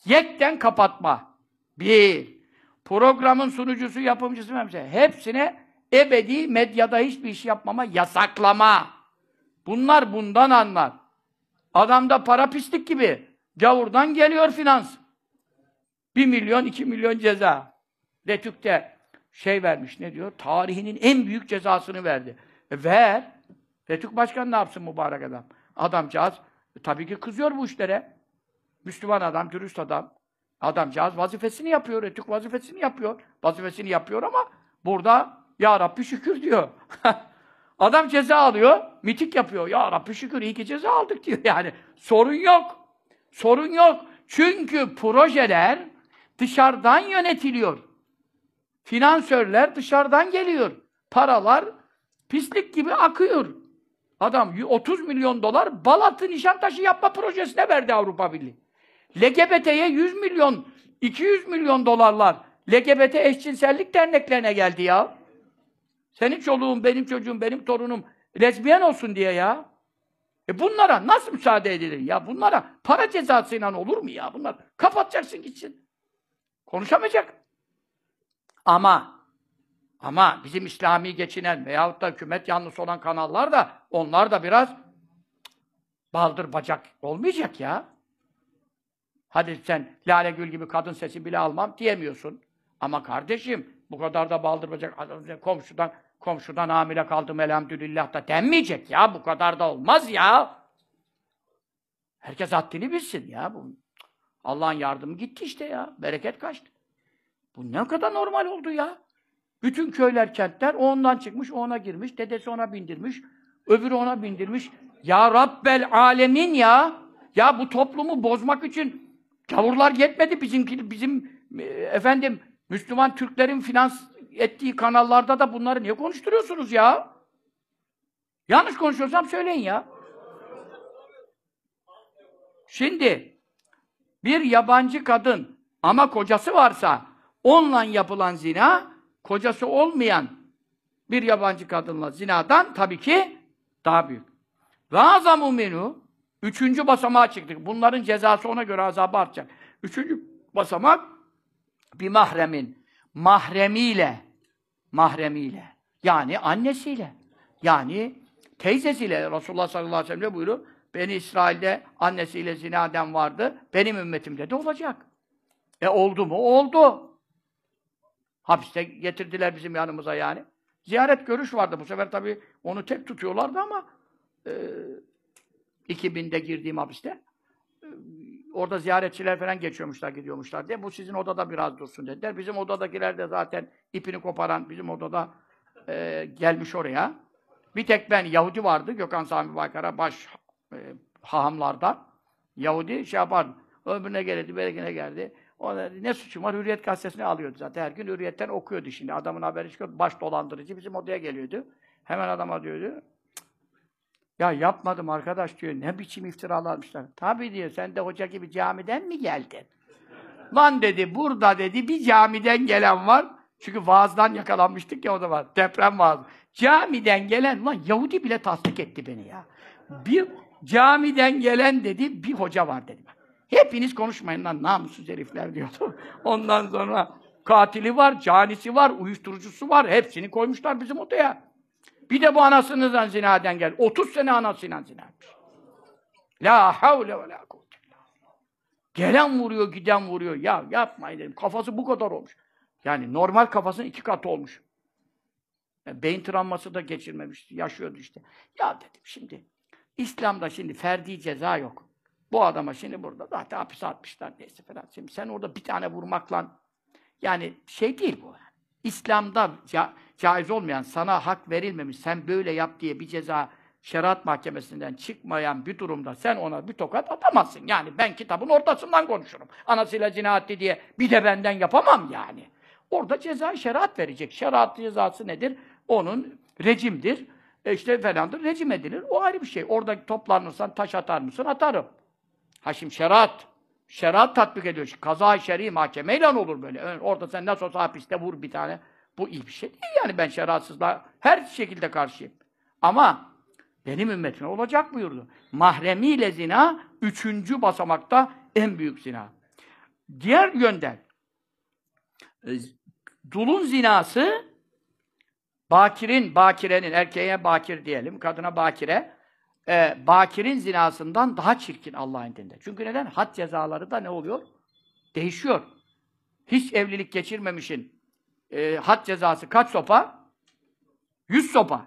yekten kapatma. Bir, programın sunucusu, yapımcısı, memse, hepsine ebedi medyada hiçbir iş yapmama yasaklama. Bunlar bundan anlar. Adamda para pislik gibi. Gavurdan geliyor finans. Bir milyon, iki milyon ceza. Retük'te şey vermiş, ne diyor? Tarihinin en büyük cezasını verdi. E ver. Retük Başkan ne yapsın mübarek adam? Adamcağız e, tabii ki kızıyor bu işlere. Müslüman adam, dürüst adam. Adamcağız vazifesini yapıyor, Retük vazifesini yapıyor. Vazifesini yapıyor ama burada Ya Rabbi şükür diyor. adam ceza alıyor, mitik yapıyor. Ya Rabbi şükür iyi ki ceza aldık diyor yani. Sorun yok. Sorun yok. Çünkü projeler dışarıdan yönetiliyor. Finansörler dışarıdan geliyor. Paralar pislik gibi akıyor. Adam 30 milyon dolar Balat'ı Nişantaşı yapma projesine verdi Avrupa Birliği. LGBT'ye 100 milyon, 200 milyon dolarlar LGBT eşcinsellik derneklerine geldi ya. Senin çoluğun, benim çocuğum, benim torunum lezbiyen olsun diye ya. E bunlara nasıl müsaade edilir ya? Bunlara para cezasıyla olur mu ya? Bunlar kapatacaksın gitsin. Konuşamayacak. Ama ama bizim İslami geçinen veyahut da hükümet yanlısı olan kanallar da onlar da biraz baldır bacak olmayacak ya. Hadi sen Lale Gül gibi kadın sesi bile almam diyemiyorsun. Ama kardeşim bu kadar da baldır komşudan komşudan hamile kaldım elhamdülillah da denmeyecek ya. Bu kadar da olmaz ya. Herkes haddini bilsin ya. Bu Allah'ın yardımı gitti işte ya. Bereket kaçtı. Bu ne kadar normal oldu ya. Bütün köyler, kentler o ondan çıkmış, o ona girmiş, dedesi ona bindirmiş, öbürü ona bindirmiş. Ya Rabbel alemin ya! Ya bu toplumu bozmak için gavurlar yetmedi bizimki, bizim e, efendim Müslüman Türklerin finans ettiği kanallarda da bunları niye konuşturuyorsunuz ya? Yanlış konuşuyorsam söyleyin ya. Şimdi bir yabancı kadın ama kocası varsa onunla yapılan zina kocası olmayan bir yabancı kadınla zinadan tabii ki daha büyük. Ve azamu minu üçüncü basamağa çıktık. Bunların cezası ona göre azabı artacak. Üçüncü basamak bir mahremin mahremiyle mahremiyle yani annesiyle yani teyzesiyle Resulullah sallallahu aleyhi ve sellem buyuruyor. Beni İsrail'de annesiyle zinaden vardı. Benim ümmetimde de olacak. E oldu mu? Oldu. Hapiste getirdiler bizim yanımıza yani. Ziyaret görüş vardı. Bu sefer tabii onu tek tutuyorlardı ama e, 2000'de girdiğim hapiste e, orada ziyaretçiler falan geçiyormuşlar, gidiyormuşlar diye. Bu sizin odada biraz dursun dediler. Bizim odadakiler de zaten ipini koparan bizim odada e, gelmiş oraya. Bir tek ben Yahudi vardı. Gökhan Sami Baykara baş e, hahamlardan. Yahudi şey yapar. Ömrüne geldi, berekine geldi. O ne suçum var? Hürriyet gazetesini alıyordu zaten. Her gün Hürriyet'ten okuyordu şimdi. Adamın haberi çıkıyor. Baş dolandırıcı bizim odaya geliyordu. Hemen adama diyordu. Ya yapmadım arkadaş diyor. Ne biçim iftiralarmışlar. Tabii diyor. Sen de hoca gibi camiden mi geldin? Lan dedi burada dedi bir camiden gelen var. Çünkü vaazdan yakalanmıştık ya o var. Deprem vaazı. Camiden gelen lan Yahudi bile tasdik etti beni ya. Bir camiden gelen dedi bir hoca var dedi. Hepiniz konuşmayın lan namussuz herifler diyordu. Ondan sonra katili var, canisi var, uyuşturucusu var. Hepsini koymuşlar bizim odaya. Bir de bu anasından zinaden gel. 30 sene anasıyla zina etmiş. La havle ve la kuvvete. Gelen vuruyor, giden vuruyor. Ya yapmayın dedim. Kafası bu kadar olmuş. Yani normal kafasının iki katı olmuş. Yani beyin travması da geçirmemişti. Yaşıyordu işte. Ya dedim şimdi. İslam'da şimdi ferdi ceza yok. Bu adama şimdi burada zaten hapise atmışlar neyse falan. Şimdi sen orada bir tane vurmakla yani şey değil bu. İslam'da ca- caiz olmayan, sana hak verilmemiş, sen böyle yap diye bir ceza şeriat mahkemesinden çıkmayan bir durumda sen ona bir tokat atamazsın. Yani ben kitabın ortasından konuşurum. Anasıyla cinayetli diye bir de benden yapamam yani. Orada ceza şeriat verecek. Şeriat cezası nedir? Onun rejimdir. E işte falandır, rejim edilir. O ayrı bir şey. Orada toplanırsan taş atar mısın? Atarım. Ha şimdi şeriat. Şeriat tatbik ediyor. Kaza-i şer'i mahkemeyle olur böyle. Orada sen nasıl olsa hapiste vur bir tane. Bu iyi bir şey değil yani ben şeriatsızlığa her şekilde karşıyım. Ama benim ümmetime olacak buyurdu. Mahremiyle zina üçüncü basamakta en büyük zina. Diğer yönden e, dulun zinası bakirin, bakirenin, erkeğe bakir diyelim, kadına bakire e, bakirin zinasından daha çirkin Allah'ın indinde. Çünkü neden? Had cezaları da ne oluyor? Değişiyor. Hiç evlilik geçirmemişin e, had cezası kaç sopa? Yüz sopa.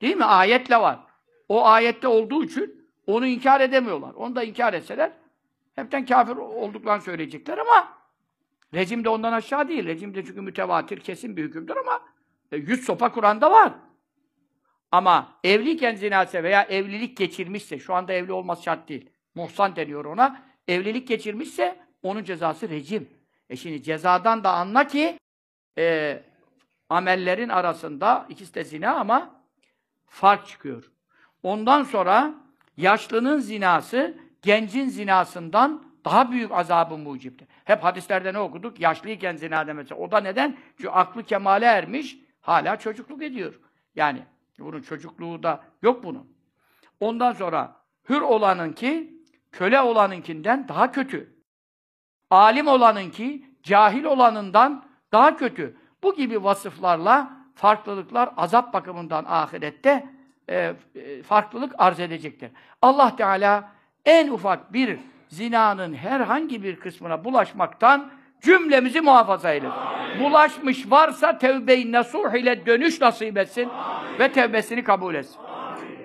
Değil mi? Ayetle var. O ayette olduğu için onu inkar edemiyorlar. Onu da inkar etseler hepten kafir olduklarını söyleyecekler ama rejim de ondan aşağı değil. Rejim de çünkü mütevatir, kesin bir hükümdür ama e, yüz sopa Kur'an'da var. Ama evliyken zinase veya evlilik geçirmişse, şu anda evli olması şart değil. Muhsan deniyor ona. Evlilik geçirmişse onun cezası rejim. E şimdi cezadan da anla ki e, amellerin arasında ikisi de zina ama fark çıkıyor. Ondan sonra yaşlının zinası gencin zinasından daha büyük azabı muciptir. Hep hadislerde ne okuduk? Yaşlıyken zina demesi. O da neden? Çünkü aklı kemale ermiş, hala çocukluk ediyor. Yani bunun çocukluğu da yok bunun. Ondan sonra hür olanınki köle olanınkinden daha kötü. Alim olanınki cahil olanından daha kötü. Bu gibi vasıflarla farklılıklar azap bakımından ahirette e, e, farklılık arz edecektir. Allah Teala en ufak bir zinanın herhangi bir kısmına bulaşmaktan cümlemizi muhafaza eylesin. Bulaşmış varsa tevbe-i nasuh ile dönüş nasip etsin ve tevbesini kabul etsin.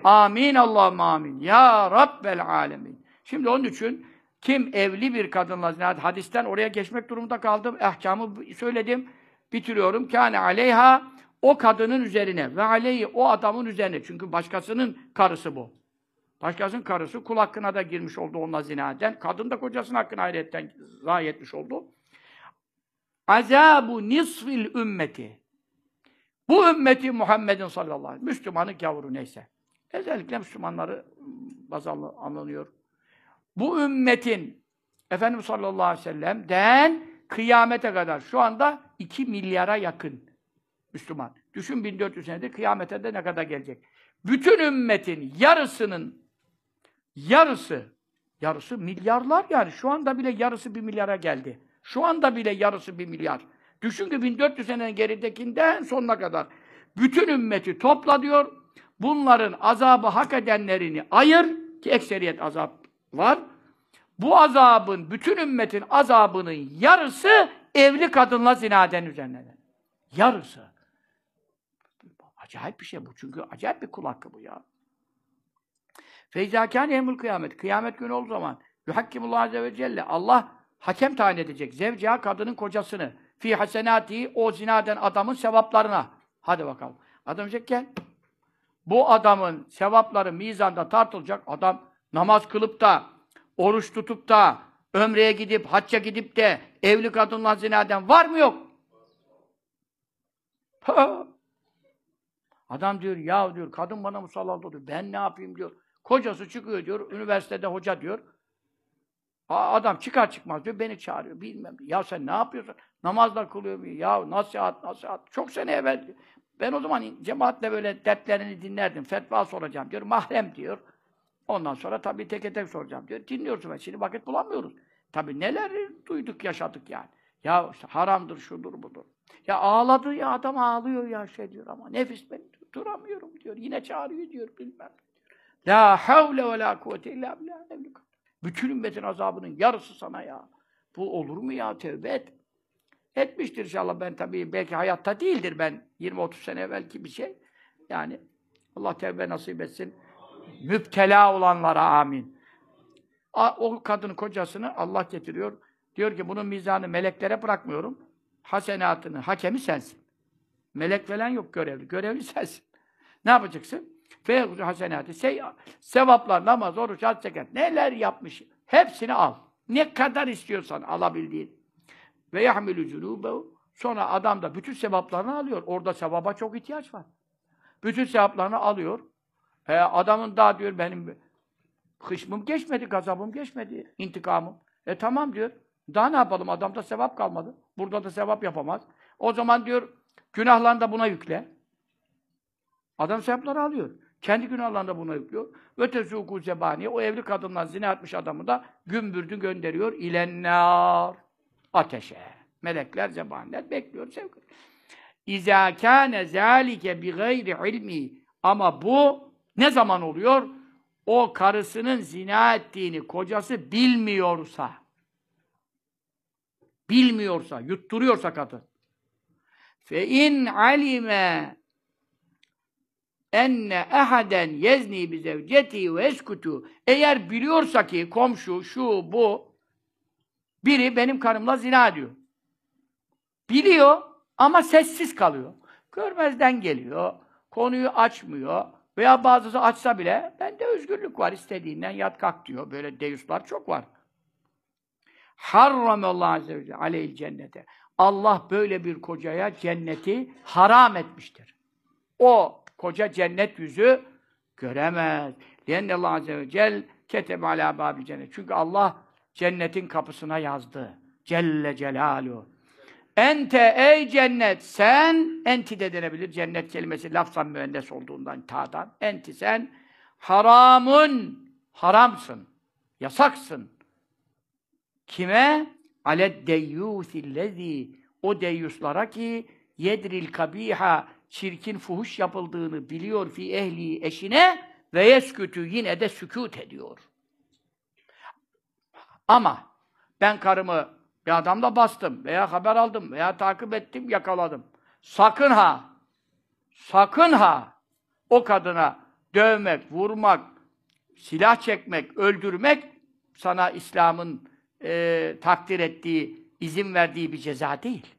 Amin Allahümme amin. Ya Rabbel alemin. Şimdi onun için kim evli bir kadınla zina hadisten oraya geçmek durumunda kaldım. Ahkamı söyledim. Bitiriyorum. Kâne aleyha o kadının üzerine ve aleyhi o adamın üzerine. Çünkü başkasının karısı bu. Başkasının karısı kul hakkına da girmiş oldu onunla zinaden. Kadın da kocasının hakkını hayretten zayi etmiş oldu. Azabu nisfil ümmeti. Bu ümmeti Muhammed'in sallallahu aleyhi ve sellem. Müslümanın gavuru neyse. Özellikle Müslümanları baz al- alınıyor. Bu ümmetin Efendimiz sallallahu aleyhi ve sellem'den kıyamete kadar şu anda 2 milyara yakın Müslüman. Düşün 1400 senedir kıyamete de ne kadar gelecek. Bütün ümmetin yarısının yarısı yarısı milyarlar yani şu anda bile yarısı bir milyara geldi. Şu anda bile yarısı bir milyar. Düşün ki 1400 senenin geridekinden sonuna kadar bütün ümmeti topla diyor. Bunların azabı hak edenlerini ayır ki ekseriyet azap var. Bu azabın, bütün ümmetin azabının yarısı evli kadınla zinaden üzerine. Yarısı. Acayip bir şey bu. Çünkü acayip bir kul bu ya. Feyzâkâne emul kıyamet. Kıyamet günü olduğu zaman yuhakkimullah azze ve celle Allah hakem tayin edecek. Zevciha kadının kocasını. Fi hasenati o zinaden adamın sevaplarına. Hadi bakalım. Adam diyecek gel. Bu adamın sevapları mizanda tartılacak. Adam namaz kılıp da, oruç tutup da, ömreye gidip, hacca gidip de evli kadınla zinaden var mı yok? Ha! Adam diyor ya diyor kadın bana musallat oluyor. Ben ne yapayım diyor. Kocası çıkıyor diyor. Üniversitede hoca diyor. Adam çıkar çıkmaz diyor. Beni çağırıyor. Bilmem. Ya sen ne yapıyorsun? Namazla kılıyor mu? Ya nasihat nasihat. Çok sene evvel diyor. Ben o zaman cemaatle böyle dertlerini dinlerdim. Fetva soracağım diyor. Mahrem diyor. Ondan sonra tabii tek tek soracağım diyor. Dinliyorsun ben. Şimdi vakit bulamıyoruz. Tabii neler duyduk, yaşadık yani. Ya işte haramdır, şudur, budur. Ya ağladı ya adam ağlıyor ya şey diyor ama nefis ben duramıyorum diyor. Yine çağırıyor diyor bilmem. La havle ve la kuvvete illa billah. Bütün ümmetin azabının yarısı sana ya. Bu olur mu ya tevbe et. Etmiştir inşallah ben tabii belki hayatta değildir ben 20-30 sene evvelki bir şey. Yani Allah tevbe nasip etsin. Müptela olanlara amin. O kadının kocasını Allah getiriyor. Diyor ki bunun mizanı meleklere bırakmıyorum. Hasenatını, hakemi sensin. Melek falan yok görevli. Görevli sensin. Ne yapacaksın? Feyhuzu hasenatı. Şey, sevaplar, namaz, oruç, hac, zekat. Neler yapmış? Hepsini al. Ne kadar istiyorsan alabildiğin. Ve yahmilü cunûbehu. Sonra adam da bütün sevaplarını alıyor. Orada sevaba çok ihtiyaç var. Bütün sevaplarını alıyor. E, adamın daha diyor benim kışmım geçmedi, gazabım geçmedi, intikamım. E tamam diyor. Daha ne yapalım? Adamda sevap kalmadı. Burada da sevap yapamaz. O zaman diyor günahlarını da buna yükle. Adam sevapları alıyor. Kendi günahlarını da buna yüklüyor. Ve tezûkû zebani. O evli kadından zina etmiş adamı da gümbürdü gönderiyor. İlennâr. Ateşe. Melekler, zebaniler bekliyor sevgili. İzâ kâne zâlike bi gayri ilmi. Ama bu ne zaman oluyor? O karısının zina ettiğini kocası bilmiyorsa. Bilmiyorsa, yutturuyorsa kadın. Fe in alime enne ehaden yezni bi zevceti ve eskutu eğer biliyorsa ki komşu şu bu biri benim karımla zina ediyor. Biliyor ama sessiz kalıyor. Görmezden geliyor. Konuyu açmıyor. Veya bazısı açsa bile bende özgürlük var istediğinden yat kalk diyor. Böyle deyuslar çok var. Harramallahu azze ve celle cennete. Allah böyle bir kocaya cenneti haram etmiştir. O koca cennet yüzü göremez. Allah azze ve cel ketebe alâ bâbil cennet. Çünkü Allah cennetin kapısına yazdı. Celle Celaluhu. Ente ey cennet sen enti de denebilir. Cennet kelimesi lafzan müendes olduğundan ta'dan. Enti sen haramun haramsın. Yasaksın. Kime? Aled deyyûsillezî o deyyuslara ki yedril kabiha çirkin fuhuş yapıldığını biliyor fi ehli eşine ve yeskütü yine de sükut ediyor. Ama ben karımı bir adamla bastım veya haber aldım veya takip ettim, yakaladım. Sakın ha! Sakın ha! O kadına dövmek, vurmak, silah çekmek, öldürmek sana İslam'ın e, takdir ettiği, izin verdiği bir ceza değil.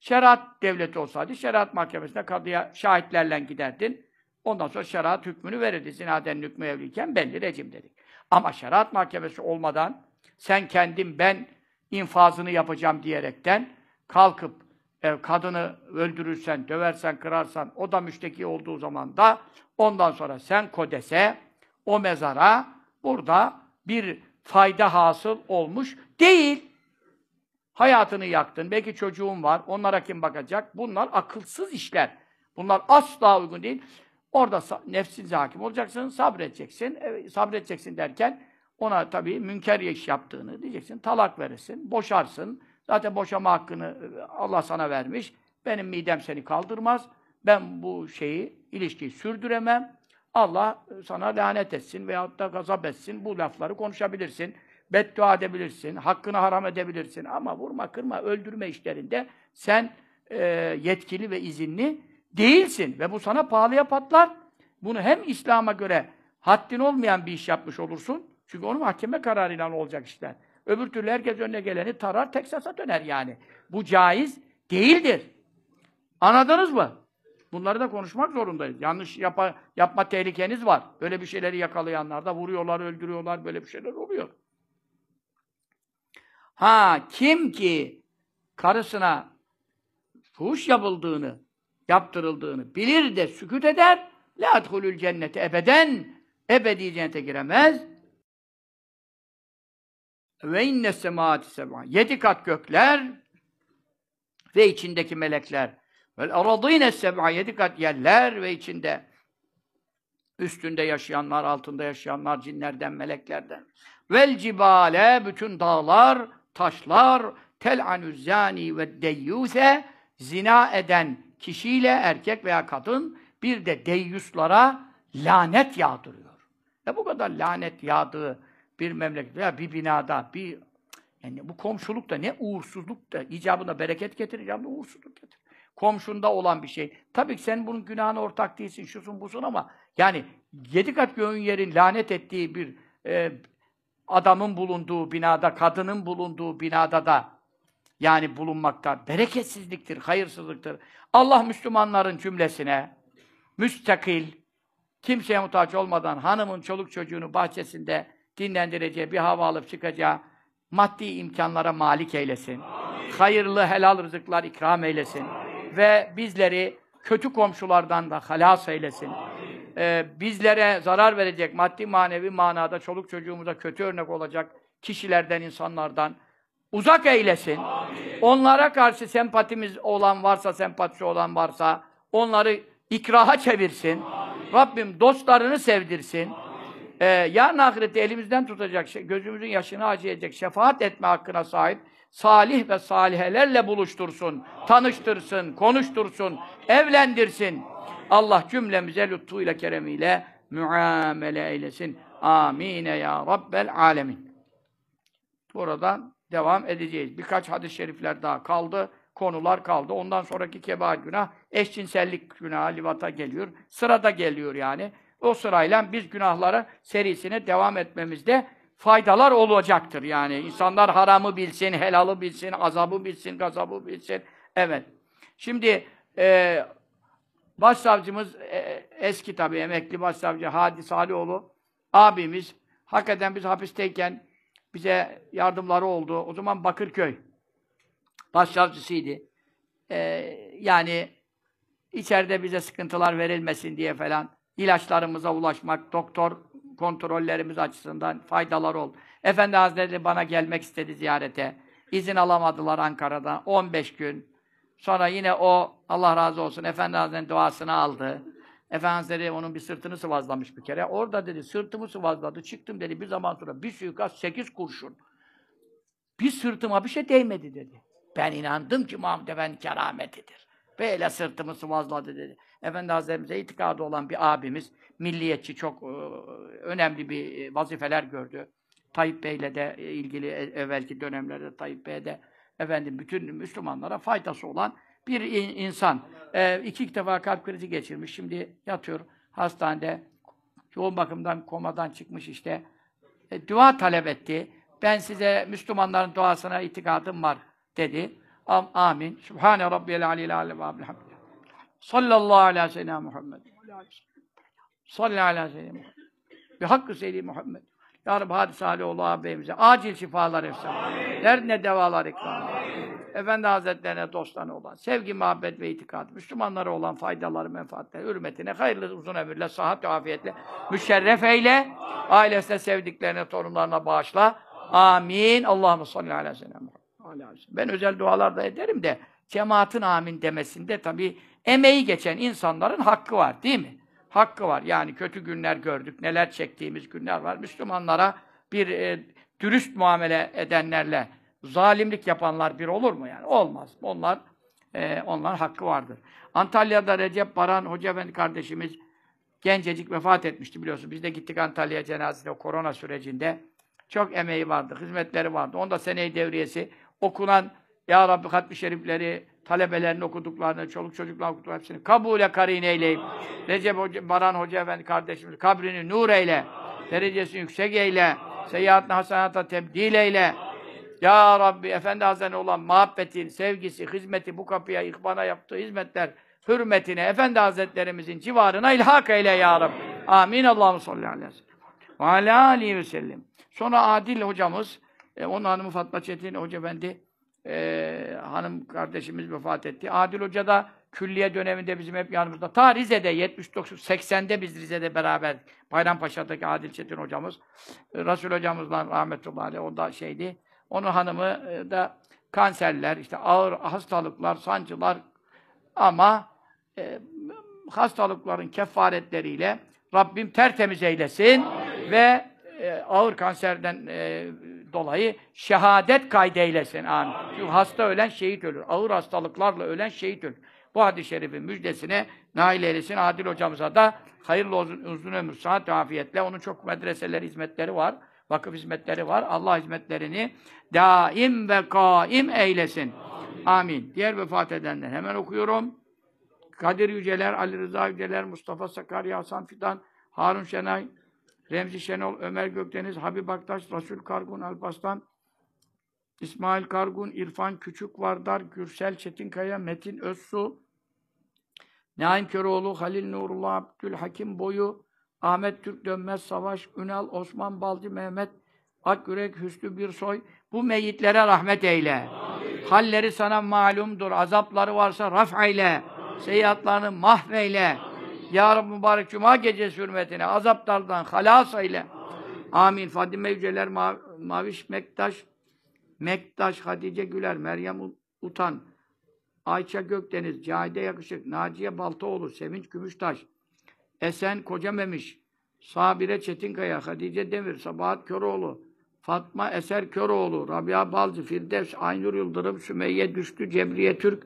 Şeriat devleti olsaydı, şeriat mahkemesine kadıya şahitlerle giderdin. Ondan sonra şeriat hükmünü verirdi. Zinaden hükmü evliyken belli rejim dedik. Ama şeriat mahkemesi olmadan sen kendin ben infazını yapacağım diyerekten kalkıp e, kadını öldürürsen, döversen, kırarsan o da müşteki olduğu zaman da ondan sonra sen kodese o mezara burada bir fayda hasıl olmuş değil. Hayatını yaktın, belki çocuğun var, onlara kim bakacak? Bunlar akılsız işler. Bunlar asla uygun değil. Orada nefsinize hakim olacaksın, sabredeceksin. E, sabredeceksin derken ona tabii münker iş yaptığını diyeceksin, talak verirsin, boşarsın. Zaten boşama hakkını e, Allah sana vermiş. Benim midem seni kaldırmaz. Ben bu şeyi, ilişkiyi sürdüremem. Allah e, sana lanet etsin veyahut da gazap etsin. Bu lafları konuşabilirsin. Beddua edebilirsin. Hakkını haram edebilirsin. Ama vurma, kırma, öldürme işlerinde sen e, yetkili ve izinli değilsin. Ve bu sana pahalıya patlar. Bunu hem İslam'a göre haddin olmayan bir iş yapmış olursun. Çünkü onu mahkeme kararıyla olacak işler. Öbür türlü herkes önüne geleni tarar, Teksas'a döner yani. Bu caiz değildir. Anladınız mı? Bunları da konuşmak zorundayız. Yanlış yapa, yapma tehlikeniz var. Böyle bir şeyleri yakalayanlar da vuruyorlar, öldürüyorlar, böyle bir şeyler oluyor. Ha, kim ki karısına fuhuş yapıldığını, yaptırıldığını bilir de sükut eder, la edhulül cennete ebeden, ebedi cennete giremez. Ve inne semaati sema. Yedi kat gökler ve içindeki melekler. Vel aradîne seb'a. Yedi kat yerler ve içinde Üstünde yaşayanlar, altında yaşayanlar, cinlerden, meleklerden. Vel cibale, bütün dağlar, taşlar, tel anüzzani ve deyyuse, zina eden kişiyle erkek veya kadın, bir de deyyuslara lanet yağdırıyor. E bu kadar lanet yağdığı bir memleket veya bir binada, bir yani bu komşuluk da ne uğursuzluk da icabında bereket getirir, icabında uğursuzluk getirir. Komşunda olan bir şey. Tabii ki sen bunun günahına ortak değilsin, şusun busun ama yani yedi kat göğün yerin lanet ettiği bir e, adamın bulunduğu binada, kadının bulunduğu binada da yani bulunmakta bereketsizliktir, hayırsızlıktır. Allah Müslümanların cümlesine müstakil, kimseye muhtaç olmadan hanımın çoluk çocuğunu bahçesinde dinlendireceği, bir hava alıp çıkacağı maddi imkanlara malik eylesin. Amin. Hayırlı, helal rızıklar ikram eylesin. Amin. Ve bizleri kötü komşulardan da halas eylesin. Ee, bizlere zarar verecek, maddi manevi manada çoluk çocuğumuza kötü örnek olacak kişilerden, insanlardan uzak eylesin. Amin. Onlara karşı sempatimiz olan varsa, sempatisi olan varsa onları ikraha çevirsin. Amin. Rabbim dostlarını sevdirsin. Amin e, yarın ahirette elimizden tutacak, şey, gözümüzün yaşını acıyacak, şefaat etme hakkına sahip salih ve salihelerle buluştursun, tanıştırsın, konuştursun, evlendirsin. Allah cümlemize lütfuyla, keremiyle muamele eylesin. Amine ya Rabbel alemin. Buradan devam edeceğiz. Birkaç hadis-i şerifler daha kaldı. Konular kaldı. Ondan sonraki kebair günah, eşcinsellik günahı livata geliyor. Sırada geliyor yani. O sırayla biz günahlara serisine devam etmemizde faydalar olacaktır. Yani insanlar haramı bilsin, helalı bilsin, azabı bilsin, gazabı bilsin. Evet. Şimdi e, başsavcımız e, eski tabii emekli başsavcı Hadi Salioğlu abimiz hakikaten biz hapisteyken bize yardımları oldu. O zaman Bakırköy başsavcısıydı. E, yani içeride bize sıkıntılar verilmesin diye falan ilaçlarımıza ulaşmak, doktor kontrollerimiz açısından faydalar oldu. Efendi Hazretleri bana gelmek istedi ziyarete. İzin alamadılar Ankara'da. 15 gün. Sonra yine o, Allah razı olsun, Efendi Hazretleri'nin duasını aldı. Efendi Hazretleri onun bir sırtını sıvazlamış bir kere. Orada dedi, sırtımı sıvazladı. Çıktım dedi, bir zaman sonra bir suikast, sekiz kurşun. Bir sırtıma bir şey değmedi dedi. Ben inandım ki Muhammed Efendi kerametidir. Böyle sırtımı sıvazladı dedi. Efendi Hazretlerimize itikadı olan bir abimiz, milliyetçi çok e, önemli bir e, vazifeler gördü. Tayyip Bey'le de e, ilgili evvelki dönemlerde Tayyip Bey'de efendim bütün Müslümanlara faydası olan bir insan. E, iki defa kalp krizi geçirmiş. Şimdi yatıyor hastanede. Yoğun bakımdan, komadan çıkmış işte. E, dua talep etti. Ben size Müslümanların duasına itikadım var dedi. Am amin. Subhane rabbiyel aliyel alem ve Sallallahu aleyhi ve sellem Muhammed. Sallallahu aleyhi ve sellem Muhammed. Bi hakkı seyyidi Muhammed. Ya Rabbi Hadi Salihoğlu ağabeyimize acil şifalar efsane. Derdine devalar ikram. Efendi Hazretlerine dostlarına olan sevgi, muhabbet ve itikat, Müslümanlara olan faydaları, menfaatleri, hürmetine, hayırlı uzun ömürle, sıhhat ve afiyetle müşerref eyle. Ailesine, sevdiklerine, torunlarına bağışla. Amin. Allahu salli ve sellem. Ben özel dualar da ederim de cemaatin amin demesinde tabii emeği geçen insanların hakkı var değil mi? Hakkı var. Yani kötü günler gördük, neler çektiğimiz günler var. Müslümanlara bir e, dürüst muamele edenlerle zalimlik yapanlar bir olur mu yani? Olmaz. Onlar e, onlar hakkı vardır. Antalya'da Recep Baran Hoca Efendi kardeşimiz gencecik vefat etmişti biliyorsun. Biz de gittik Antalya cenazesine korona sürecinde. Çok emeği vardı, hizmetleri vardı. Onda seneyi devriyesi okunan Ya Rabbi hatmi şerifleri, talebelerin okuduklarını, çoluk çocuklar okuduklarını hepsini kabule karin eyleyip Recep Hoca, Baran Hoca Efendi kardeşimiz kabrini nur eyle, derecesini yüksek eyle, seyyiatını hasanata tebdil eyle. Ya Rabbi Efendi Hazretleri olan muhabbetin, sevgisi, hizmeti bu kapıya ihbana yaptığı hizmetler hürmetine Efendi Hazretlerimizin civarına ilhak eyle ya Rabbi. Amin. Allahu sallallahu aleyhi ve sellem. Ve alâ aleyhi ve sellem. Sonra Adil hocamız, e, onun hanımı Fatma Çetin Hoca Efendi, e, hanım kardeşimiz vefat etti. Adil Hoca da külliye döneminde bizim hep yanımızda. Ta Rize'de 79 80'de biz Rize'de beraber Bayrampaşa'daki Adil Çetin hocamız, e, Resul hocamızla rahmetullahi aleyh o da şeydi. Onun hanımı e, da kanserler, işte ağır hastalıklar, sancılar ama e, hastalıkların kefaretleriyle Rabbim tertemiz eylesin ve e, ağır kanserden e, dolayı şehadet kaydeylesin. Amin. Çünkü hasta ölen şehit ölür. Ağır hastalıklarla ölen şehit ölür. Bu hadis-i şerifin müjdesine nail eylesin. Adil hocamıza da hayırlı uzun, uzun ömür, sıhhat ve afiyetle. Onun çok medreseler, hizmetleri var. Vakıf hizmetleri var. Allah hizmetlerini daim ve kaim eylesin. Amin. Diğer vefat edenler hemen okuyorum. Kadir Yüceler, Ali Rıza Yüceler, Mustafa Sakarya, Hasan Fidan, Harun Şenay, Remzi Şenol, Ömer Gökdeniz, Habib Aktaş, Rasul Kargun, Alpaslan, İsmail Kargun, İrfan Küçük Vardar, Gürsel Çetinkaya, Metin Özsu, Naim Köroğlu, Halil Nurullah, Abdülhakim Boyu, Ahmet Türk Dönmez, Savaş, Ünal, Osman Balcı, Mehmet Akgürek, Hüsnü Birsoy, bu meyitlere rahmet eyle. Amin. Halleri sana malumdur, azapları varsa raf eyle. Seyyiatlarını mahveyle. Ya Rabbi mübarek Cuma gecesi hürmetine azaplardan halas eyle. Amin. Fadime Yüceler, Ma Maviş Mektaş, Mektaş, Hatice Güler, Meryem Utan, Ayça Gökdeniz, Cahide Yakışık, Naciye Baltaoğlu, Sevinç Gümüştaş, Esen Kocamemiş, Sabire Çetinkaya, Hatice Demir, Sabahat Köroğlu, Fatma Eser Köroğlu, Rabia Balcı, Firdevs, Aynur Yıldırım, Sümeyye Düştü, Cebriye Türk,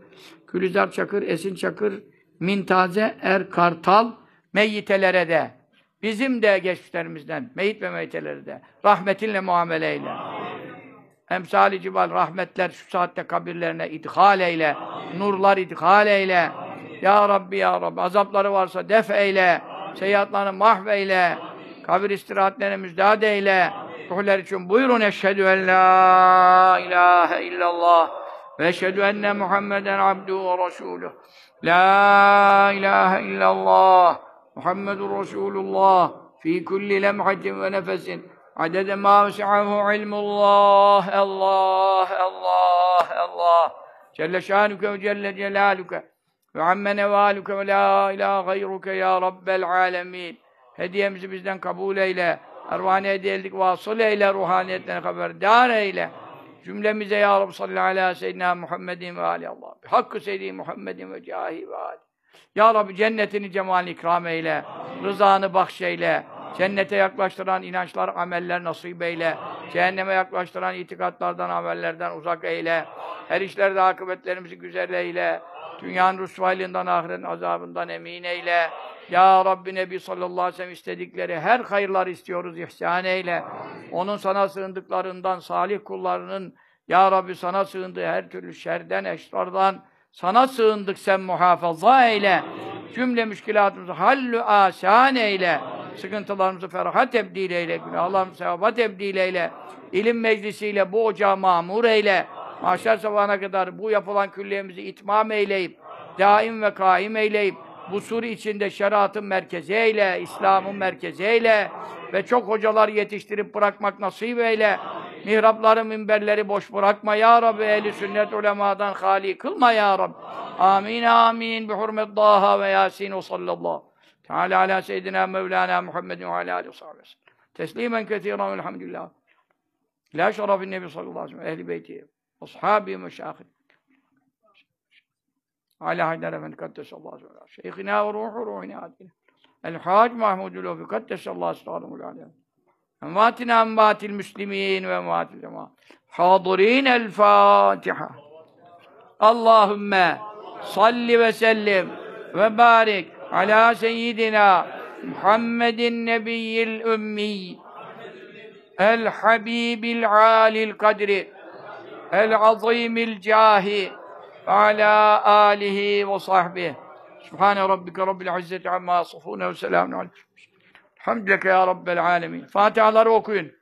Gülizar Çakır, Esin Çakır, Mintaze Er Kartal, meyyitelere de, bizim de geçmişlerimizden, meyit ve meyitelere de rahmetinle muamele eyle. Emsali cibal rahmetler şu saatte kabirlerine idhal eyle. Amin. Nurlar idhal eyle. Amin. Ya Rabbi ya Rabbi azapları varsa def eyle. Seyyatlarını mahveyle. Kabir istirahatlerine müjdat eyle. Ruhlar için buyurun eşhedü en la ilahe illallah ve eşhedü enne Muhammeden abdu ve resuluh. La ilahe illallah Muhammedun Resulullah fi kulli lemhatin ve nefesin adede ma vesi'ahu ilmullah Allah Allah Allah Celle şanuke ve celle celaluke ve amme nevaluke ve la ilahe gayruke ya rabbel alemin. Hediyemizi bizden kabul eyle. Ervani hediyelik vasıl eyle. Ruhaniyetlerine haberdar eyle. Cümlemize ya Rabbi salli ala seyyidina Muhammedin ve aleyhi Allah. Hakkı seyyidi Muhammedin ve cahi ve aleyhi. Ya Rabbi cennetini cemalini ikram eyle. Amin. Rızanı bahşeyle. Amin. Cennete yaklaştıran inançlar, ameller nasip eyle. Amin. Cehenneme yaklaştıran itikatlardan, amellerden uzak eyle. Her işlerde akıbetlerimizi güzel eyle. Dünyanın rüsvaylığından, ahiretin azabından emin eyle. Ya Rabbi Nebi sallallahu aleyhi ve sellem istedikleri her hayırlar istiyoruz, ihsan eyle. Onun sana sığındıklarından, salih kullarının Ya Rabbi sana sığındığı her türlü şerden, eşrardan sana sığındık sen muhafaza eyle. Cümle müşkilatımızı hallü asan eyle. Sıkıntılarımızı feraha tebdil eyle. Günahlarımızı sevaba tebdil eyle. İlim meclisiyle bu ocağı mamur eyle. Mahşer sabahına kadar bu yapılan külliyemizi itmam eyleyip, daim ve kaim eyleyip, bu sur içinde şeriatın merkezi eyle, İslam'ın merkezi eyle ve çok hocalar yetiştirip bırakmak nasip eyle. Mihrapları, minberleri boş bırakma ya Rabbi. Ehli sünnet ulemadan hali kılma ya Rabbi. Amin amin. Bi hurmet Daha ve Yasin ve sallallahu. Teala ala seyyidina Mevlana Muhammedin ve ala aleyhi ve Teslimen kethiren velhamdülillah. La şerefin nebi sallallahu aleyhi ve sellem. Ehli beyti. Ashabi meşahid. Ala Haydar Efendi Kaddesallahu aleyhi ve sellem. Şeyhina ve ruhu ruhina adine. El-Hac Mahmudul Ofi Kaddesallahu aleyhi ve sellem. Envatina envatil müslimin ve envatil cemaat. Hadirin el Fatiha. Allahümme salli ve sellim ve barik ala seyyidina Muhammedin nebiyyil ve ala alihi ve sahbihi Subhane rabbike rabbil izzeti amma yasifune ve selamun aleykum. Hamdüleke ya Rabbel alemin. Fatihaları okuyun.